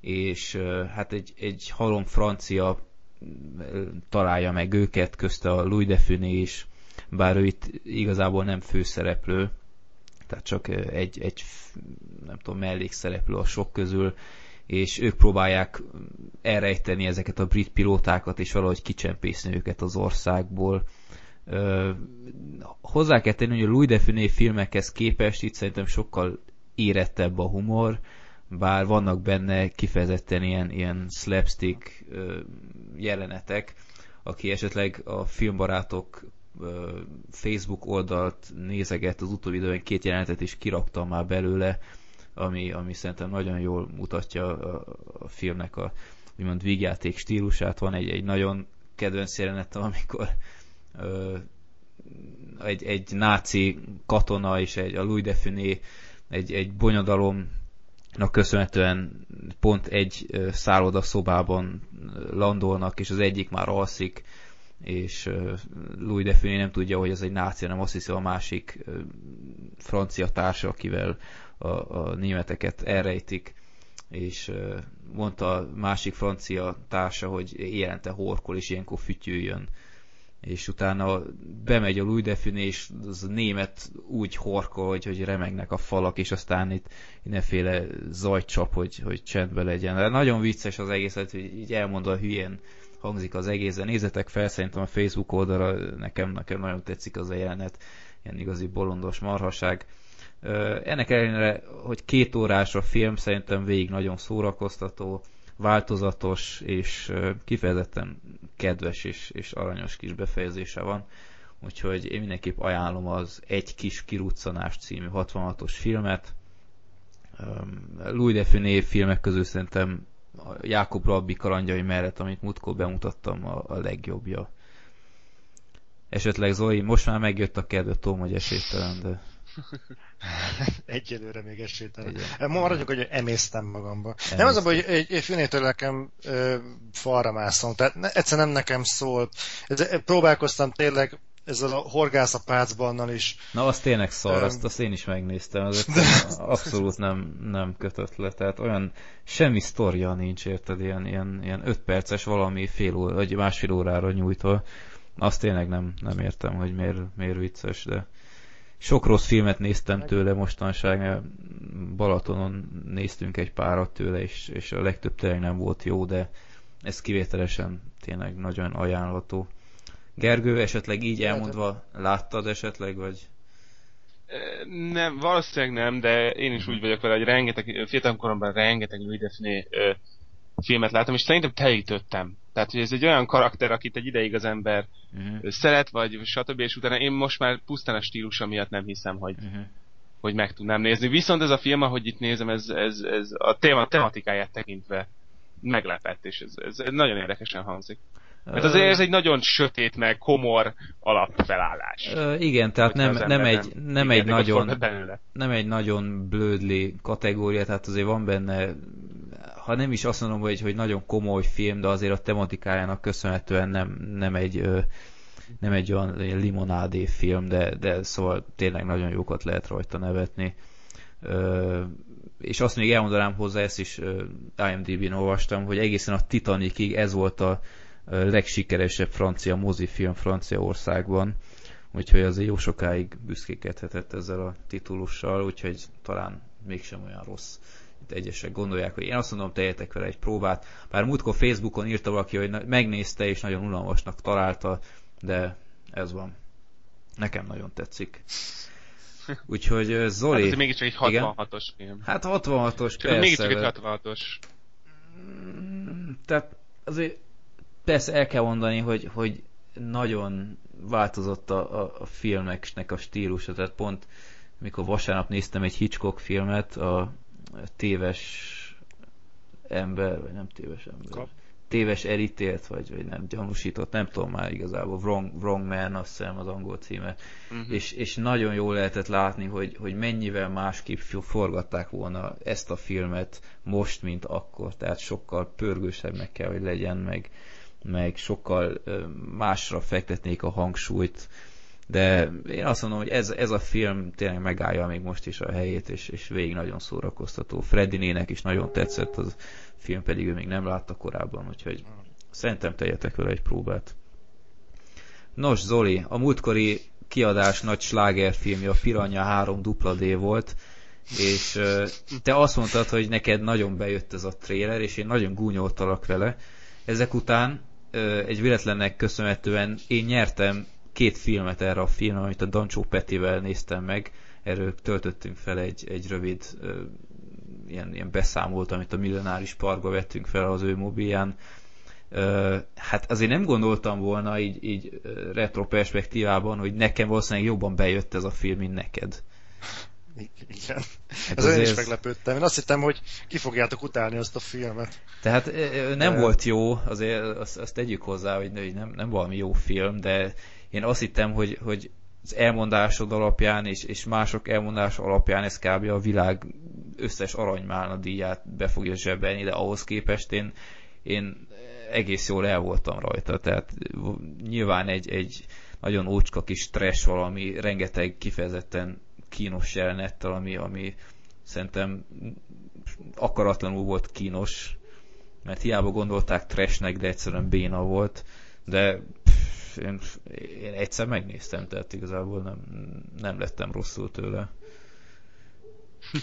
és hát egy, egy halom francia találja meg őket, közte a Louis de Funé is, bár ő itt igazából nem főszereplő, tehát csak egy, egy nem tudom, mellékszereplő a sok közül, és ők próbálják elrejteni ezeket a brit pilótákat, és valahogy kicsempészni őket az országból. Ö, hozzá kell tenni, hogy a Louis de Funé filmekhez képest itt szerintem sokkal érettebb a humor, bár vannak benne kifejezetten ilyen, ilyen slapstick ö, jelenetek, aki esetleg a filmbarátok Facebook oldalt nézeget az utóbbi időben két jelenetet is kiraktam már belőle, ami, ami szerintem nagyon jól mutatja a, a filmnek a úgymond vígjáték stílusát. Van egy, egy nagyon kedvenc jelenet, amikor ö, egy, egy náci katona és egy, a Louis de egy, egy bonyodalomnak köszönhetően pont egy szálloda szobában landolnak, és az egyik már alszik, és Louis de Funé nem tudja, hogy ez egy náci, hanem azt hiszi a másik francia társa, akivel a, a németeket elrejtik, és mondta a másik francia társa, hogy éjjelente horkol, és ilyenkor fütyüljön. És utána bemegy a Louis de Funé, és az a német úgy horkol, hogy, hogy remegnek a falak, és aztán itt mindenféle zajt csap, hogy, hogy csendbe legyen. De nagyon vicces az egész, hogy így elmondva hülyén hangzik az egész, nézzetek fel, szerintem a Facebook oldalra nekem, nekem nagyon tetszik az a jelenet, ilyen igazi bolondos marhaság. Ennek ellenére, hogy két órás a film, szerintem végig nagyon szórakoztató, változatos és kifejezetten kedves és, és aranyos kis befejezése van. Úgyhogy én mindenképp ajánlom az Egy kis kiruccanás című 66-os filmet. Louis de filmek közül szerintem a Jákob Rabbi kalandjai mellett, amit múltkor bemutattam, a, a legjobbja. Esetleg Zoli, most már megjött a kedve, tudom, hogy esélytelen, de Egyelőre még esélytelen. Igen. Ma maradjunk, hogy emésztem magamba. Nem az a baj, hogy egy, egy fünétől nekem ö, falra mászom, tehát ne, egyszer nem nekem szól. Ez, próbálkoztam tényleg ezzel a horgász a pácbannal is. Na, az tényleg szar, Öm. azt, azt én is megnéztem, az abszolút nem, nem kötött le, tehát olyan semmi sztoria nincs, érted, ilyen, ilyen, ilyen öt perces valami fél óra, vagy másfél órára nyújtva, azt tényleg nem, nem értem, hogy miért, miért vicces, de sok rossz filmet néztem tőle mostanság, Balatonon néztünk egy párat tőle, és, és a legtöbb tényleg nem volt jó, de ez kivételesen tényleg nagyon ajánlható. Gergő, esetleg így elmondva láttad esetleg, vagy? Nem, valószínűleg nem, de én is úgy vagyok vele, hogy rengeteg, fiatal koromban rengeteg Louis filmet láttam, és szerintem telítődtem. Tehát, hogy ez egy olyan karakter, akit egy ideig az ember Uh-huh. szeret, vagy stb. És utána én most már pusztán a stílusa miatt nem hiszem, hogy, Uh-huh. hogy meg tudnám nézni. Viszont ez a film, ahogy itt nézem, ez, ez, ez a téma, tematikáját tekintve meglepett, és ez, ez nagyon érdekesen hangzik. Mert azért ez egy nagyon sötét, meg komor alapfelállás. Ö, igen, tehát nem, nem egy, nem egy igen, nagyon, nem egy nagyon blödli kategória, tehát azért van benne, ha nem is azt mondom, hogy, hogy nagyon komoly film, de azért a tematikájának köszönhetően nem, nem egy nem egy olyan limonádé film, de, de szóval tényleg nagyon jókat lehet rajta nevetni. Ö, és azt még elmondanám hozzá, ezt is IMDb-n olvastam, hogy egészen a Titanicig ez volt a legsikeresebb francia mozifilm Franciaországban, úgyhogy azért jó sokáig büszkékedhetett ezzel a titulussal, úgyhogy talán mégsem olyan rossz. Itt egyesek gondolják, hogy én azt mondom, tegyetek vele egy próbát. Bár múltkor Facebookon írta valaki, hogy megnézte és nagyon unalmasnak találta, de Ez van. Nekem nagyon tetszik. Úgyhogy Zoli... Hát ez mégiscsak egy Igen? 66-os film. Hát 66-os, Csak persze. mégiscsak egy de- 66-os. Mm, Tehát azért persze el kell mondani, hogy, hogy nagyon változott a, a, a filmeknek a stílusa, tehát pont mikor vasárnap néztem egy Hitchcock filmet, a téves ember, vagy nem téves ember, Kap. téves elítélt, vagy, vagy nem gyanúsított, nem tudom már igazából, Wrong, Wrong Man, azt hiszem az angol címe, Uh-huh. és, és nagyon jól lehetett látni, hogy, hogy mennyivel másképp forgatták volna ezt a filmet most, mint akkor, tehát sokkal pörgősebbnek kell, hogy legyen, meg, meg sokkal másra fektetnék a hangsúlyt, de én azt mondom, hogy ez, ez a film tényleg megállja még most is a helyét, és, és végig nagyon szórakoztató. Freddinének is nagyon tetszett, az film pedig ő még nem látta korábban, úgyhogy szerintem tegyetek vele egy próbát. Nos, Zoli, a múltkori kiadás nagy slágerfilmje a Piranha 3 dupla D volt, és te azt mondtad, hogy neked nagyon bejött ez a trailer, és én nagyon gúnyoltalak vele. Ezek után egy véletlennek köszönhetően én nyertem két filmet erre a filmre, amit a Dancsó Petivel néztem meg. Erről töltöttünk fel egy, egy rövid ö, ilyen, ilyen beszámolt, amit a Millenáris Parkba vettünk fel az ő mobilján. Ö, hát azért nem gondoltam volna így, így retro perspektívában, hogy nekem valószínűleg jobban bejött ez a film, mint neked. Igen. Hát Ez én is azért- meglepődtem. Én azt hittem, hogy ki fogjátok utálni azt a filmet. Tehát nem Ö. volt jó, azért azt, azt tegyük hozzá, hogy nem, nem valami jó film, de én azt hittem, hogy, hogy az elmondásod alapján és, és mások elmondása alapján ez kb. a világ összes aranymálna díját be fogja zsebelni, de ahhoz képest én, én egész jól el voltam rajta, tehát nyilván egy, egy nagyon ócska kis trash valami, rengeteg kifejezetten kínos jelenettel, ami, ami szerintem akaratlanul volt kínos, mert hiába gondolták trashnek, de egyszerűen béna volt, de pff, én, én egyszer megnéztem, tehát igazából nem, nem lettem rosszul tőle.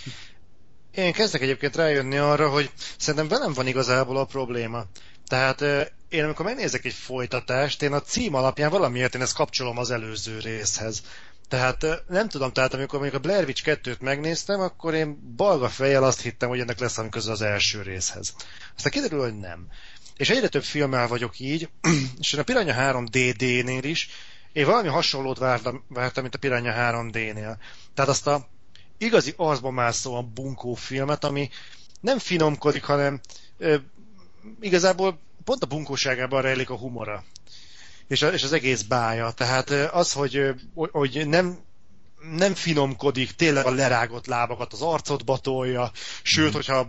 Én kezdek egyébként rájönni arra, hogy szerintem velem van igazából a probléma. Tehát én amikor megnézek egy folytatást, én a cím alapján valamiért én ezt kapcsolom az előző részhez. Tehát nem tudom, tehát amikor mondjuk a Blair Witch 2-t megnéztem, akkor én balga fejjel azt hittem, hogy ennek lesz valami köze az első részhez. Aztán kiderül, hogy nem. És egyre több filmmel vagyok így, és én a Piranha 3 DD-nél is, én valami hasonlót vártam, vártam mint a Piranha 3D-nél. Tehát azt a igazi arcba mászóan bunkó filmet, ami nem finomkodik, hanem ö, igazából pont a bunkóságában rejlik a humora. És, és az egész bája. Tehát az, hogy, hogy nem nem finomkodik, tényleg a lerágott lábakat az arcodba tolja, sőt, hogyha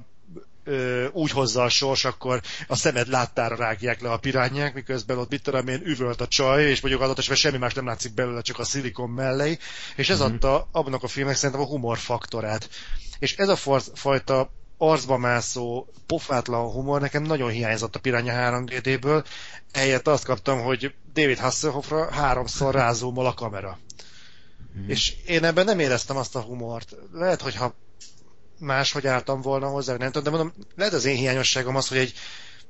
ö, úgy hozza a sors, akkor a szemed láttára rágják le a pirányák, miközben ott mit tudom én üvölt a csaj, és mondjuk adott esetben semmi más nem látszik belőle, csak a szilikon mellé, és ez Mhm. adta abban a filmnek szerintem a humor faktorát. És ez a for- fajta arcba mászó, pofátlan humor nekem nagyon hiányzott a Piranha 3D-ből, helyett azt kaptam, hogy David Hasselhoffra háromszor rázómol a kamera. Mhm. És én ebben nem éreztem azt a humort. Lehet, hogyha máshogy álltam volna hozzá, nem tudom, de mondom, lehet az én hiányosságom az, hogy, egy,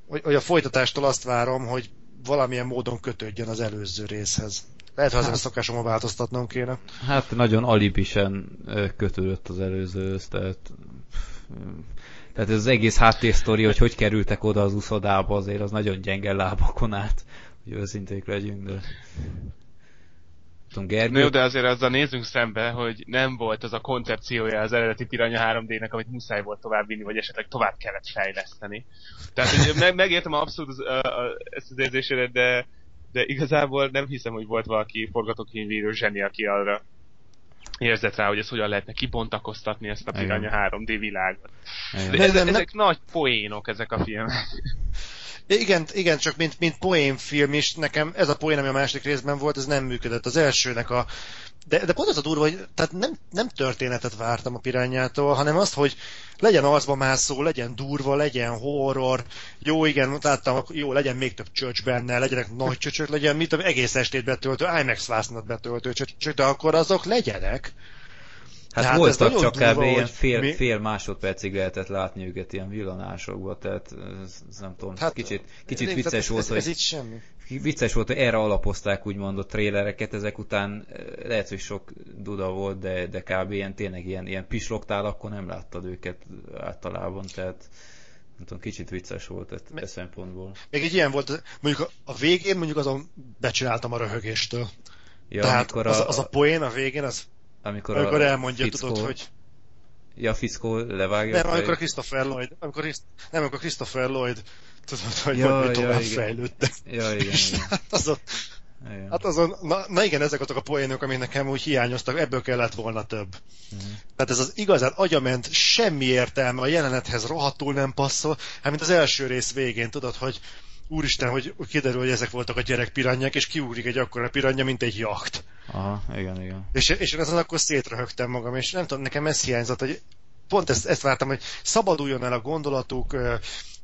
hogy, hogy a folytatástól azt várom, hogy valamilyen módon kötődjön az előző részhez. Lehet, hogy ezen a szokásomon változtatnom kéne. Hát nagyon alibisen kötődött az előzőhöz, tehát tehát ez az egész háttérsztori, hogy hogy kerültek oda az uszodába, azért az nagyon gyenge lábakon át, hogy őszinték legyünk, de... Tudom, Na Gergő, jó, de azért azzal nézzünk szembe, hogy nem volt az a koncepciója az eredeti Piranha 3D-nek, amit muszáj volt továbbvinni, vagy esetleg tovább kellett fejleszteni. Tehát hogy meg, megértem abszolút az, a, a, ezt az érzésedet, de, de igazából nem hiszem, hogy volt valaki forgatókönyvíró zseni, aki arra érzett rá, hogy ezt hogyan lehetne kibontakoztatni ezt a Igen. Piranha 3D világot. Igen. De De ezek, ezek nagy poénok, ezek a filmek. Igen, igen, csak mint, mint poénfilm is, nekem ez a poén, ami a második részben volt, ez nem működött. Az elsőnek a... De, de pont az a durva, hogy tehát nem, nem történetet vártam a pirányától, hanem azt, hogy legyen arcba mászó, legyen durva, legyen horror, jó, igen, láttam, jó, legyen még több csöcs benne, legyenek nagy csöcsök, legyen mit tudom, egész estét betöltő, IMAX vásznat betöltő csöcsök, de akkor azok legyenek. Hát ez voltak csak kb. ilyen hogy fél, mi- fél másodpercig lehetett látni őket ilyen villanásokba, tehát ez, ez nem tudom, Hát, kicsit, kicsit Én- vicces volt, ez, hogy ez, ez itt semmi. vicces volt, hogy erre alapozták úgymond a trélereket, ezek után eh, lehet, hogy sok duda volt, de, de kb. ilyen tényleg ilyen, ilyen pisloktál, akkor nem láttad őket általában, tehát nem tudom, kicsit vicces volt e, e szempontból. Még egy ilyen volt, mondjuk a, a végén mondjuk azon becsináltam a röhögéstől. Ja, Tehát az, a, az a poén a végén, az amikor, amikor elmondja, fickó, tudod, hogy Ja, Fiszkó levágja. nem, amikor a. Christopher Lloyd, amikor, nem, amikor Christopher Lloyd tudod, hogy Ja, mi ja, tovább igen. fejlődtek. Ja, igen, igen. hát azon, igen. hát azon na, na, igen, ezek azok a poénok, amik nekem úgy hiányoztak, ebből kellett volna több. Mhm. Tehát ez az igazán agyament, semmi értelme, a jelenethez rohadtul nem passzol, hát mint az első rész végén, tudod, hogy úristen, hogy kiderül, hogy ezek voltak a gyerek piranyák, és kiugrik egy akkora piranya, mint egy jacht. Aha, igen, igen. És, és ezen akkor szétröhögtem magam, és nem tudom, nekem ez hiányzott, hogy pont ezt, ezt vártam, hogy szabaduljon el a gondolatuk,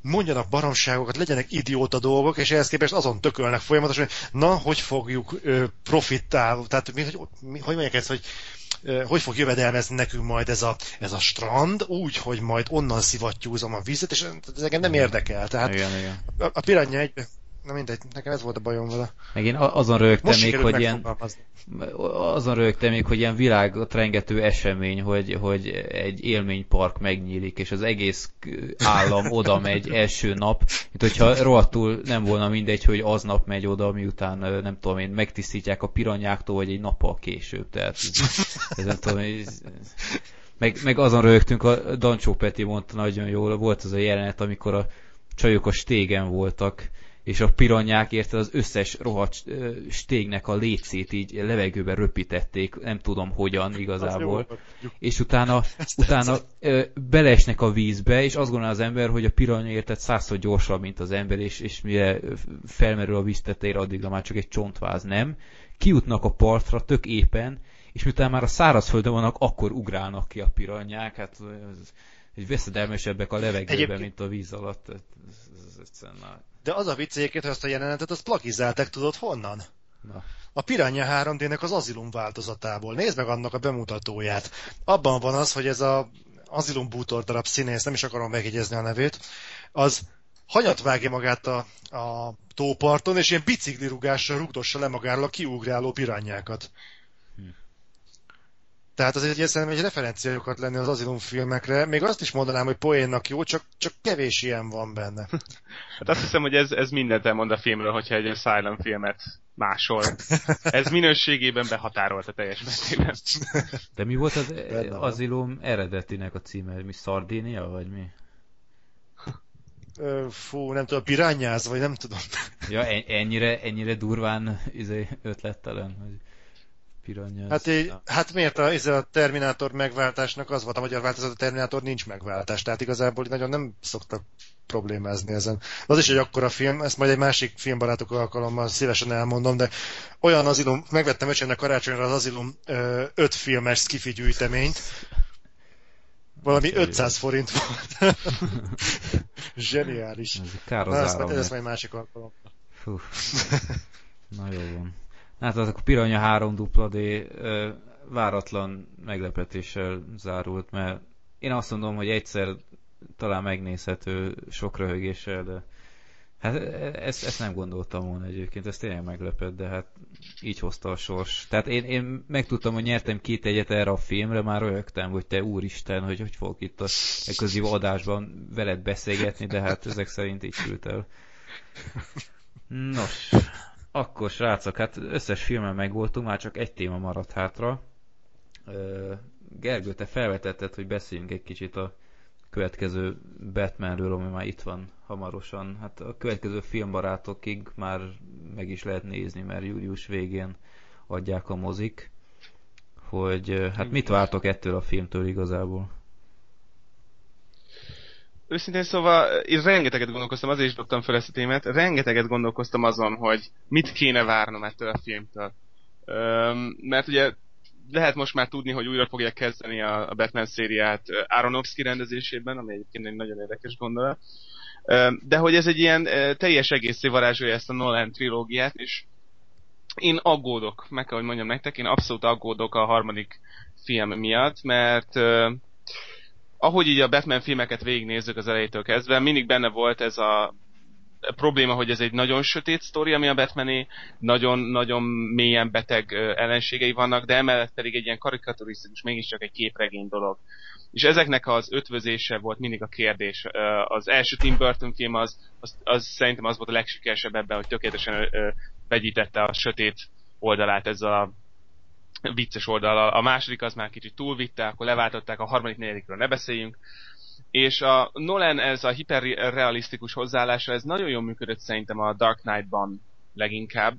mondjanak baromságokat, legyenek idióta dolgok, és ehhez képest azon tökölnek folyamatosan, hogy na, hogy fogjuk ö, profittál, tehát mi, hogy, mi, hogy mondják ezt, hogy hogy fog jövedelmezni nekünk majd ez a, ez a strand, úgy, hogy majd onnan szivattyúzom a vizet, és ez engem nem érdekel. Tehát igen, igen. a, a piranya egybe, na mindegy, nekem ez volt a bajom vele. Meg én azon rögtem még, hogy ilyen, azon rögtem még, hogy ilyen világot rengető esemény, hogy, hogy egy élménypark megnyílik, és az egész állam oda megy első nap, mint hogyha rohadtul nem volna mindegy, hogy aznap megy oda, miután nem tudom én, megtisztítják a piranyáktól, vagy egy nappal később, tehát ez nem tudom, ez, meg, meg azon rögtünk, a Dancsó Peti mondta nagyon jól, volt az a jelenet, amikor a csajok a stégen voltak, és a piranyák érted az összes rohadt stégnek a lécét így levegőbe röpítették, nem tudom hogyan igazából, és utána, utána beleesnek a vízbe, és azt gondolja az ember, hogy a piranya érted százszor gyorsabb, mint az ember, és, és mire felmerül a víztetére, addigra már csak egy csontváz, nem? Kijutnak a partra tök éppen, és miután már a szárazföldön vannak, akkor ugrálnak ki a piranyák, hát ez, egy veszedelmesebbek a levegőben, Egyébként- mint a víz alatt. Ez, ez, ez egyszerűen, na, De az a vicc egyébként, hogy azt a jelenetet, azt plagizálták, tudod honnan? na. A Piranha 3D-nek az Azilum változatából. Nézd meg annak a bemutatóját. Abban van az, hogy ez a Azilum bútor darab színész, nem is akarom megjegyezni a nevét, az hanyat vágja magát a, a tóparton, és ilyen biciklirúgással rugdossa le magáról a kiugráló piranyákat. Tehát az egy, szerintem egy referenciájukat lenni az Azilum filmekre. Még azt is mondanám, hogy poénnak jó, csak, csak kevés ilyen van benne. Hát azt hiszem, hogy ez, ez mindent elmond a filmről, hogyha egy Asylum filmet másol. Ez minőségében behatárolt a teljes mértékben. De mi volt az van. Azilum eredetinek a címe? Mi Szardénia, vagy mi? Fú, nem tudom, pirányáz, vagy nem tudom. Ja, en- ennyire, ennyire durván izé, ötlettelen, hogy piranya. Hát, így, hát miért a, ez a Terminátor megváltásnak az volt a magyar változat, a Terminátor nincs megváltás, tehát igazából nagyon nem szoktak problémázni ezen. Az is egy akkora film, ezt majd egy másik filmbarátok alkalommal szívesen elmondom, de olyan azilum, megvettem öcsémnek karácsonyra az azilum ö, öt filmes skifi gyűjteményt, valami jó. 500 forint volt. Zseniális. Ez kár Na, az ezt, áram. majd- másik alkalom. Fú. Na jó van. Hát az a Piranya 3 D ö, váratlan meglepetéssel zárult, mert én azt mondom, hogy egyszer talán megnézhető sok röhögéssel, de hát ezt, ezt nem gondoltam volna egyébként, ez tényleg meglepett, de hát így hozta a sors. Tehát én, én megtudtam, hogy nyertem két egyet erre a filmre, már röhögtem, hogy te úristen, hogy hogy fogok itt a közé adásban veled beszélgetni, de hát ezek szerint így sült el. Nos, akkor srácok, hát összes filmen megvoltunk, már csak egy téma maradt hátra. Gergő, te felvetetted, hogy beszéljünk egy kicsit a következő Batmanről, ami már itt van hamarosan. Hát a következő filmbarátokig már meg is lehet nézni, mert július végén adják a mozik. Hogy hát mit vártok ettől a filmtől igazából? Őszintén szóval én rengeteget gondolkoztam, azért is dobtam fel ezt a témát, rengeteget gondolkoztam azon, hogy mit kéne várnom ettől a filmtől. Öm, mert ugye lehet most már tudni, hogy újra fogják kezdeni a, a Batman szériát ö, Aronofsky rendezésében, ami egyébként egy nagyon érdekes gondolat. Öm, de hogy ez egy ilyen ö, teljes egészé varázsolja ezt a Nolan trilógiát, és én aggódok, meg kell, hogy mondjam nektek, én abszolút aggódok a harmadik film miatt, mert ö, ahogy így a Batman filmeket végignézzük az elejétől kezdve, mindig benne volt ez a probléma, hogy ez egy nagyon sötét sztori, ami a Batmané, nagyon-nagyon mélyen beteg ellenségei vannak, de emellett pedig egy ilyen karikaturisztikus, mégiscsak egy képregény dolog. És ezeknek az ötvözése volt mindig a kérdés. Az első Tim Burton film az, az, az szerintem az volt a legsikeresebb ebben, hogy tökéletesen vegyítette a sötét oldalát ezzel a vicces oldalal. A második az már kicsit túlvitte, akkor leváltották, a harmadik, negyedikről ne beszéljünk. És a Nolan ez a hiperrealisztikus hozzáállása, ez nagyon jól működött szerintem a Dark Knight-ban leginkább,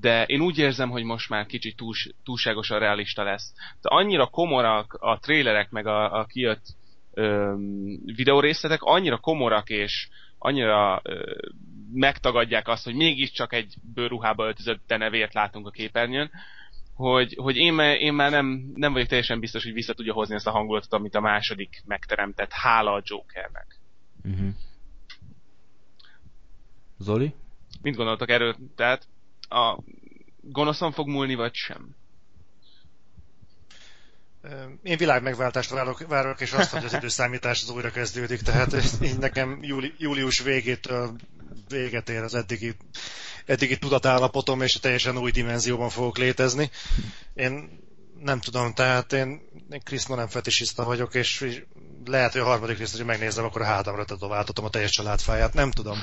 de én úgy érzem, hogy most már kicsit túls, túlságosan realista lesz. De annyira komorak a trélerek, meg a, a kijött öm, videórészletek, annyira komorak és annyira ö, megtagadják azt, hogy mégiscsak egy bőrruhába öltözött denevért látunk a képernyőn, hogy, hogy én, már, én már nem, nem vagyok teljesen biztos, hogy vissza tudja hozni ezt a hangulatot, amit a második megteremtett, hála a Jokernek. Uh-huh. Zoli? Mit gondoltak erről? Tehát a gonoszon fog múlni, vagy sem? Én világ megváltást várok, várok, és azt, hogy az időszámítás az újra kezdődik, tehát így nekem júli, július végétől véget ér az eddigi, eddigi tudatállapotom, és teljesen új dimenzióban fogok létezni. Én nem tudom, tehát én, én Chris Nolan fetisista vagyok, és lehet, hogy a harmadik részt, hogy megnézem, akkor a hátamra tetováltatom a teljes családfáját, nem tudom.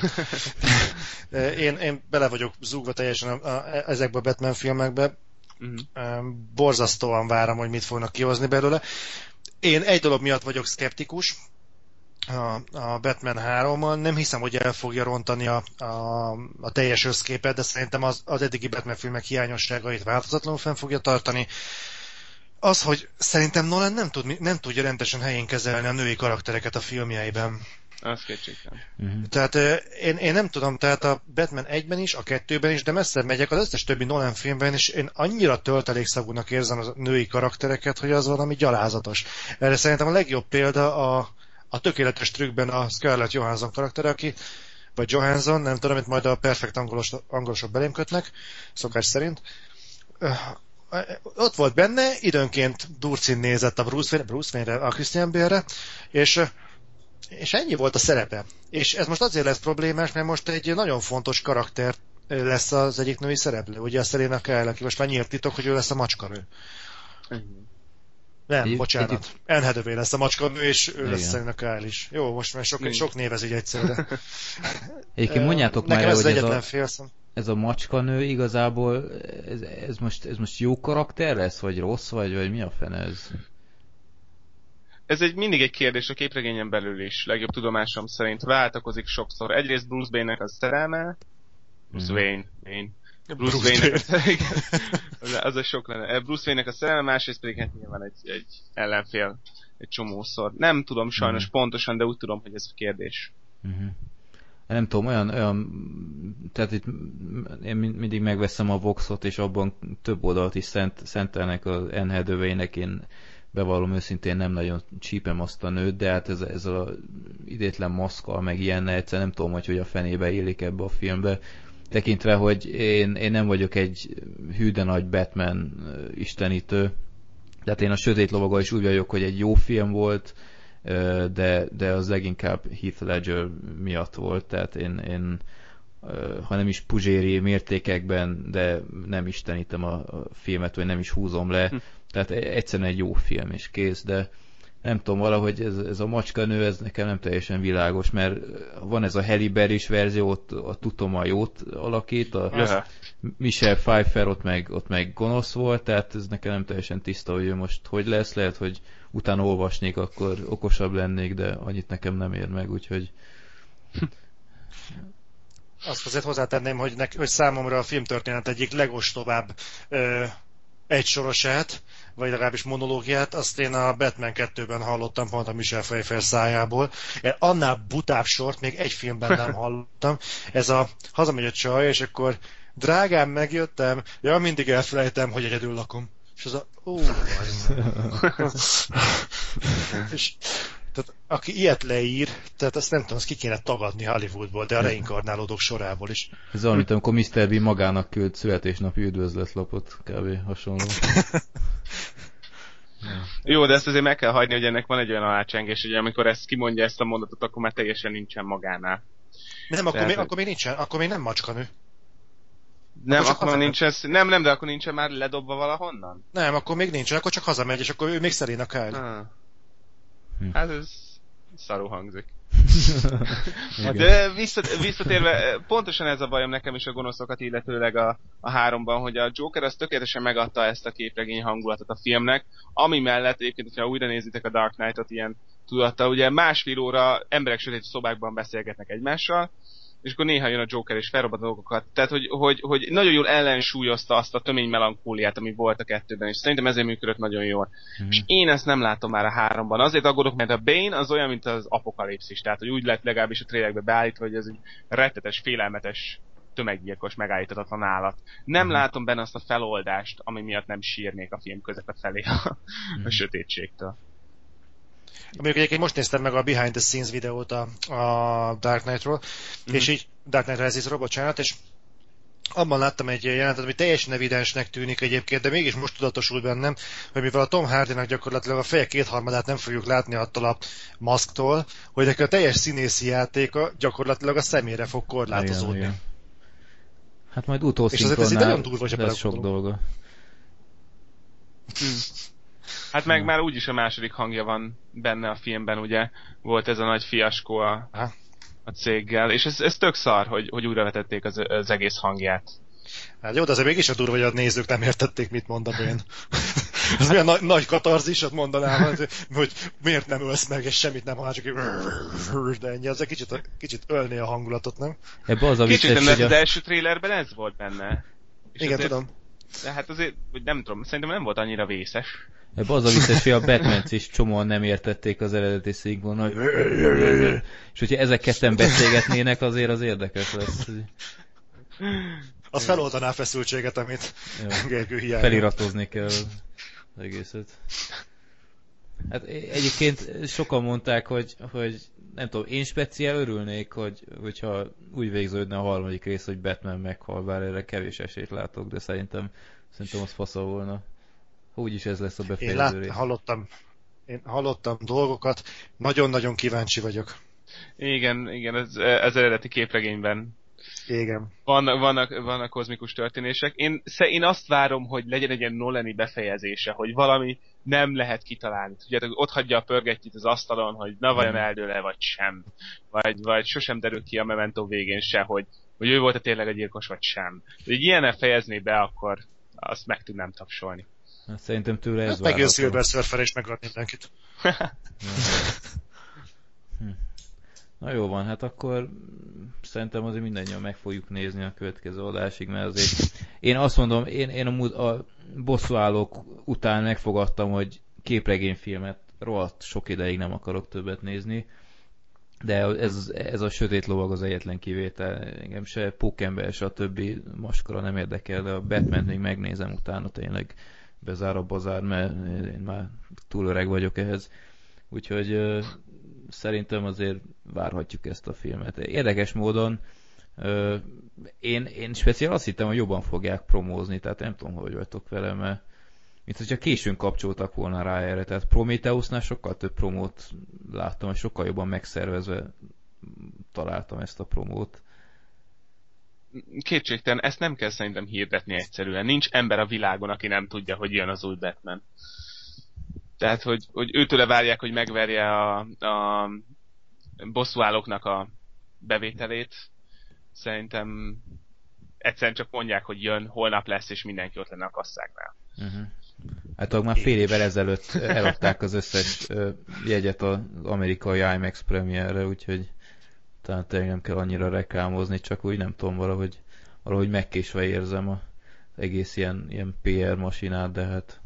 én, én bele vagyok zúgva teljesen a, a, ezekbe a Batman filmekbe, Uh-huh. Borzasztóan várom, hogy mit fognak kihozni belőle. Én egy dolog miatt vagyok szkeptikus, a, a Batman 3-mal. Nem hiszem, hogy el fogja rontani a, a, a teljes összképet, de szerintem az, az eddigi Batman filmek hiányosságait változatlanul fenn fogja tartani. Az, hogy szerintem Nolan nem, tud, nem tudja rendesen helyén kezelni a női karaktereket a filmjeiben. Az kétségtelen. Uh-huh. Tehát én, én nem tudom, tehát a Batman 1-ben is, a 2-ben is, de messze megyek az összes többi Nolan filmben, és én annyira töltelékszagúnak érzem a női karaktereket, hogy az valami gyalázatos. Erre szerintem a legjobb példa a, a tökéletes trükkben a Scarlett Johansson karaktere, aki vagy Johansson, nem tudom, amit majd a perfekt angolos, angolosok belém kötnek, szokás szerint. Ott volt benne, időnként durcin nézett a Bruce Wayne, Bruce Wayne-re, a Christian Bale-re, és és ennyi volt a szerepe. És ez most azért lesz problémás, mert most egy nagyon fontos karakter lesz az egyik női szereplő. Ugye a Selena Kyle, aki most már nyílt titok, hogy ő lesz a macskanő. Nem, Egy- bocsánat. egy- Anne Hathaway lesz a macskanő, és ő lesz Igen. Selena Kyle is. Jó, most már sok, sok név ez így egyszerre. Egyébként mondjátok Nekem már, ez hogy ez a, félszem. ez a macskanő igazából, ez, ez, most, ez most jó karakter lesz, vagy rossz, vagy, vagy mi a fene ez? Ez egy mindig egy kérdés a képregényen belül is, legjobb tudomásom szerint váltakozik sokszor. Egyrészt Bruce Wayne-nek az szerelme, Bruce Mhm. Wayne, Wayne. Bruce, Bruce Wayne-nek Igen. az a sok lenne. Bruce Wayne-nek a szerelme, másrészt pedig hát nyilván egy, egy ellenfél egy csomószor. Nem tudom sajnos Mhm. pontosan, de úgy tudom, hogy ez a kérdés. Uh-huh. Nem tudom, olyan, olyan, tehát itt én min- mindig megveszem a Voxot, és abban több oldalt is szent, szentelnek az Anne Hathaway-nek, én bevallom őszintén nem nagyon csípem azt a nőt, de hát ez, ez a idétlen maszkal, meg ilyen egyszer nem tudom, hogy hogy a fenébe illik ebbe a filmbe, tekintve, hogy én, én nem vagyok egy hűde nagy Batman istenítő, tehát én a Sötét Lovaga is úgy vagyok, hogy egy jó film volt, de, de az leginkább Heath Ledger miatt volt, tehát én, én ha nem is puzséri mértékekben, de nem istenítem a, filmet, vagy nem is húzom le, Hm. tehát e- egyszerűen egy jó film, és kész, de nem tudom, valahogy ez, ez a macskanő, ez nekem nem teljesen világos, mert van ez a Halle Berry-s verzió, ott, a jót alakít, a Ja. Michelle Pfeiffer ott meg, ott meg gonosz volt, tehát ez nekem nem teljesen tiszta, hogy ő most hogy lesz, lehet, hogy utána olvasnék, akkor okosabb lennék, de annyit nekem nem ér meg, úgyhogy Azt azért hozzátenném, hogy, nek, hogy számomra a filmtörténet egyik legostobább ö, egy sorosát, vagy legalábbis monológiát, azt én a Batman 2-ben hallottam pont a Michel Pfeiffer szájából. Annál butább sort még egy filmben nem hallottam. Ez a hazamegy a csaj, és akkor drágám, megjöttem, ja, mindig elfelejtem, hogy egyedül lakom. És az a, ó, és tehát aki ilyet leír, tehát azt nem tudom, azt ki kéne tagadni Hollywoodból, de a reinkarnálódók sorából is. ez olyan, mint amikor Mr. Bean magának küld születésnapi üdvözletlapot, kb. hasonló. Jó, de ezt azért meg kell hagyni, hogy ennek van egy olyan alácsengés, hogy amikor ezt kimondja ezt a mondatot, akkor már teljesen nincsen magánál. Nem, akkor, Tehát, még, akkor még nincsen, akkor még nem macskanő. Nem, akkor már hazamegy. nincsen, nem, nem, de akkor nincsen már ledobva valahonnan? Nem, akkor még nincsen, akkor csak hazamegy, és akkor ő még szerén a Kyle. Ah. Hm. Hát ez szarú hangzik. De visszat, visszatérve, pontosan ez a bajom nekem is a gonoszokat, illetőleg a, a háromban, hogy a Joker az tökéletesen megadta ezt a képregény hangulatot a filmnek, ami mellett egyébként, hogyha újra nézitek a Dark Knight-ot ilyen tudattal, ugye másfél óra emberek sötét szobákban beszélgetnek egymással, és akkor néha jön a Joker és felrobbat a dolgokat. Tehát, hogy, hogy, hogy nagyon jól ellensúlyozta azt a tömény melankóliát, ami volt a kettőben, és szerintem ezért működött nagyon jól. Mhm. És én ezt nem látom már a háromban. Azért aggódok, mert a Bane az olyan, mint az apokalipszis. Tehát, hogy úgy lett legalábbis a trailerbe beállítva, hogy ez egy rettetes, félelmetes tömeggyilkos, megállíthatatlan állat. Nem Mhm. látom benne azt a feloldást, ami miatt nem sírnék a film közepe felé a, Mhm. a sötétségtől. Mondjuk egyébként most néztem meg a Behind the Scenes videót a, a Dark Knight-ról, Mhm. és így Dark Knight Rises-ról, bocsánat, és abban láttam egy jelenetet, ami teljesen evidensnek tűnik egyébként, de mégis most tudatosult bennem, hogy mivel a Tom Hardynak gyakorlatilag a feje kétharmadát nem fogjuk látni attól a maszktól, hogy neki a teljes színészi játéka gyakorlatilag a szemére fog korlátozódni. Igen, igen. Hát majd És azért ez így utószinkronnál lesz sok dolga. Hát meg Hmm. már úgyis a második hangja van benne a filmben, ugye? Volt ez a nagy fiaskó a, Aha. a céggel, és ez, ez tök szar, hogy, hogy újra vetették az, az egész hangját. Hát jó, de azért mégis a durva, hogy a nézők nem értették, mit mondok én. Ez olyan nagy, nagy katarzisat mondanám, hogy, hogy miért nem ölsz meg, és semmit nem hall, csak így, de ennyi, az egy kicsit, kicsit ölné a hangulatot, nem? Ebbe az a Kicsit vicces, nem, hogy de az a... első trailerben ez volt benne. És Igen, azért, tudom. De hát azért, hogy nem tudom, szerintem nem volt annyira vészes. Ebbe az a vicces, hogy a batman is csomóan nem értették az eredeti szinkron, hogy... És hogyha ezek ketten beszélgetnének, azért az érdekes lesz. Az feloldaná a feszültséget, amit Jó. Gergő hiány. Feliratozni kell az egészet. Hát egyébként sokan mondták, hogy, hogy nem tudom, én speciál örülnék, hogy, hogyha úgy végződne a harmadik rész, hogy Batman meghal, bár erre kevés esélyt látok, de szerintem, szerintem az fasza volna. Úgyis ez lesz a Én befejező lát, rész. hallottam, én hallottam dolgokat, nagyon-nagyon kíváncsi vagyok. Igen, igen, ez, ez eredeti képregényben Igen. vannak, vannak, vannak kozmikus történések. Én, én azt várom, hogy legyen egy ilyen Nolani befejezése, hogy valami nem lehet kitalálni. Tudjátok, ott hagyja a pörgettyit az asztalon, hogy na vajon eldől-e vagy sem. Vagy, vagy sosem derül ki a Memento végén se, hogy, hogy ő volt-e tényleg a gyilkos vagy sem. De ilyennel fejezné be, akkor azt meg tudnám tapsolni. Hát szerintem tőle ez Hát várható. Silver Surfer és megad mindenkit. Hm. Na jó van, hát akkor szerintem azért mindannyian meg fogjuk nézni a következő adásig, mert azért én azt mondom, én, én a, a bosszúállók után megfogadtam, hogy képregényfilmet rohadt sok ideig nem akarok többet nézni, de ez, ez a sötét lovag az egyetlen kivétel. Engem se Pókember, se a többi maskara nem érdekel, de a batman még megnézem utána tényleg bezár a bazár, mert én már túl öreg vagyok ehhez. Úgyhogy ö, szerintem azért várhatjuk ezt a filmet. Érdekes módon ö, én, én speciál azt hittem, hogy jobban fogják promózni, tehát nem tudom, hogy vagytok vele, mert mint hogyha későn kapcsoltak volna rá erre, tehát Prometheusnál sokkal több promót láttam, és sokkal jobban megszervezve találtam ezt a promót. Kétségtelen, ezt nem kell szerintem hirdetni egyszerűen. Nincs ember a világon, aki nem tudja, hogy jön az új Batman. Tehát, hogy, hogy őtőle várják, hogy megverje a, a bosszúállóknak a bevételét. Szerintem egyszerűen csak mondják, hogy jön, holnap lesz, és mindenki ott lenne a kasszáknál. Uh-huh. Hát már fél évvel ezelőtt eladták az összes jegyet az amerikai IMAX premierre, úgyhogy talán tényleg nem kell annyira reklámozni, csak úgy nem tudom, valahogy, valahogy megkésve érzem az egész ilyen, ilyen PR masinát, de hát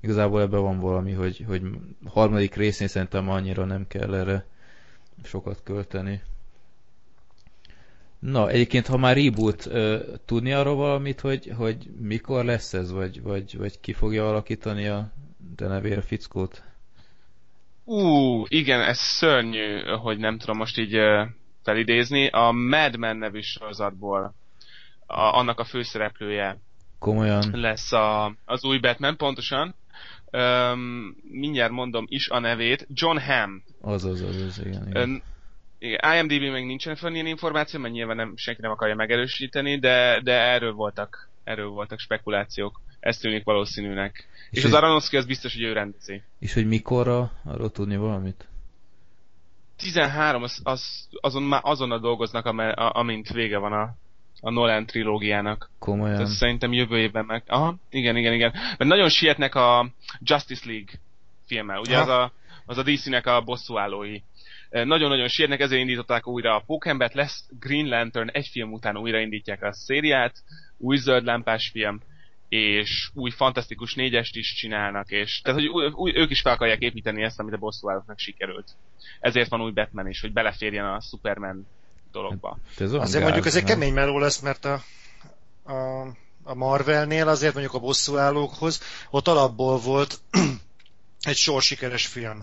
igazából ebben van valami, hogy, hogy harmadik részén szerintem annyira nem kell erre sokat költeni. Na, egyébként, ha már reboot, tudni arról valamit, hogy, hogy mikor lesz ez, vagy, vagy, vagy ki fogja alakítani a denevér fickót? Ú, igen, ez szörnyű, hogy nem tudom most így felidézni. A Mad Men nevű sorozatból a, annak a főszereplője Komolyan? lesz a, az új Batman, pontosan. Öm, mindjárt mondom is a nevét. John Hamm. Az, az, az, az igen. igen. Ön, IMDb még nincsen fönn ilyen információ, mert nyilván nem, senki nem akarja megerősíteni, de, de erről voltak, erről voltak spekulációk. Ez tűnik valószínűnek. És, És az Aronofsky az biztos, hogy ő rendezi. És hogy mikorra, arról tudni valamit? 13, az, az, azon már azonnal dolgoznak, amint vége van a, a Nolan trilógiának. Komolyan? Ez szerintem jövő évben meg... Aha, igen, igen, igen. Mert nagyon sietnek a Justice League filmmel. Ugye az Aha. a, az a DC-nek a bosszúállói. Eh, Nagyon-nagyon sietnek, ezért indították újra a Pókembert, lesz Green Lantern, egy film után újra indítják a szériát, új zöld lámpás film, és új fantasztikus négyest is csinálnak, és tehát, hogy új, új, ők is fel akarják építeni ezt, amit a bosszúállóknak sikerült. Ezért van új Batman is, hogy beleférjen a Superman dologba. Te ez olyan Azért gáz, mondjuk ez egy kemény meló lesz, mert a, a, a Marvelnél azért mondjuk a bosszúállókhoz, ott alapból volt egy sor sikeres film.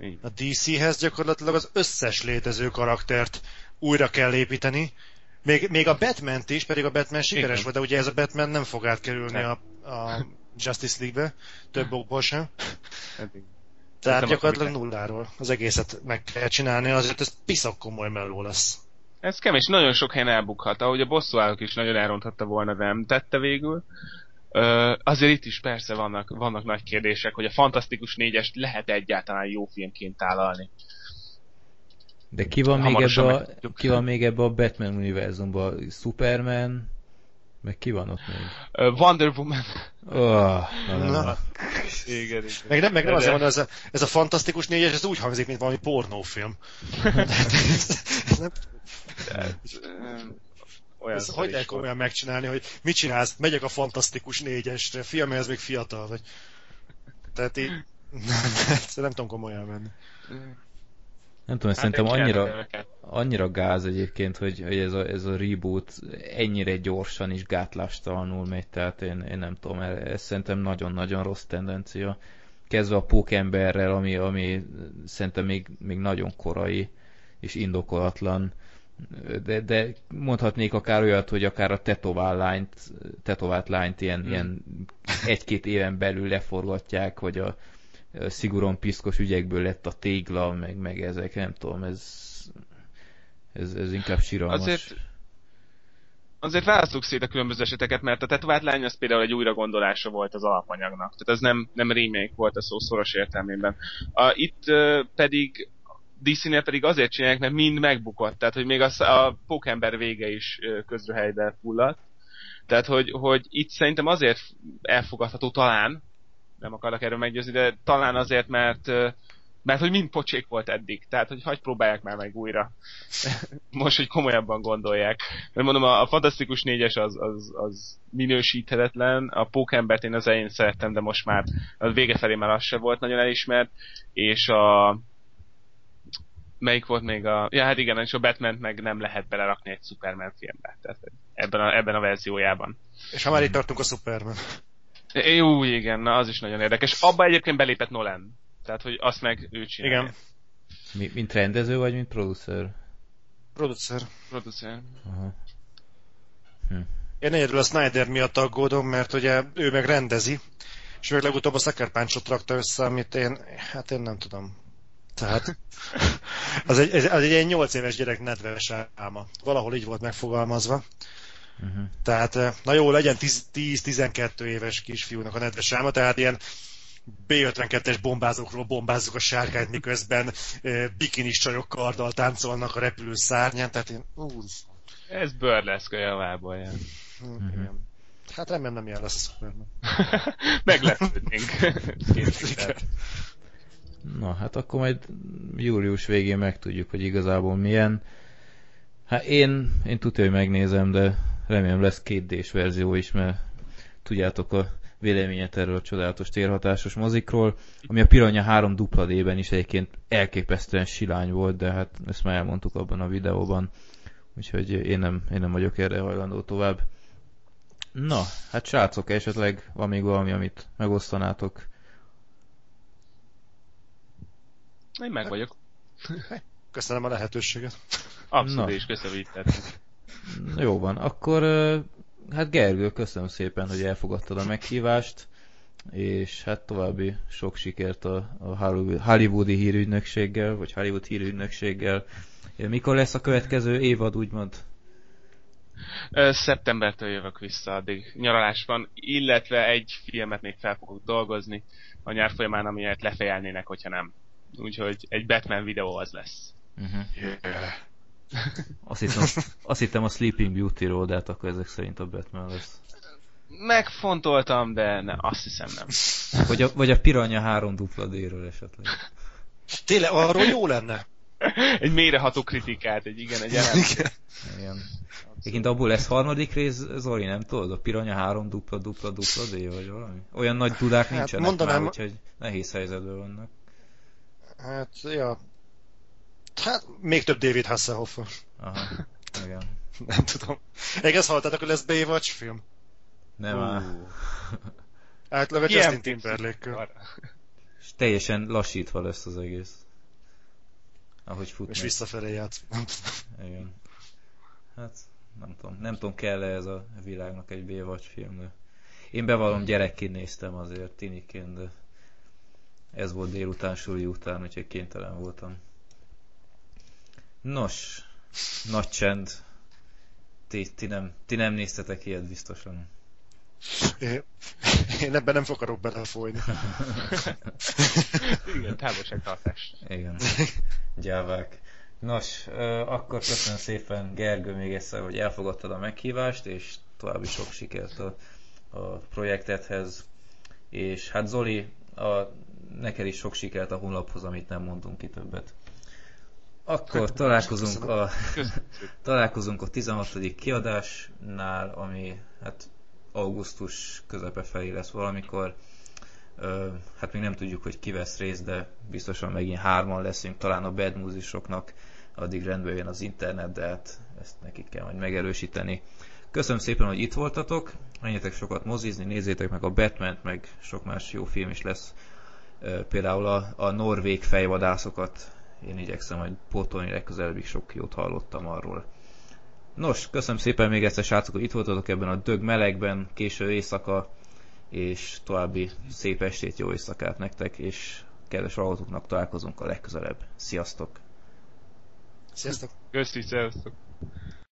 Így. A DC-hez gyakorlatilag az összes létező karaktert újra kell építeni, még, még a batman is, pedig a Batman sikeres Igen. volt, de ugye ez a Batman nem fog átkerülni Nem. a, a Justice League-be, több okból sem. Eddig. Tehát nem gyakorlatilag nulláról az egészet meg kell csinálni, azért ez piszak komoly meló lesz. Ez kemény, nagyon sok helyen elbukhat, ahogy a bosszúállók is nagyon elronthatta volna, de nem tette végül. Ö, azért itt is persze vannak, vannak nagy kérdések, hogy a Fantasztikus négyest lehet egyáltalán jó filmként tálalni. De ki van, még ebbe a, ki van még ebbe a Batman univerzumban? Superman? Meg ki van ott még? Ö, Wonder Woman. Oh, na, na, Na. na. Igen, igen. Meg nem, meg nem azért van, ez a, ez a fantasztikus négyes, ez úgy hangzik, mint valami pornófilm. Ez, ez nem, Olyan ez hogy lehet komolyan megcsinálni, hogy mit csinálsz, megyek a fantasztikus négyesre, fiam, ez még fiatal vagy. Tehát így, nem tudom komolyan venni. Nem tudom, Hát szerintem annyira, annyira gáz egyébként, hogy, hogy ez, a, ez a reboot ennyire gyorsan is gátlástalanul megy, tehát én, én nem tudom, ez, szerintem nagyon-nagyon rossz tendencia. Kezdve a pókemberrel, ami, ami szerintem még, még nagyon korai és indokolatlan, de, de mondhatnék akár olyat, hogy akár a tetovál lányt, tetovált lányt ilyen, Hmm. ilyen egy-két éven belül leforgatják, a, a szigorúan piszkos ügyekből lett a tégla, meg, meg ezek, nem tudom, ez, ez, ez inkább siralmas. Azért, azért választjuk szét a különböző eseteket, mert a tetovált lány az például egy újra gondolása volt az alapanyagnak. Tehát ez nem, nem remake volt a szó szoros értelmében. A, itt pedig DC-nél pedig azért csinálják, mert mind megbukott. Tehát, hogy még az, a pókember vége is ö, közrehelybe fulladt. Tehát, hogy, hogy itt szerintem azért elfogadható talán, nem akarok erről meggyőzni, de talán azért, mert mert hogy mind pocsék volt eddig. Tehát, hogy hagyj próbálják már meg újra. Most, hogy komolyabban gondolják. Mert mondom, a, a Fantasztikus négyes az, az, az minősíthetetlen. A Pókembert én az elején szerettem, de most már a vége felé már az se volt nagyon elismert. És a melyik volt még a... Ja, hát igen, és a batman meg nem lehet belerakni egy Superman filmbe. Tehát ebben a, ebben a verziójában. És ha már itt tartunk a Superman. Jó, igen, na az is nagyon érdekes. Abba egyébként belépett Nolan. Tehát, hogy azt meg ő csinálja. Igen. Mi, mint rendező vagy, mint producer? Producer. Producer. Aha. Én egyedül a Snyder miatt aggódom, mert ugye ő meg rendezi, és ő legutóbb a Sucker Punch-ot rakta össze, amit én, hát én nem tudom. Tehát, az egy, az egy ilyen 8 éves gyerek nedves álma. Valahol így volt megfogalmazva. Uh-huh. Tehát, eh, na jó, legyen 10-12 éves kisfiúnak a nedves álma, tehát ilyen B-52-es bombázókról bombázzuk a sárkányt, miközben eh, bikinis csajok karddal táncolnak a repülő szárnyán, tehát én, ú, Ez burleszke javából jön. hm, igen. Hát remélem nem ilyen lesz a Superman. Meglepődnénk. Na, hát akkor majd július végén megtudjuk, hogy igazából milyen. Hát én, én tudja, hogy megnézem, de remélem lesz két d verzió is, mert tudjátok a véleményet erről a csodálatos térhatásos mozikról, ami a Piranha 3 dupla D-ben is egyébként elképesztően silány volt, de hát ezt már elmondtuk abban a videóban, úgyhogy én nem, én nem vagyok erre hajlandó tovább. Na, hát srácok, esetleg van még valami, amit megosztanátok? Én meg vagyok. Köszönöm a lehetőséget. Abszolút Na. is köszönöm, hogy itt. Jó van, akkor hát Gergő, köszönöm szépen, hogy elfogadtad a meghívást, és hát további sok sikert a, a Hollywood- hollywoodi hírügynökséggel, vagy Hollywood hírügynökséggel, Mikor lesz a következő évad, úgymond? Szeptembertől jövök vissza, addig nyaralás van, illetve egy filmet még fel fogok dolgozni a nyár folyamán, amilyet lefejelnének, hogyha nem. Úgyhogy egy Batman videó az lesz. Uh-huh. Yeah. Azt, hittem, azt hittem a Sleeping Beauty-ról, de hát akkor ezek szerint a Batman lesz. Megfontoltam, de ne, azt hiszem nem. Vagy a, vagy a Piranha 3 dupla D-ről esetleg. Tényleg, arról jó lenne. Egy mélyreható kritikát, egy igen, egy elem. Igen. Igen. Egyébként abból lesz harmadik rész, Zoli, nem tudod? A Piranha 3 dupla dupla dupla D, vagy valami? Olyan nagy tudák Hát nincsenek mondanám- már, úgyhogy nehéz helyzetben vannak. Hát, ja. Hát, még több David Hasselhoff. Aha, igen. Nem tudom. Egész hallottátok, hogy lesz Baywatch film? Nem a Ilyen Justin timberlake. És teljesen lassítva lesz az egész. Ahogy fut. És visszafelé játsz. Igen. Hát, nem tudom. Nem tudom, kell-e ez a világnak egy Baywatch film, de... Én bevallom, gyerekként néztem azért, tiniként, de ez volt délután, suli után, úgyhogy kénytelen voltam. Nos, nagy csend. Ti, ti, nem, ti nem néztetek ilyet biztosan. Én, én ebben nem akarok belefolyni. Igen, távolságtartás. Igen. Gyávák. Nos, akkor köszönöm szépen Gergő még egyszer, hogy elfogadtad a meghívást, és további sok sikert a, a projektethez. És hát Zoli, a, neked is sok sikert a honlaphoz, amit nem mondunk ki többet. Akkor találkozunk a, találkozunk a 16. kiadásnál, ami hát augusztus közepe felé lesz valamikor. Ö, hát még nem tudjuk, hogy ki vesz részt, de biztosan megint hárman leszünk, talán a Bad Musicoknak addig rendben jön az internet, de hát ezt nekik kell majd megerősíteni. Köszönöm szépen, hogy itt voltatok, menjetek sokat mozizni, nézzétek meg a batman meg sok más jó film is lesz. Például a, a norvég fejvadászokat én igyekszem majd pótolni legközelebb, sok jót hallottam arról. Nos, köszönöm szépen még egyszer, srácok, hogy itt voltatok ebben a dög melegben, késő éjszaka, és további szép estét, jó éjszakát nektek, és kedves hallgatóknak találkozunk a legközelebb. Sziasztok! Sziasztok! Köszi, szevasztok.